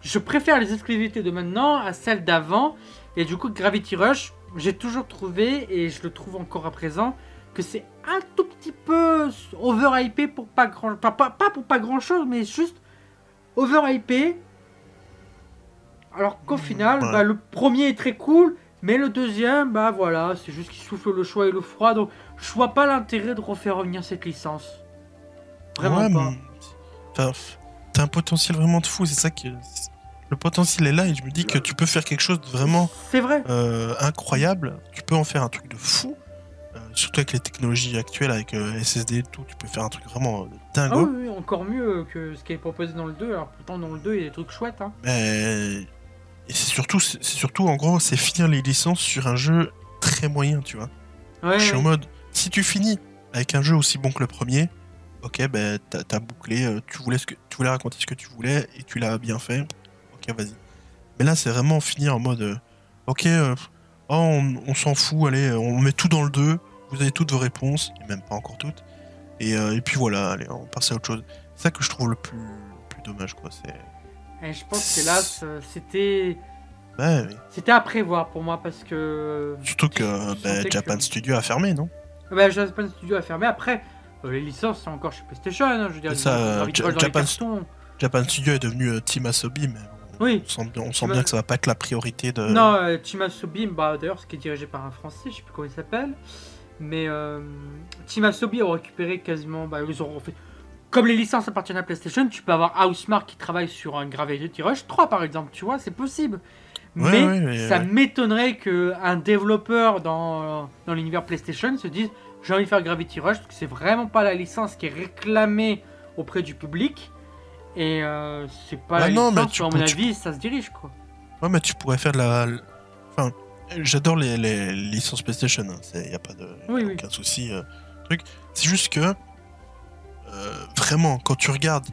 Speaker 1: Je préfère les exclusivités de maintenant à celles d'avant. Et du coup, Gravity Rush, j'ai toujours trouvé, et je le trouve encore à présent, que c'est un tout petit peu overhypé pour pas grand... Pas, pas, pas pour pas grand chose, mais juste overhypé. Alors qu'au final,
Speaker 2: ouais.
Speaker 1: bah, le premier est très cool, mais le deuxième, bah voilà, c'est juste qu'il souffle le choix et le froid. Donc je vois pas l'intérêt de refaire revenir cette licence. Vraiment
Speaker 2: Ouais,
Speaker 1: pas.
Speaker 2: mais- enfin, T'as un potentiel vraiment de fou, c'est ça qui. Le potentiel est là et je me dis que tu peux faire quelque chose de vraiment
Speaker 1: C'est vrai.
Speaker 2: euh, incroyable. Tu peux en faire un truc de fou. Euh, surtout avec les technologies actuelles, avec euh, SSD et tout, tu peux faire un truc vraiment dingue.
Speaker 1: Ah oui, oui, encore mieux que ce qui est proposé dans le 2. Alors pourtant, dans le 2, il y a des trucs chouettes. Hein.
Speaker 2: Mais et c'est surtout, c'est surtout en gros, c'est finir les licences sur un jeu très moyen, tu vois.
Speaker 1: Ouais,
Speaker 2: Je suis en
Speaker 1: ouais.
Speaker 2: mode, si tu finis avec un jeu aussi bon que le premier, ok, ben t'as t'as bouclé, euh, tu voulais ce que tu voulais raconter ce que tu voulais et tu l'as bien fait, ok, vas-y. Mais là, c'est vraiment finir en mode, euh, ok, euh, oh, on, on s'en fout, allez, euh, on met tout dans le 2, vous avez toutes vos réponses, et même pas encore toutes, et, euh, et puis voilà, allez, on passe à autre chose. C'est ça que je trouve le plus, le plus dommage, quoi. C'est,
Speaker 1: Et je pense que là, c'était
Speaker 2: ouais, oui.
Speaker 1: c'était à prévoir pour moi parce que.
Speaker 2: surtout que ben,
Speaker 1: que-
Speaker 2: Japan Studio a fermé, non?
Speaker 1: Bah, Japan Studio a fermé. Après, les licences, c'est encore chez PlayStation. hein, je veux dire,
Speaker 2: ça,
Speaker 1: ils
Speaker 2: euh, Ja- Japan-. Japan Studio est devenu euh, Team Asobi, mais on,
Speaker 1: Oui.
Speaker 2: on sent, bien- on sent
Speaker 1: Team
Speaker 2: bien
Speaker 1: A-
Speaker 2: que ça va pas être la priorité de.
Speaker 1: Non, euh, Team Asobi, bah, d'ailleurs, ce qui est dirigé par un Français, je sais plus comment il s'appelle. Mais euh, Team Asobi ont récupéré quasiment. Bah, ils ont fait. Comme les licences appartiennent à PlayStation, tu peux avoir Housemark qui travaille sur un Gravity Rush 3 par exemple, tu vois, c'est possible.
Speaker 2: Ouais,
Speaker 1: mais
Speaker 2: ouais,
Speaker 1: ça m'étonnerait qu'un développeur dans, dans l'univers PlayStation se dise j'ai envie de faire Gravity Rush parce que c'est vraiment pas la licence qui est réclamée auprès du public. Et euh, c'est pas
Speaker 2: Ouais,
Speaker 1: la
Speaker 2: non, mais
Speaker 1: licence
Speaker 2: tu
Speaker 1: où, à mon
Speaker 2: tu
Speaker 1: avis, ça se dirige quoi.
Speaker 2: Ouais, mais tu pourrais faire de la. Enfin, j'adore les, les licences PlayStation, il n'y a pas de.
Speaker 1: Oui,
Speaker 2: a
Speaker 1: oui.
Speaker 2: aucun souci. euh, truc. C'est juste que. euh, vraiment, quand tu regardes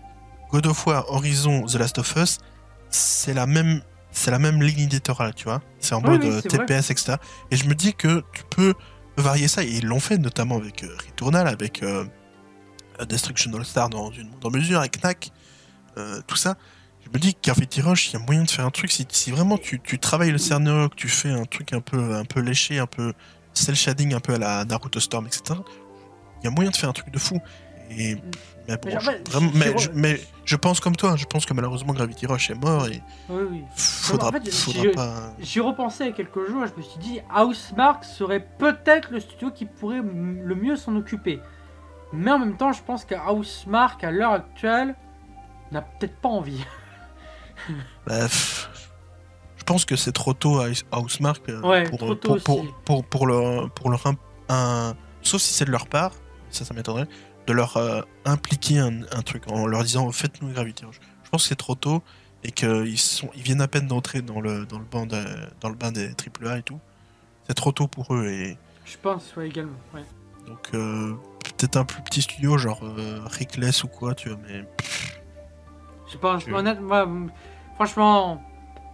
Speaker 2: God of War, Horizon, The Last of Us, c'est la même. C'est la même ligne éditoriale, tu vois. C'est en
Speaker 1: Oui,
Speaker 2: mode
Speaker 1: vrai.
Speaker 2: TPS, etc. Et je me dis que tu peux varier ça, et ils l'ont fait notamment avec euh, Returnal, avec euh, Destruction All Star dans une dans mesure, avec Knack, euh, tout ça. Je me dis Gravity Rush, il y a moyen de faire un truc. Si, si vraiment tu, tu travailles le scénario, que tu fais un truc un peu, un peu léché, un peu cel shading, un peu à la Naruto Storm, etc., il y a moyen de faire un truc de fou. Et, mais, bon,
Speaker 1: Mais genre,
Speaker 2: je,
Speaker 1: ouais,
Speaker 2: vraiment-
Speaker 1: je-
Speaker 2: mais,
Speaker 1: je-
Speaker 2: je, mais je pense comme toi. Je pense que malheureusement Gravity Rush est mort et
Speaker 1: Oui, oui.
Speaker 2: faudra,
Speaker 1: en fait,
Speaker 2: faudra
Speaker 1: je-
Speaker 2: pas.
Speaker 1: J'y repensais il y a quelques jours et je me suis dit Housemark serait peut-être le studio qui pourrait le mieux s'en occuper. Mais en même temps, je pense que Housemark à l'heure actuelle n'a peut-être pas envie. *laughs*
Speaker 2: Bah, pff, je pense que c'est trop tôt à Housemark euh,
Speaker 1: Ouais,
Speaker 2: pour, pour, leur, pour leur un, sauf si c'est de leur part, ça, ça m'étonnerait, de leur euh, impliquer un, un truc en leur disant faites-nous Gravity Rush. Je pense que c'est trop tôt et qu'ils sont, ils viennent à peine d'entrer dans le, dans le bain de- dans le bain des AAA et tout. C'est trop tôt pour eux et
Speaker 1: Je pense, ouais, également. Ouais.
Speaker 2: donc euh, peut-être un plus petit studio genre euh, Reckless ou quoi, tu vois, mais
Speaker 1: Je pense,
Speaker 2: Tu-
Speaker 1: honnêtement, moi, franchement,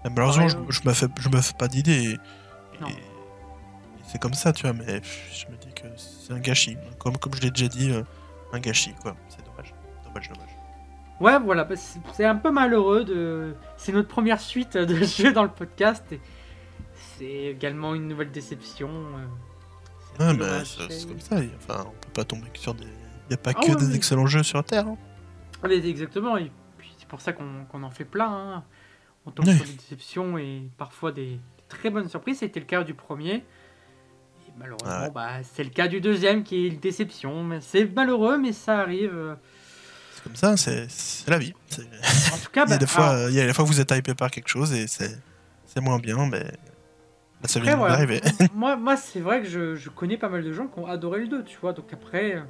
Speaker 2: Mais malheureusement, je,
Speaker 1: Ouais,
Speaker 2: je me fais, je me fais pas d'idée. Et,
Speaker 1: Non.
Speaker 2: et- et c'est comme ça, tu vois, mais je me dis que c'est un gâchis. Comme, comme je l'ai déjà dit, euh, un gâchis, quoi. C'est dommage. Dommage, dommage.
Speaker 1: ouais, voilà, bah, c'est un peu malheureux de. C'est notre première suite de *laughs* jeu dans le podcast et c'est également une nouvelle déception.
Speaker 2: mais
Speaker 1: dommage,
Speaker 2: c'est comme ça. Enfin, on peut pas tomber sur des. Il a pas
Speaker 1: Ah
Speaker 2: que
Speaker 1: ouais,
Speaker 2: des excellents jeux sur Terre. hein.
Speaker 1: Ah, mais exactement, et puis c'est pour ça qu'on qu'on en fait plein. hein. On tombe
Speaker 2: Oui.
Speaker 1: sur des déceptions et parfois des, des très bonnes surprises. C'était le cas du premier. Malheureusement,
Speaker 2: Ah ouais.
Speaker 1: bah, c'est le cas du deuxième qui est une déception. C'est malheureux, mais ça arrive. euh.
Speaker 2: C'est comme ça, c'est la vie. *laughs*
Speaker 1: En tout cas,
Speaker 2: Il y a
Speaker 1: bah,
Speaker 2: des fois,
Speaker 1: alors,
Speaker 2: il y a des fois où vous êtes hypé par quelque chose et c'est moins bien, mais là, ça vient d'arriver. *laughs*
Speaker 1: moi, moi c'est vrai que je, je connais pas mal de gens qui ont adoré le 2, tu vois. Donc après. euh,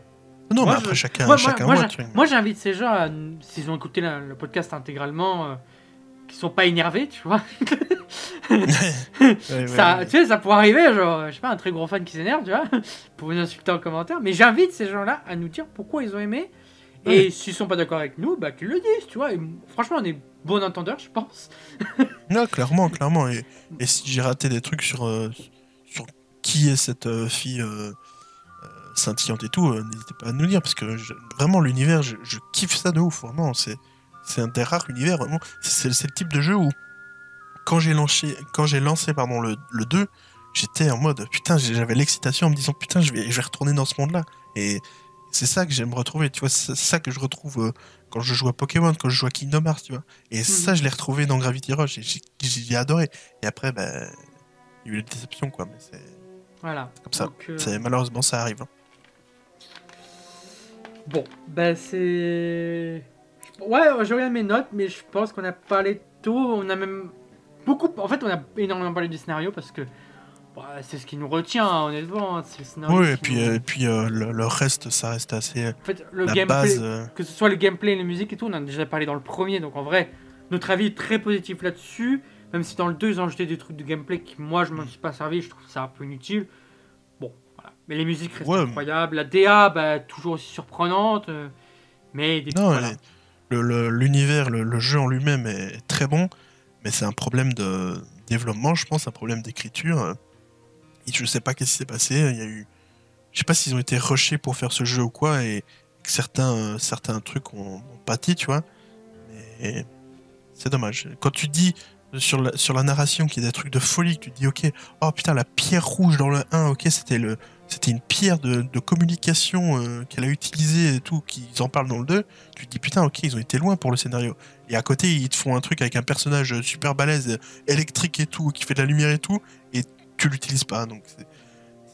Speaker 2: non,
Speaker 1: Moi,
Speaker 2: mais après,
Speaker 1: je-
Speaker 2: chacun,
Speaker 1: moi,
Speaker 2: chacun
Speaker 1: moi, j'invite ces gens, s'ils ont écouté le podcast intégralement, euh, qui sont pas énervés, tu vois. *laughs*
Speaker 2: Ouais,
Speaker 1: ça,
Speaker 2: ouais.
Speaker 1: tu sais, ça pourrait arriver, genre, je sais pas, un très gros fan qui s'énerve, tu vois, *laughs* pour nous insulter en commentaire. Mais j'invite ces gens-là à nous dire pourquoi ils ont aimé. Et
Speaker 2: Ouais.
Speaker 1: s'ils sont pas d'accord avec nous, bah qu'ils le disent, tu vois. Et franchement, on est bon entendeur, je pense. *laughs*
Speaker 2: Non, clairement, clairement. Et, et si j'ai raté des trucs sur, euh, sur qui est cette euh, fille euh, euh, scintillante et tout, n'hésitez pas à nous dire, parce que je- vraiment, l'univers, je, je kiffe ça de ouf, vraiment. C'est, c'est un des rares univers, vraiment. C'est, le type de jeu où, quand j'ai lancé, quand j'ai lancé pardon, le, le 2, j'étais en mode, putain, j'avais l'excitation en me disant, putain, je vais, je vais retourner dans ce monde-là. Et c'est ça que j'aime retrouver, tu vois, c'est ça que je retrouve euh, quand je joue à Pokémon, quand je joue à Kingdom Hearts, tu vois. Et ça, je l'ai retrouvé dans Gravity Rush j'ai, adoré. Et après, bah, il y a eu la déception, quoi. Mais c'est
Speaker 1: Voilà.
Speaker 2: comme ça.
Speaker 1: Euh,
Speaker 2: malheureusement, ça arrive. hein.
Speaker 1: Bon, bah c'est. Ouais, je regarde mes notes, mais je pense qu'on a parlé de tout. On a même beaucoup. En fait, on a énormément parlé du scénario parce que Bah, c'est ce qui nous retient, hein, honnêtement. hein, C'est le scénario
Speaker 2: Oui, et puis,
Speaker 1: nous-
Speaker 2: euh, et puis euh, le, le reste, ça reste assez.
Speaker 1: En fait, le
Speaker 2: la
Speaker 1: gameplay,
Speaker 2: base. euh,
Speaker 1: que ce soit le gameplay la musique et tout, on en a déjà parlé dans le premier, donc en vrai, notre avis est très positif là-dessus. Même si dans le 2, ils ont ajouté des trucs de gameplay qui, moi, je m'en suis pas servi, je trouve ça un peu inutile. Bon, voilà. Mais les musiques restent
Speaker 2: Ouais.
Speaker 1: incroyables. La DA, bah, toujours aussi surprenante. euh, mais des
Speaker 2: Non,
Speaker 1: voilà.
Speaker 2: L'univers, le, le jeu en lui-même est très bon, mais c'est un problème de développement, je pense, un problème d'écriture. Et je sais pas qu'est-ce qui s'est passé. Il y a eu, je sais pas s'ils ont été rushés pour faire ce jeu ou quoi, et que certains, certains trucs ont, ont pâti, tu vois. C'est dommage. Quand tu dis sur la, sur la narration qu'il y a des trucs de folie, que tu dis, ok, oh putain, la pierre rouge dans le 1, ok, c'était le. C'était une pierre de, de communication euh, qu'elle a utilisée et tout, qu'ils en parlent dans le 2 tu te dis putain ok ils ont été loin pour le scénario. Et à côté ils te font un truc avec un personnage super balèze électrique et tout qui fait de la lumière et tout et tu l'utilises pas. Donc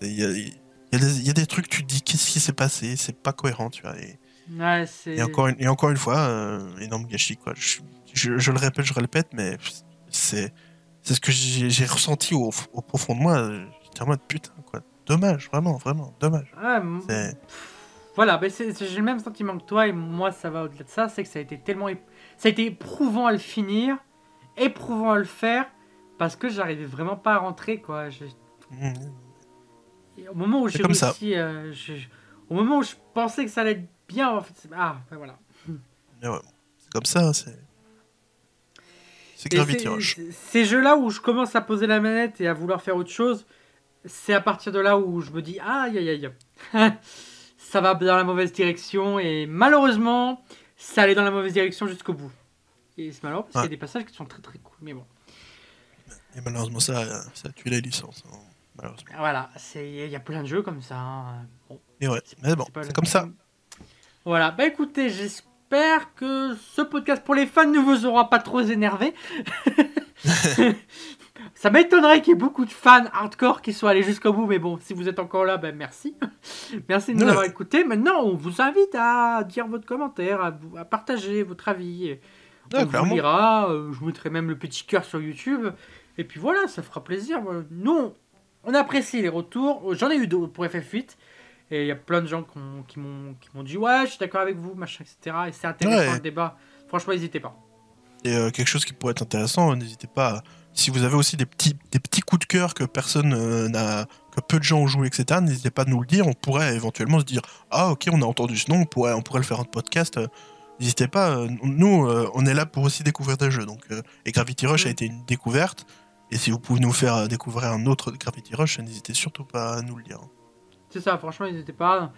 Speaker 2: il y a, il y a des- il y a des trucs tu te dis qu'est-ce qui s'est passé? C'est pas cohérent tu vois et,
Speaker 1: Ouais, c'est.
Speaker 2: et encore une, et encore une fois euh, énorme gâchis quoi. Je, je- je le répète je le répète mais c'est c'est ce que j'ai ressenti au, au profond de moi j'étais en mode putain quoi dommage vraiment vraiment dommage
Speaker 1: Voilà, j'ai le même sentiment que toi, et moi ça va au-delà de ça, c'est que ça a été tellement... Ça a été éprouvant à le finir, éprouvant à le faire, parce que j'arrivais vraiment pas à rentrer, quoi. Je- au moment où j'ai réussi, euh, je- au moment où je pensais que ça allait être bien, en fait, c'est- ah, ben voilà.
Speaker 2: mais ouais c'est comme ça c'est c'est Gravity Rush
Speaker 1: c'est- Ces jeux-là où je commence à poser la manette et à vouloir faire autre chose, c'est à partir de là où je me dis aïe aïe aïe, *laughs* ça va dans la mauvaise direction et malheureusement, ça allait dans la mauvaise direction jusqu'au bout. Et c'est malheureux parce qu'il y a des passages qui sont très très cool, mais bon.
Speaker 2: Et malheureusement, ça, ça a tué la licence. hein, malheureusement.
Speaker 1: Voilà, il y a plein de jeux comme ça. hein. Bon,
Speaker 2: Mais ouais, mais bon, c'est comme ça.
Speaker 1: Voilà, bah écoutez, j'espère que ce podcast pour les fans ne vous aura pas trop énervé. *laughs* *laughs* Ça m'étonnerait qu'il y ait beaucoup de fans hardcore qui soient allés jusqu'au bout, mais bon, si vous êtes encore là, ben merci. *laughs* merci de nous avoir écoutés. Maintenant, on vous invite à dire votre commentaire, à, partager votre avis. On vous lira, euh, je mettrai même le petit cœur sur YouTube. Et puis voilà, ça fera plaisir. Voilà. Nous, on apprécie les retours. J'en ai eu d'autres pour FF8. Et il y a plein de gens qui qui m'ont qui m'ont dit Ouais, je suis d'accord avec vous, machin, etc. Et c'est intéressant
Speaker 2: Ouais.
Speaker 1: le débat. Franchement, n'hésitez pas.
Speaker 2: Et euh, quelque chose qui pourrait être intéressant, n'hésitez pas. à- Si vous avez aussi des petits, des petits coups de cœur que personne euh, n'a, que peu de gens ont joué, etc., n'hésitez pas à nous le dire. On pourrait éventuellement se dire Ah, ok, on a entendu ce nom, on pourrait, on pourrait le faire en podcast. Euh, N'hésitez pas. euh, nous, on est là pour aussi découvrir des jeux. Donc, et Gravity Rush a
Speaker 1: Mm.
Speaker 2: été une découverte. Et si vous pouvez nous faire découvrir un autre Gravity Rush, n'hésitez surtout pas à nous le dire.
Speaker 1: C'est ça, franchement, n'hésitez pas.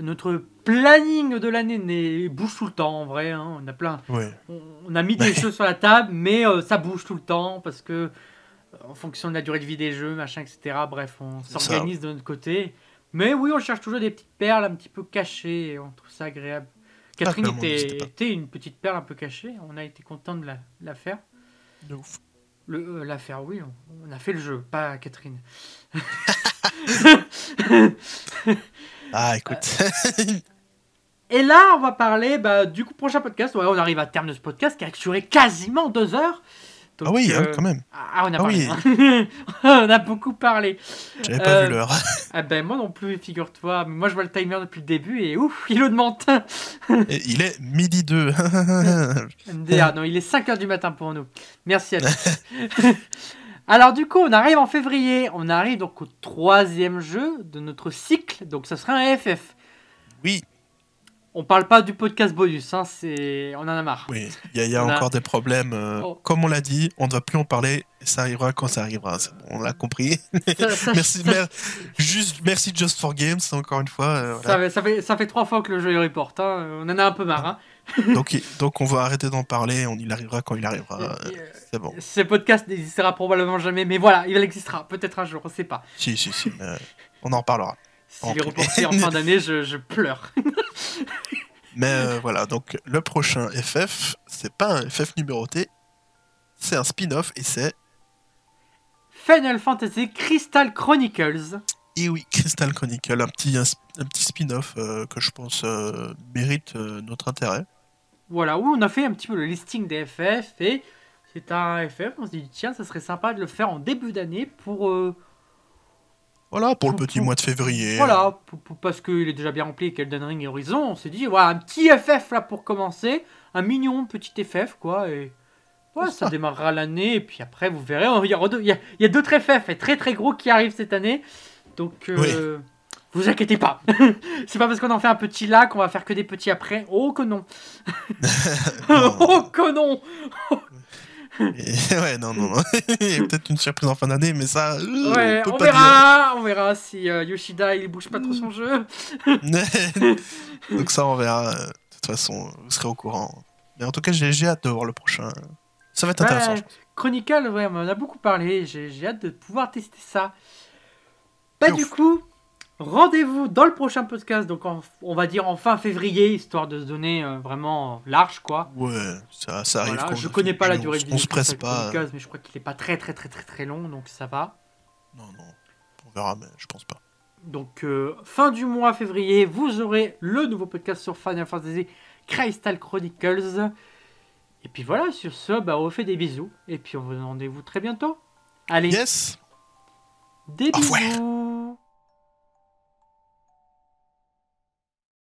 Speaker 1: Notre planning de l'année bouge tout le temps, en vrai. hein. On a plein.
Speaker 2: Ouais.
Speaker 1: On on a mis des *laughs* choses sur la table, mais euh, ça bouge tout le temps parce que, euh, en fonction de la durée de vie des jeux, machin, etc. Bref, on s'organise de notre côté. Mais oui, on cherche toujours des petites perles un petit peu cachées et on trouve ça agréable. Catherine
Speaker 2: clairement,
Speaker 1: était, une petite perle un peu cachée. On a été content de la, la faire.
Speaker 2: De ouf.
Speaker 1: Le, euh, la faire, oui, on, on a fait le jeu, pas Catherine. *laughs* *laughs*
Speaker 2: Ah, écoute.
Speaker 1: Et là, on va parler bah, du coup prochain podcast. Ouais, on arrive à terme de ce podcast qui a duré quasiment deux heures. Donc,
Speaker 2: ah oui, hein,
Speaker 1: euh,
Speaker 2: quand même.
Speaker 1: Ah, on a
Speaker 2: Ah
Speaker 1: parlé.
Speaker 2: oui.
Speaker 1: hein. *laughs* on a beaucoup parlé.
Speaker 2: J'avais pas
Speaker 1: euh,
Speaker 2: vu l'heure. *laughs*
Speaker 1: Ah ben moi non plus, figure-toi. Moi je vois le timer depuis le début et ouf, *laughs* il augmente.
Speaker 2: Et il est midi 2.
Speaker 1: MDR, non, il est 5h du matin pour nous. Merci à tous. Alors du coup, on arrive en février. On arrive donc au troisième jeu de notre cycle. Donc ça sera un FF.
Speaker 2: oui,
Speaker 1: On parle pas du podcast bonus, hein, c'est... on en a marre.
Speaker 2: oui, il y a, il y a
Speaker 1: On a-
Speaker 2: encore des problèmes. euh,
Speaker 1: Oh.
Speaker 2: Comme on l'a dit, on ne va plus en parler. Ça arrivera quand ça arrivera. bon, on l'a compris. *laughs*
Speaker 1: Ça, ça-
Speaker 2: merci,
Speaker 1: ça-
Speaker 2: mer- juste merci Just for Games encore une fois. euh,
Speaker 1: ça,
Speaker 2: voilà.
Speaker 1: fait, ça, fait, ça fait trois fois que le jeu est report. hein. On en a un peu marre. hein. *laughs*
Speaker 2: donc, donc on va arrêter d'en parler. On, il arrivera quand il arrivera. euh,
Speaker 1: euh,
Speaker 2: c'est bon.
Speaker 1: Ce podcast n'existera probablement jamais, mais voilà, il existera. Peut-être un jour, on sait pas.
Speaker 2: Si, si, si. mais, on en reparlera.
Speaker 1: S'il
Speaker 2: En
Speaker 1: est reporté en fin d'année, je, je pleure. *laughs*
Speaker 2: Mais euh, voilà, donc le prochain FF, c'est pas un FF numéroté, c'est un spin-off et c'est,
Speaker 1: Final Fantasy Crystal Chronicles.
Speaker 2: Et oui, Crystal Chronicle, un petit, un, petit spin-off euh, que je pense euh, mérite euh, notre intérêt.
Speaker 1: Voilà, où on a fait un petit peu le listing des FF et c'est un FF. On se dit, tiens, ça serait sympa de le faire en début d'année pour,
Speaker 2: Voilà, pour le petit mois de février.
Speaker 1: Voilà, parce qu'il est déjà bien rempli avec Elden Ring et Horizon, on s'est dit, voilà, un petit FF là pour commencer, un mignon petit FF, quoi, et ça
Speaker 2: ça.
Speaker 1: démarrera l'année, et puis après, vous verrez, il y a, a d'autres FF et très très gros qui arrivent cette année, donc euh, vous inquiétez pas. *laughs* C'est pas parce qu'on en fait un petit là qu'on va faire que des petits après. Oh que non *laughs* *laughs*
Speaker 2: Non.
Speaker 1: Oh que non
Speaker 2: Et- ouais, non, non, non. Il y a peut-être une surprise en fin d'année, mais ça. euh,
Speaker 1: Ouais,
Speaker 2: on dire.
Speaker 1: verra, on verra si euh, Yoshida il bouge pas trop son jeu.
Speaker 2: Donc ça, on verra. De toute façon, vous serez au courant. Mais en tout cas, j'ai hâte de voir le prochain. Ça va être
Speaker 1: Ouais.
Speaker 2: intéressant. je pense.
Speaker 1: Chronicle, ouais, on en a beaucoup parlé. J'ai j'ai hâte de pouvoir tester ça. Bah, du coup, rendez-vous dans le prochain podcast. Donc, en- on va dire en fin février, histoire de se donner euh, vraiment large, quoi.
Speaker 2: Ouais, ça, ça arrive.
Speaker 1: Voilà, je
Speaker 2: on-
Speaker 1: connais pas la
Speaker 2: on-
Speaker 1: durée du
Speaker 2: On se presse
Speaker 1: podcast
Speaker 2: pas.
Speaker 1: mais je crois qu'il est pas très, très, très, très, très long. Donc, ça va.
Speaker 2: Non, non. On verra, mais je pense pas.
Speaker 1: Donc, euh, fin du mois février, vous aurez le nouveau podcast sur Final Fantasy Crystal Chronicles. Et puis voilà, sur ce, bah, on vous fait des bisous. Et puis, on vous rendez-vous très bientôt. Allez,
Speaker 2: Yes!
Speaker 1: des bisous